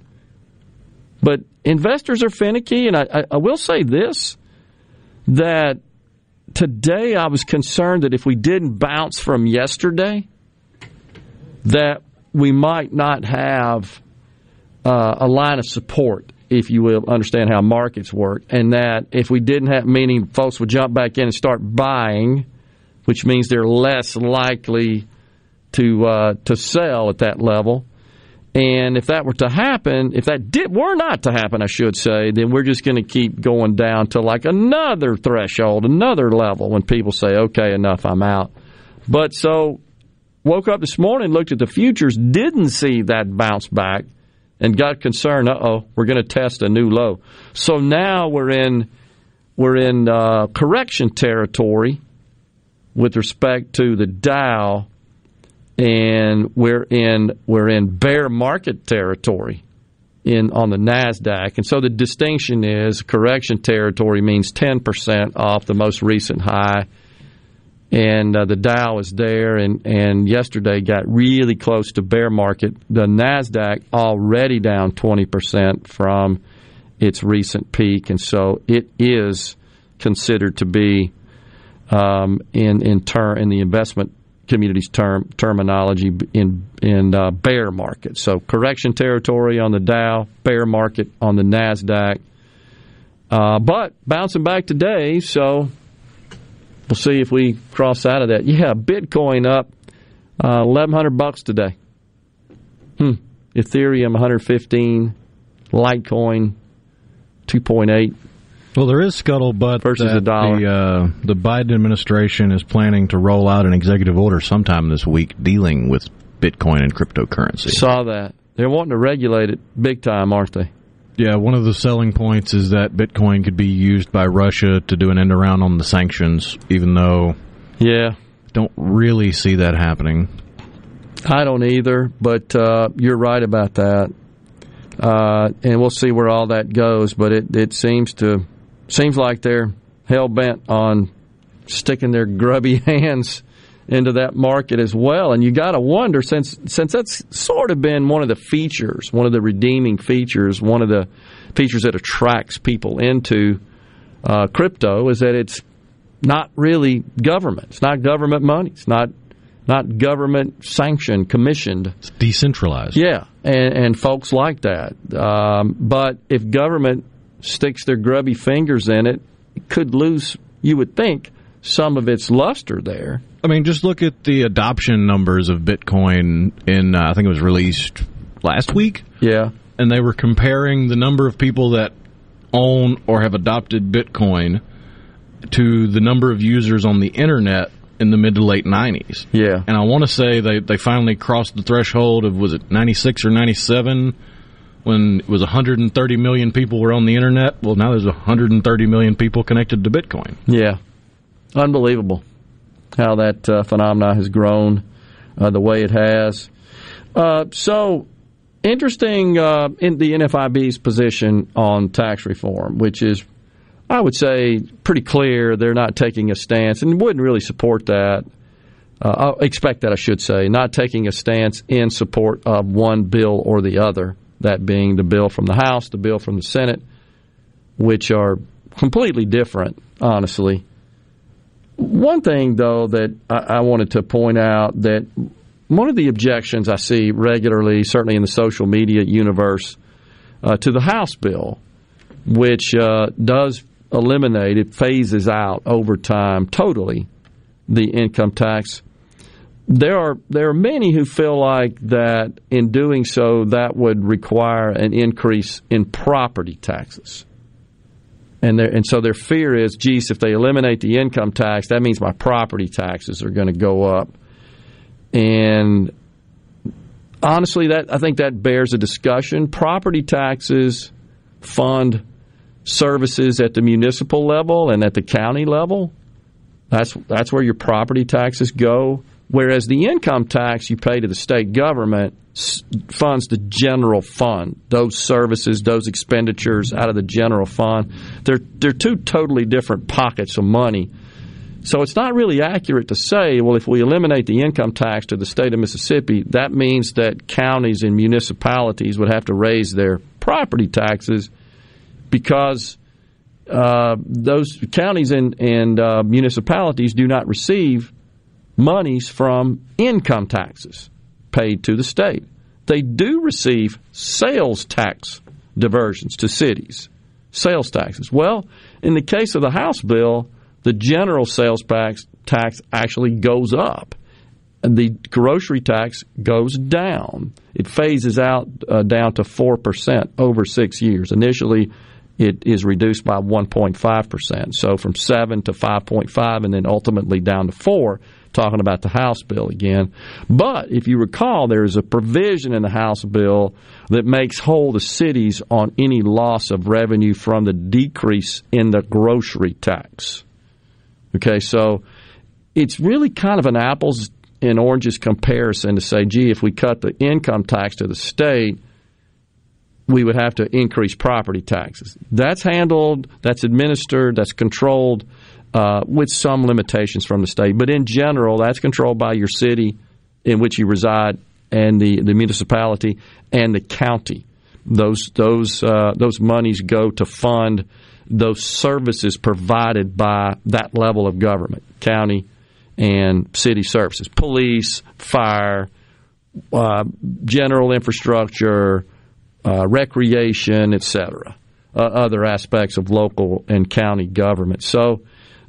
But investors are finicky, and I, I, will say this that today I was concerned that if we didn't bounce from yesterday, that we might not have uh, a line of support, if you will, understand how markets work, and that if we didn't have, meaning folks would jump back in and start buying, which means they're less likely to uh, to sell at that level. And if that were to happen, if that did were not to happen, I should say, then we're just going to keep going down to like another threshold, another level when people say, "Okay, enough, I'm out." But so woke up this morning, looked at the futures, didn't see that bounce back, and got concerned. Uh oh, we're going to test a new low. So now we're in we're in uh, correction territory with respect to the Dow, and we're in we're in bear market territory in on the Nasdaq. And so the distinction is correction territory means ten percent off the most recent high, and uh, the Dow is there, and and yesterday got really close to bear market. The Nasdaq already down twenty percent from its recent peak, and so it is considered to be um, in in turn in the investment community's term terminology in in uh, bear market. So correction territory on the Dow, bear market on the Nasdaq. Uh, but bouncing back today, so we'll see if we cross out of that. Yeah, Bitcoin up uh, eleven hundred bucks today. Hmm. Ethereum one hundred fifteen, Litecoin two point eight. Well, there is scuttlebutt versus that a dollar. The, uh, the Biden administration is planning to roll out an executive order sometime this week dealing with Bitcoin and cryptocurrency. Saw that. They're wanting to regulate it big time, aren't they? Yeah, one of the selling points is that Bitcoin could be used by Russia to do an end around on the sanctions, even though yeah, don't really see that happening. I don't either, but uh, you're right about that, uh, and we'll see where all that goes. But it, it seems to seems like they're hell bent on sticking their grubby hands into that market as well. And you got to wonder since since that's sort of been one of the features, one of the redeeming features, one of the features that attracts people into uh, crypto is that it's not really government. It's not government money. It's not not government sanctioned, commissioned. It's decentralized. Yeah, and, and folks like that. Um, but if government sticks their grubby fingers in it, it could lose. You would think some of its luster there. I mean, just look at the adoption numbers of Bitcoin in, uh, I think it was released last week. Yeah. And they were comparing the number of people that own or have adopted Bitcoin to the number of users on the internet in the mid to late 90s. Yeah. And I want to say they, they finally crossed the threshold of, was it 96 or 97? When it was 130 million people were on the internet. Well, now there's 130 million people connected to Bitcoin. Yeah. Unbelievable how that uh, phenomena has grown uh, the way it has. Uh, so, interesting uh, in the NFIB's position on tax reform, which is, I would say, pretty clear. They're not taking a stance and wouldn't really support that. Uh, I expect that, I should say, not taking a stance in support of one bill or the other, that being the bill from the House, the bill from the Senate, which are completely different, honestly. One thing, though, that I, I wanted to point out that one of the objections I see regularly, certainly in the social media universe, uh, to the House bill, which uh, does eliminate, it phases out over time totally the income tax. There are there are many who feel like that in doing so that would require an increase in property taxes. And, and so their fear is, geez, if they eliminate the income tax, that means my property taxes are going to go up. And honestly, that I think that bears a discussion. Property taxes fund services at the municipal level and at the county level. That's that's where your property taxes go. Whereas the income tax you pay to the state government funds the general fund, those services, those expenditures out of the general fund. They're they're two totally different pockets of money. So it's not really accurate to say, well, if we eliminate the income tax to the state of Mississippi, that means that counties and municipalities would have to raise their property taxes because uh, those counties and, and uh, municipalities do not receive monies from income taxes paid to the state. They do receive sales tax diversions to cities, sales taxes. Well, in the case of the House bill, the general sales tax, tax actually goes up. And the grocery tax goes down. It phases out uh, down to 4% over six years. Initially, it is reduced by 1.5%. So from 7 to 5.5 and then ultimately down to 4 talking about the House bill again. But if you recall, there is a provision in the House bill that makes whole the cities on any loss of revenue from the decrease in the grocery tax. Okay, so it's really kind of an apples and oranges comparison to say, gee, if we cut the income tax to the state, we would have to increase property taxes. That's handled, that's administered, that's controlled uh, with some limitations from the state. But in general, that's controlled by your city in which you reside and the, the municipality and the county. Those those uh, those monies go to fund those services provided by that level of government, county and city services, police, fire, uh, general infrastructure, uh, recreation, etc., uh, other aspects of local and county government. So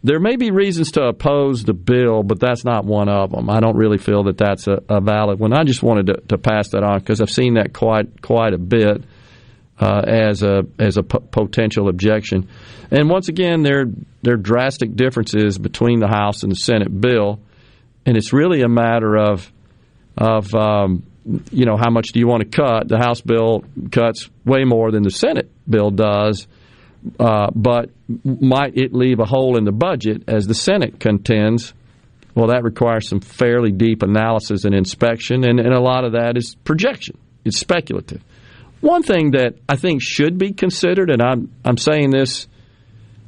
there may be reasons to oppose the bill, but that's not one of them. I don't really feel that that's a, a valid one. I just wanted to, to pass that on because I've seen that quite quite a bit uh, as a as a p- potential objection. And once again, there there are drastic differences between the House and the Senate bill, and it's really a matter of of um, you know how much do you want to cut? The House bill cuts way more than the Senate bill does uh, but might it leave a hole in the budget as the Senate contends? Well, that requires some fairly deep analysis and inspection, and, and a lot of that is projection. It's speculative. One thing that I think should be considered, and I'm I'm saying this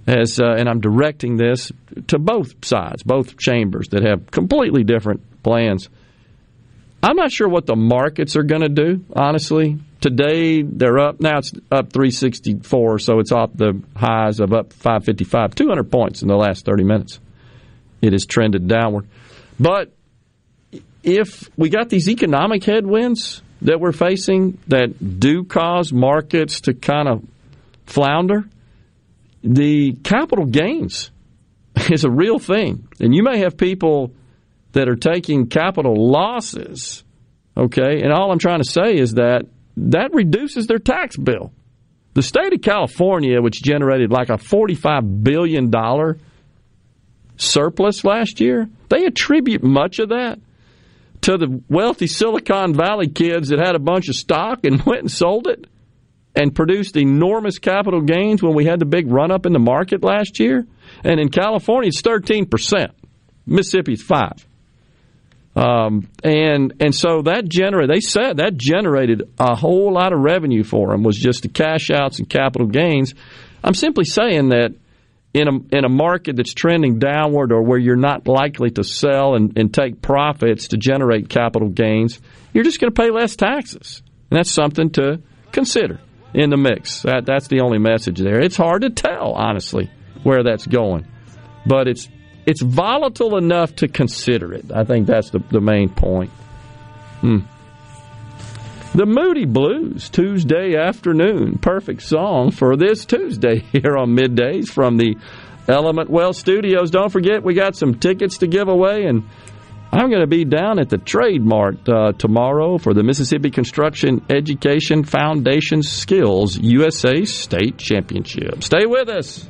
as uh, and I'm directing this to both sides, both chambers that have completely different plans. I'm not sure what the markets are going to do, honestly. Today they're up. Now it's up 364, so it's off the highs of up 555, 200 points in the last 30 minutes. It has trended downward. But if we got these economic headwinds that we're facing that do cause markets to kind of flounder, the capital gains is a real thing. And you may have people that are taking capital losses, okay? And all I'm trying to say is that that reduces their tax bill. The state of California, which generated like a $45 billion surplus last year, they attribute much of that to the wealthy Silicon Valley kids that had a bunch of stock and went and sold it and produced enormous capital gains when we had the big run up in the market last year. And in California, it's 13%. Mississippi's 5 um, and and so that generated they said that generated a whole lot of revenue for them was just the cash outs and capital gains. I'm simply saying that in a in a market that's trending downward or where you're not likely to sell and, and take profits to generate capital gains, you're just going to pay less taxes. And that's something to consider in the mix. That that's the only message there. It's hard to tell, honestly, where that's going. But it's it's volatile enough to consider it. I think that's the, the main point. Hmm. The Moody Blues, Tuesday afternoon. Perfect song for this Tuesday here on Middays from the Element Wealth Studios. Don't forget, we got some tickets to give away, and I'm going to be down at the Trade Mart uh, tomorrow for the Mississippi Construction Education Foundation Skills USA State Championship. Stay with us.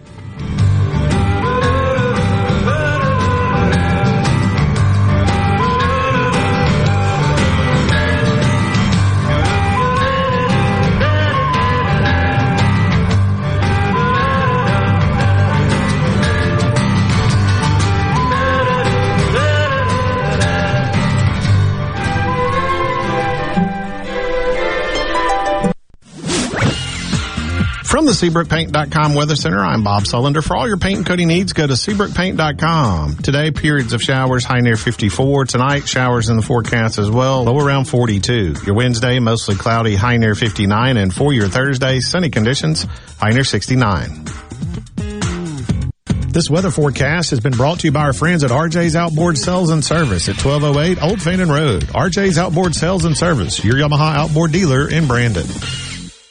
From the SeabrookPaint.com Weather Center, I'm Bob Sullender. For all your paint and coating needs, go to SeabrookPaint.com. Today, periods of showers, high near 54. Tonight, showers in the forecast as well, low around 42. Your Wednesday, mostly cloudy, high near 59. And for your Thursday, sunny conditions, high near 69. This weather forecast has been brought to you by our friends at RJ's Outboard Sales and Service at 1208 Old Fannin Road. RJ's Outboard Sales and Service, your Yamaha outboard dealer in Brandon.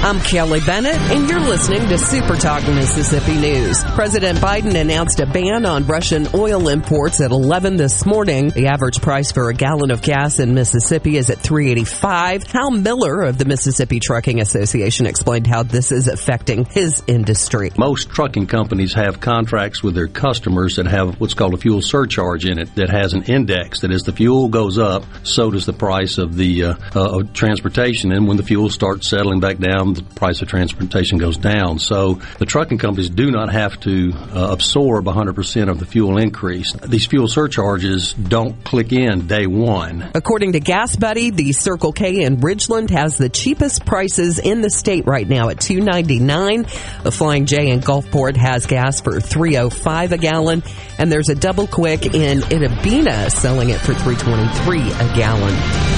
I'm Kelly Bennett, and you're listening to Super Talk Mississippi News. President Biden announced a ban on Russian oil imports at 11 this morning. The average price for a gallon of gas in Mississippi is at 385. Hal Miller of the Mississippi Trucking Association explained how this is affecting his industry. Most trucking companies have contracts with their customers that have what's called a fuel surcharge in it that has an index that as the fuel goes up, so does the price of the uh, uh, transportation. And when the fuel starts settling back down, the price of transportation goes down. So the trucking companies do not have to uh, absorb 100% of the fuel increase. These fuel surcharges don't click in day one. According to GasBuddy, the Circle K in Ridgeland has the cheapest prices in the state right now at 2.99. The Flying J in Gulfport has gas for 3.05 a gallon, and there's a Double Quick in Itta Bena selling it for 3.23 a gallon.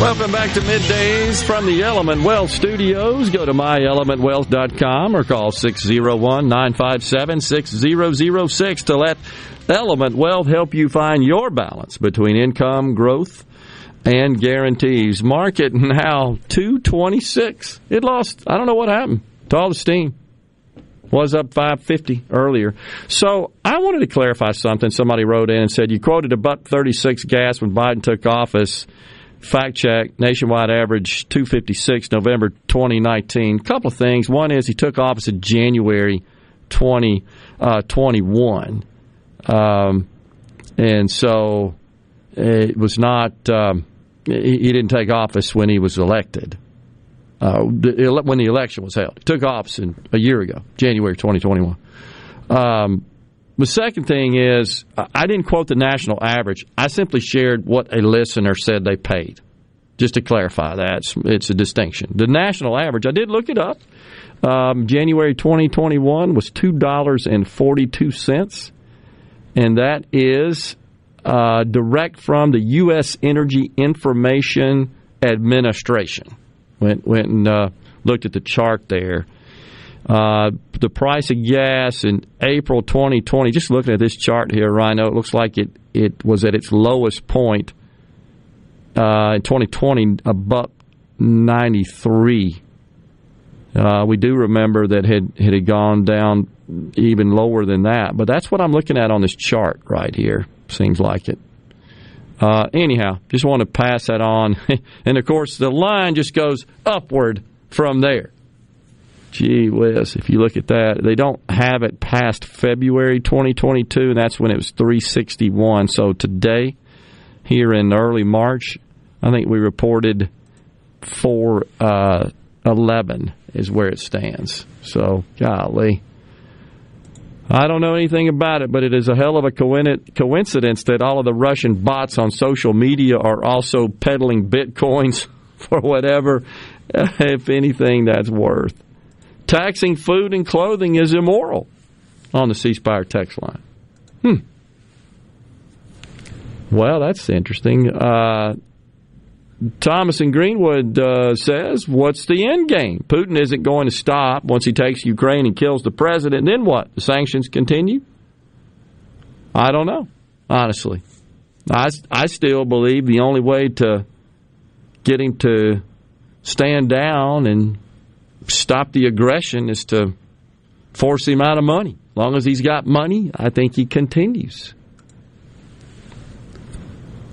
Welcome back to Middays from the Element Wealth Studios. Go to myelementwealth.com or call 601-957-6006 to let Element Wealth help you find your balance between income, growth, and guarantees. Market now 226. It lost, I don't know what happened to all the steam. Was up 550 earlier. So I wanted to clarify something. Somebody wrote in and said, You quoted a buck 36 gas when Biden took office. Fact check, nationwide average 256 November 2019. A couple of things. One is he took office in January 2021. Uh, um, and so it was not, um, he, he, didn't take office when he was elected, uh, when the election was held. He took office in, a year ago, January 2021. Um, the second thing is, I didn't quote the national average. I simply shared what a listener said they paid. Just to clarify that, it's, a distinction. The national average, I did look it up. Um, January 2021 was $2.42, and that is uh, direct from the U.S. Energy Information Administration. Went, went and uh, looked at the chart there. Uh, the price of gas in April 2020, just looking at this chart here, Rhino, it looks like it, it was at its lowest point uh, in 2020, a buck 93. Uh, we do remember that had it had gone down even lower than that, but that's what I'm looking at on this chart right here. Seems like it. Uh, anyhow, just want to pass that on, and of course the line just goes upward from there. Gee whiz, if you look at that, they don't have it past February 2022, and that's when it was 361. So today, here in early March, I think we reported 411 uh, is where it stands. So, golly. I don't know anything about it, but it is a hell of a coincidence that all of the Russian bots on social media are also peddling bitcoins for whatever, if anything, that's worth. Taxing food and clothing is immoral on the C Spire text line. Hmm. Well, that's interesting. Uh, Thomas and Greenwood uh, says, What's the end game? Putin isn't going to stop once he takes Ukraine and kills the president. Then what? The sanctions continue? I don't know, honestly. I, I still believe the only way to get him to stand down and stop the aggression is to force him out of money. As long as he's got money, I think he continues.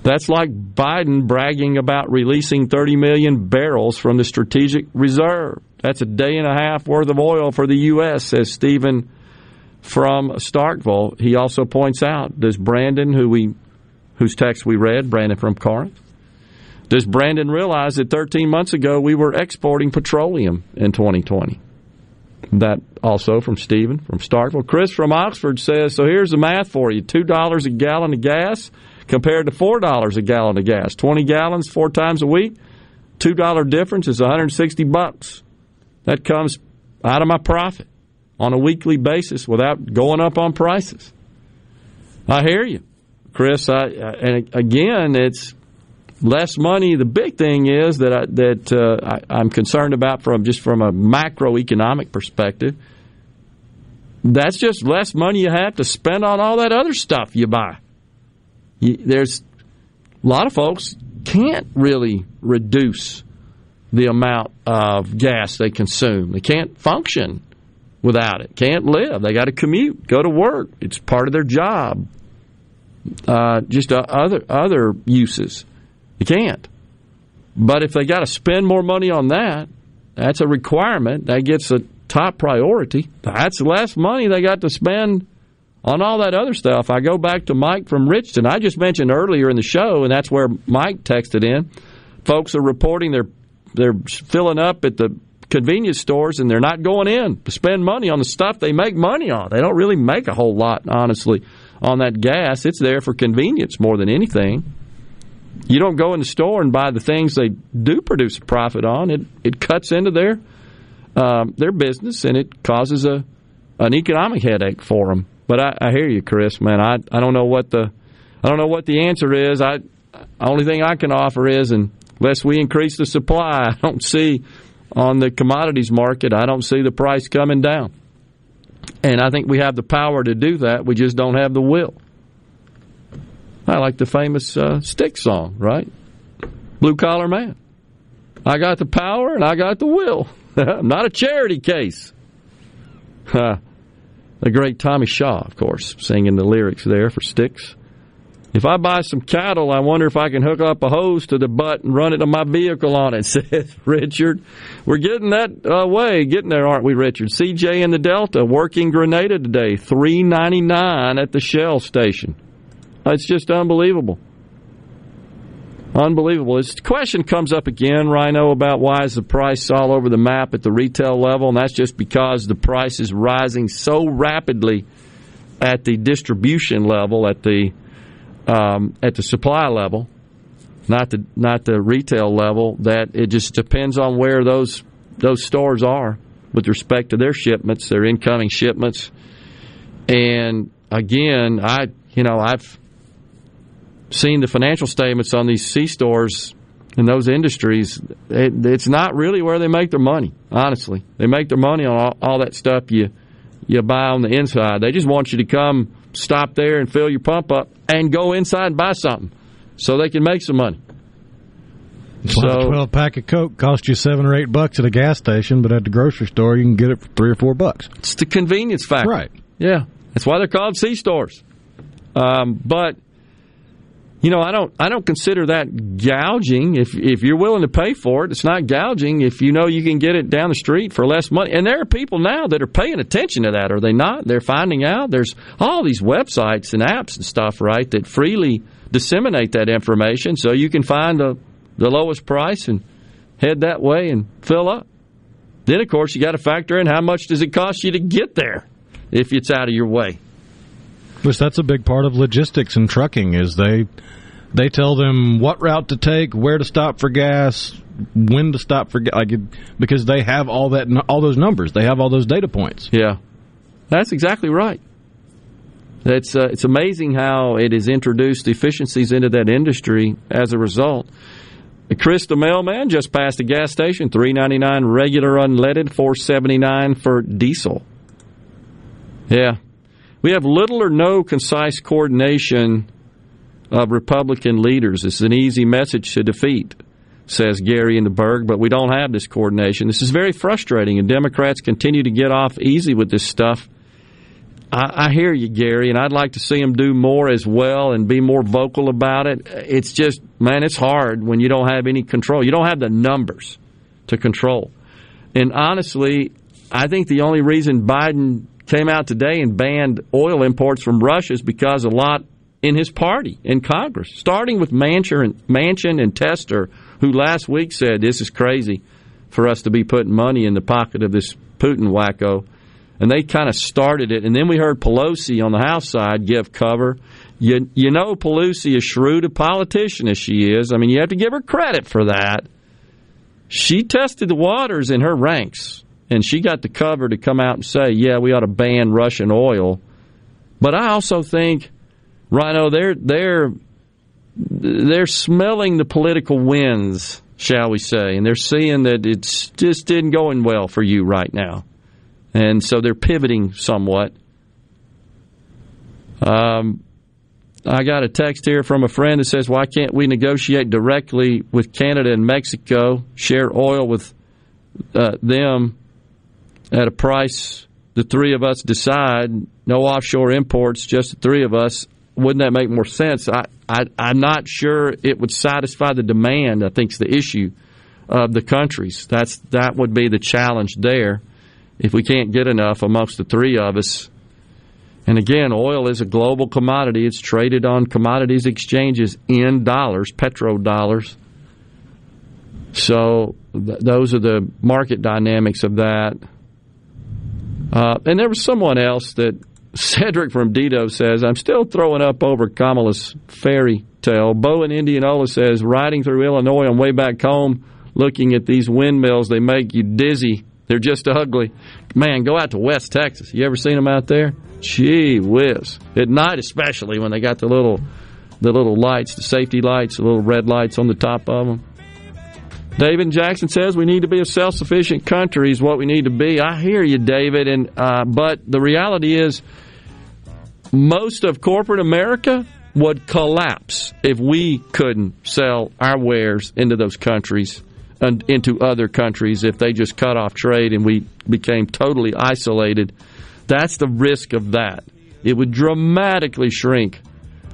That's like Biden bragging about releasing 30 million barrels from the strategic reserve. That's a day and a half worth of oil for the U.S., says Stephen from Starkville. He also points out, does Brandon, who we, whose text we read, Brandon from Corinth, does Brandon realize that 13 months ago we were exporting petroleum in 2020? That also from Stephen from Starkville. Chris from Oxford says, so here's the math for you $2 a gallon of gas compared to $4 a gallon of gas. 20 gallons four times a week, $2 difference is 160 bucks. That comes out of my profit on a weekly basis without going up on prices. I hear you, Chris. I, and again, it's less money. The big thing is that I, that uh, I, am concerned about from just from a macroeconomic perspective. That's just less money you have to spend on all that other stuff you buy. You, there's a lot of folks can't really reduce the amount of gas they consume. They can't function without it. Can't live. They got to commute, go to work. It's part of their job. Uh, just uh, other other uses. You can't. But if they got to spend more money on that, that's a requirement. That gets a top priority. That's less money they got to spend on all that other stuff. I go back to Mike from Richton. I just mentioned earlier in the show, and that's where Mike texted in. Folks are reporting they're they're filling up at the convenience stores and they're not going in to spend money on the stuff they make money on. They don't really make a whole lot, honestly, on that gas. It's there for convenience more than anything. You don't go in the store and buy the things they do produce a profit on. It it cuts into their um, their business and it causes a an economic headache for them. But I, I hear you, Chris. Man, I I don't know what the I don't know what the answer is. I only thing I can offer is, unless we increase the supply, I don't see on the commodities market, I don't see the price coming down. And I think we have the power to do that. We just don't have the will. I like the famous uh, Styx song, right? Blue collar man. I got the power and I got the will. I'm not a charity case. the great Tommy Shaw, of course, singing the lyrics there for Styx. If I buy some cattle, I wonder if I can hook up a hose to the butt and run it to my vehicle on it, says Richard. We're getting that uh, way, getting there, aren't we, Richard? CJ in the Delta, working Grenada today, three ninety nine at the Shell station. It's just unbelievable. Unbelievable. This question comes up again, Rhino, about why is the price all over the map at the retail level, and that's just because the price is rising so rapidly at the distribution level, at the um, at the supply level, not the not the retail level. That it just depends on where those those stores are with respect to their shipments, their incoming shipments. And again, I you know I've seen the financial statements on these C stores in those industries. It, it's not really where they make their money. Honestly, they make their money on all, all that stuff you you buy on the inside. They just want you to come stop there and fill your pump up and go inside and buy something so they can make some money. So, a 12 pack of Coke costs you seven or eight bucks at a gas station, but at the grocery store you can get it for three or four bucks. It's the convenience factor. Right. Yeah. That's why they're called C stores. Um, but you know, I don't I don't consider that gouging. If if you're willing to pay for it, it's not gouging if you know you can get it down the street for less money. And there are people now that are paying attention to that, are they not? They're finding out there's all these websites and apps and stuff, right, that freely disseminate that information so you can find the the lowest price and head that way and fill up. Then of course you got to factor in how much does it cost you to get there if it's out of your way. Which that's a big part of logistics and trucking is they they tell them what route to take, where to stop for gas, when to stop for gas, like, because they have all that all those numbers, they have all those data points. Yeah, that's exactly right. It's uh, it's amazing how it has introduced efficiencies into that industry as a result. Chris the mailman just passed a gas station, three ninety nine regular unleaded, four seventy nine for diesel. Yeah, we have little or no concise coordination of Republican leaders. It's an easy message to defeat, says Gary in the Berg, but we don't have this coordination. This is very frustrating, and Democrats continue to get off easy with this stuff. I, I hear you, Gary, and I'd like to see them do more as well and be more vocal about it. It's just, man, it's hard when you don't have any control. You don't have the numbers to control. And honestly, I think the only reason Biden came out today and banned oil imports from Russia is because a lot in his party in Congress, starting with Manchin and, Tester, who last week said this is crazy for us to be putting money in the pocket of this Putin wacko. And they kind of started it. And then we heard Pelosi on the House side give cover. You, you know, Pelosi, a shrewd a politician as she is, I mean, you have to give her credit for that. She tested the waters in her ranks and she got the cover to come out and say, "Yeah, we ought to ban Russian oil." But I also think, Rhino, they're they're they're smelling the political winds, shall we say, and they're seeing that it's just isn't going well for you right now, and so they're pivoting somewhat. Um, I got a text here from a friend that says, "Why can't we negotiate directly with Canada and Mexico, share oil with uh, them?" At a price the three of us decide, no offshore imports, just the three of us, wouldn't that make more sense? I, I, I'm not sure it would satisfy the demand, I think is the issue of the countries. That's That would be the challenge there if we can't get enough amongst the three of us. And again, oil is a global commodity. It's traded on commodities exchanges in dollars, petrodollars. So th- those are the market dynamics of that. Uh, and there was someone else that Cedric from Dido says, I'm still throwing up over Kamala's fairy tale. Bo in Indianola says, riding through Illinois on way back home, looking at these windmills, they make you dizzy. They're just ugly. Man, go out to West Texas. You ever seen them out there? Gee whiz. At night especially when they got the little the little lights, the safety lights, the little red lights on the top of them. David Jackson says we need to be a self-sufficient country is what we need to be. I hear you, David, and uh, but the reality is, most of corporate America would collapse if we couldn't sell our wares into those countries and into other countries if they just cut off trade and we became totally isolated. That's the risk of that. It would dramatically shrink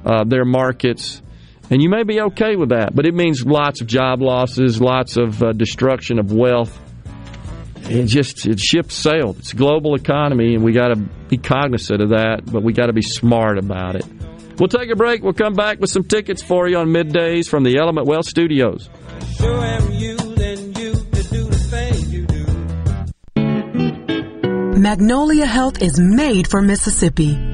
uh, their markets and you may be okay with that, but it means lots of job losses, lots of uh, destruction of wealth. It just it ships sailed. It's a global economy, and we got to be cognizant of that, but we got to be smart about it. We'll take a break. We'll come back with some tickets for you on middays from the Element Wealth Studios. Magnolia Health is made for Mississippi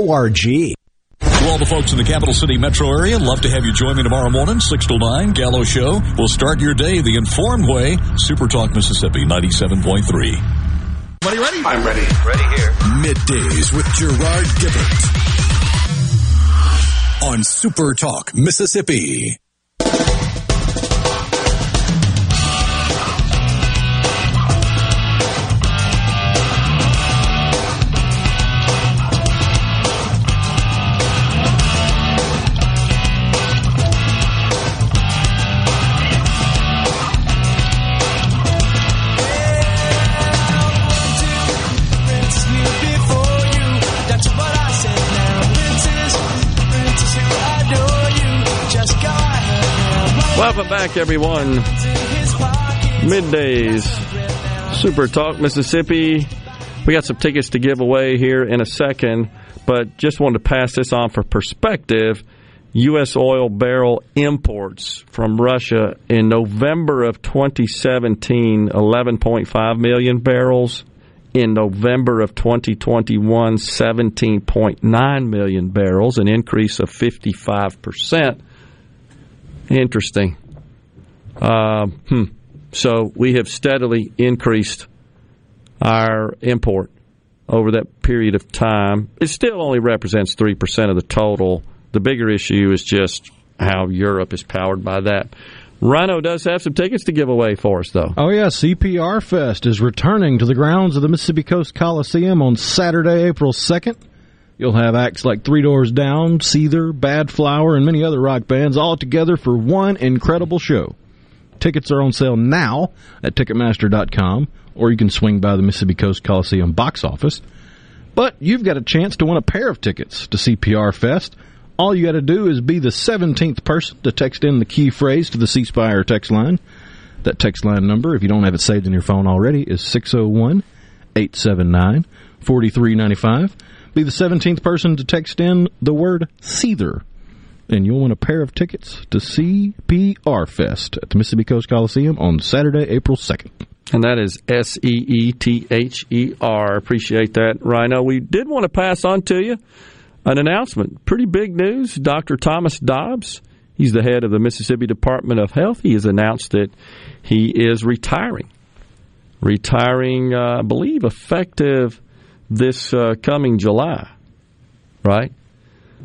O-R-G. To all the folks in the capital city metro area, love to have you join me tomorrow morning, 6 to 9, Gallo Show. We'll start your day the informed way. Super Talk Mississippi 97.3. Everybody ready? I'm ready. Ready here. Middays with Gerard Gibert on Super Talk, Mississippi. Welcome back, everyone. Middays, Super Talk, Mississippi. We got some tickets to give away here in a second, but just wanted to pass this on for perspective. U.S. oil barrel imports from Russia in November of 2017, 11.5 million barrels. In November of 2021, 17.9 million barrels, an increase of 55%. Interesting. Uh, hmm. So we have steadily increased our import over that period of time. It still only represents 3% of the total. The bigger issue is just how Europe is powered by that. Rhino does have some tickets to give away for us, though. Oh, yeah. CPR Fest is returning to the grounds of the Mississippi Coast Coliseum on Saturday, April 2nd. You'll have acts like Three Doors Down, Seether, Badflower, and many other rock bands all together for one incredible show. Tickets are on sale now at Ticketmaster.com, or you can swing by the Mississippi Coast Coliseum box office. But you've got a chance to win a pair of tickets to CPR Fest. All you got to do is be the 17th person to text in the key phrase to the C text line. That text line number, if you don't have it saved in your phone already, is 601 879 4395. Be the 17th person to text in the word Seether, and you'll win a pair of tickets to CPR Fest at the Mississippi Coast Coliseum on Saturday, April 2nd. And that is S E E T H E R. Appreciate that, Rhino. We did want to pass on to you an announcement. Pretty big news. Dr. Thomas Dobbs, he's the head of the Mississippi Department of Health. He has announced that he is retiring. Retiring, uh, I believe, effective this uh, coming July, right?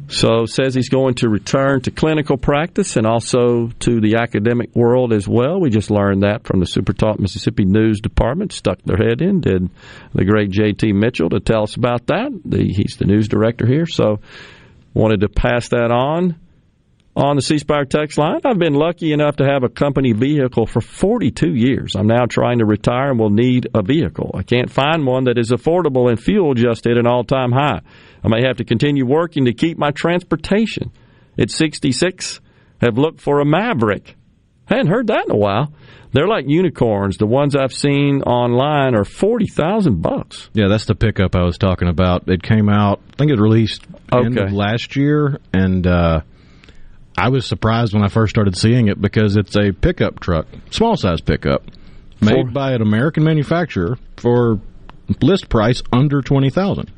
So says he's going to return to clinical practice and also to the academic world as well. We just learned that from the Super Talk Mississippi News Department. Stuck their head in, did the great J.T. Mitchell to tell us about that. The, he's the news director here, so wanted to pass that on on the C Spire text line. I've been lucky enough to have a company vehicle for 42 years. I'm now trying to retire and will need a vehicle. I can't find one that is affordable and fuel just hit an all time high. I may have to continue working to keep my transportation. At 66, have looked for a Maverick. I Hadn't heard that in a while. They're like unicorns. The ones I've seen online are forty thousand bucks. Yeah, that's the pickup I was talking about. It came out. I think it released end Okay. of last year, and uh, I was surprised when I first started seeing it because it's a pickup truck, small size pickup, made For- by an American manufacturer for list price under twenty thousand.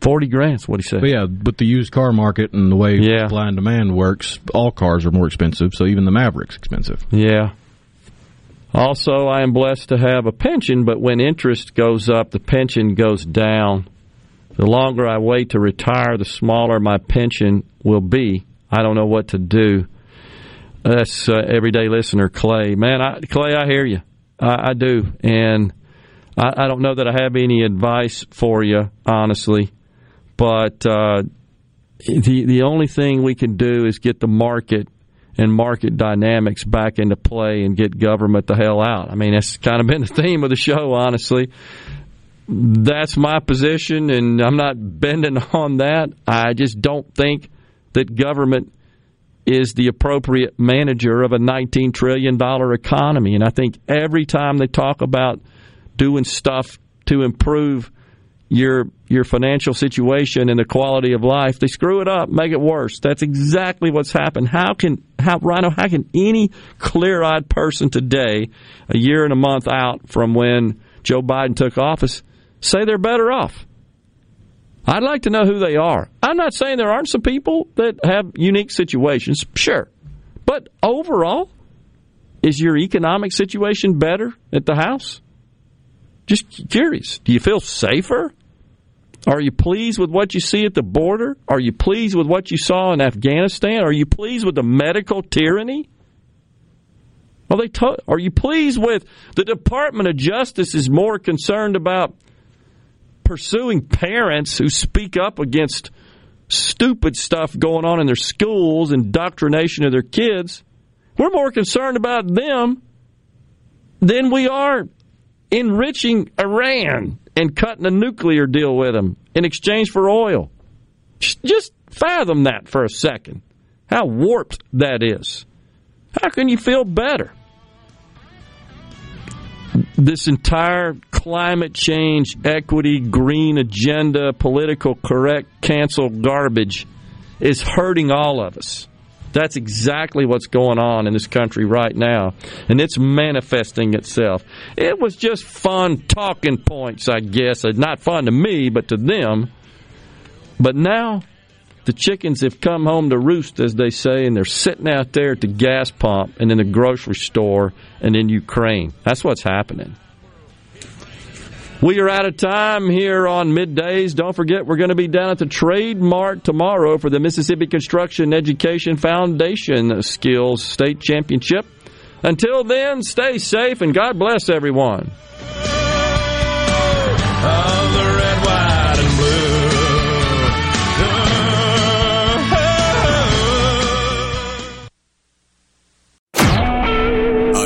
Forty grand. What he said. But yeah, but the used car market and the way Yeah. supply and demand works, all cars are more expensive. So even the Maverick's expensive. Yeah. Also, I am blessed to have a pension, but when interest goes up, the pension goes down. The longer I wait to retire, the smaller my pension will be. I don't know what to do. That's uh, everyday listener Clay. Man, I, Clay, I hear you. I, I do, and I, I don't know that I have any advice for you, honestly. But uh, the the only thing we can do is get the market and market dynamics back into play and get government the hell out. I mean, that's kind of been the theme of the show, honestly. That's my position, and I'm not bending on that. I just don't think that government is the appropriate manager of a $19 trillion economy. And I think every time they talk about doing stuff to improve your your financial situation and the quality of life, they screw it up, make it worse. That's exactly what's happened. How can how Rhino, how can any clear eyed person today, a year and a month out from when Joe Biden took office, say they're better off? I'd like to know who they are. I'm not saying there aren't some people that have unique situations, sure. But overall, is your economic situation better at the house? Just curious. Do you feel safer? Are you pleased with what you see at the border? Are you pleased with what you saw in Afghanistan? Are you pleased with the medical tyranny? Are, they to- are you pleased with the Department of Justice is more concerned about pursuing parents who speak up against stupid stuff going on in their schools, indoctrination of their kids? We're more concerned about them than we are enriching Iran and cutting a nuclear deal with them in exchange for oil. Just fathom that for a second. How warped that is. How can you feel better? This entire climate change, equity, green agenda, political correct, cancel garbage is hurting all of us. That's exactly what's going on in this country right now, and it's manifesting itself. It was just fun talking points, I guess. Uh, not fun to me, but to them. But now the chickens have come home to roost, as they say, and they're sitting out there at the gas pump and in the grocery store and in Ukraine. That's what's happening. We are out of time here on middays. Don't forget, we're going to be down at the Trade Mart tomorrow for the Mississippi Construction Education Foundation Skills State Championship. Until then, stay safe and God bless everyone.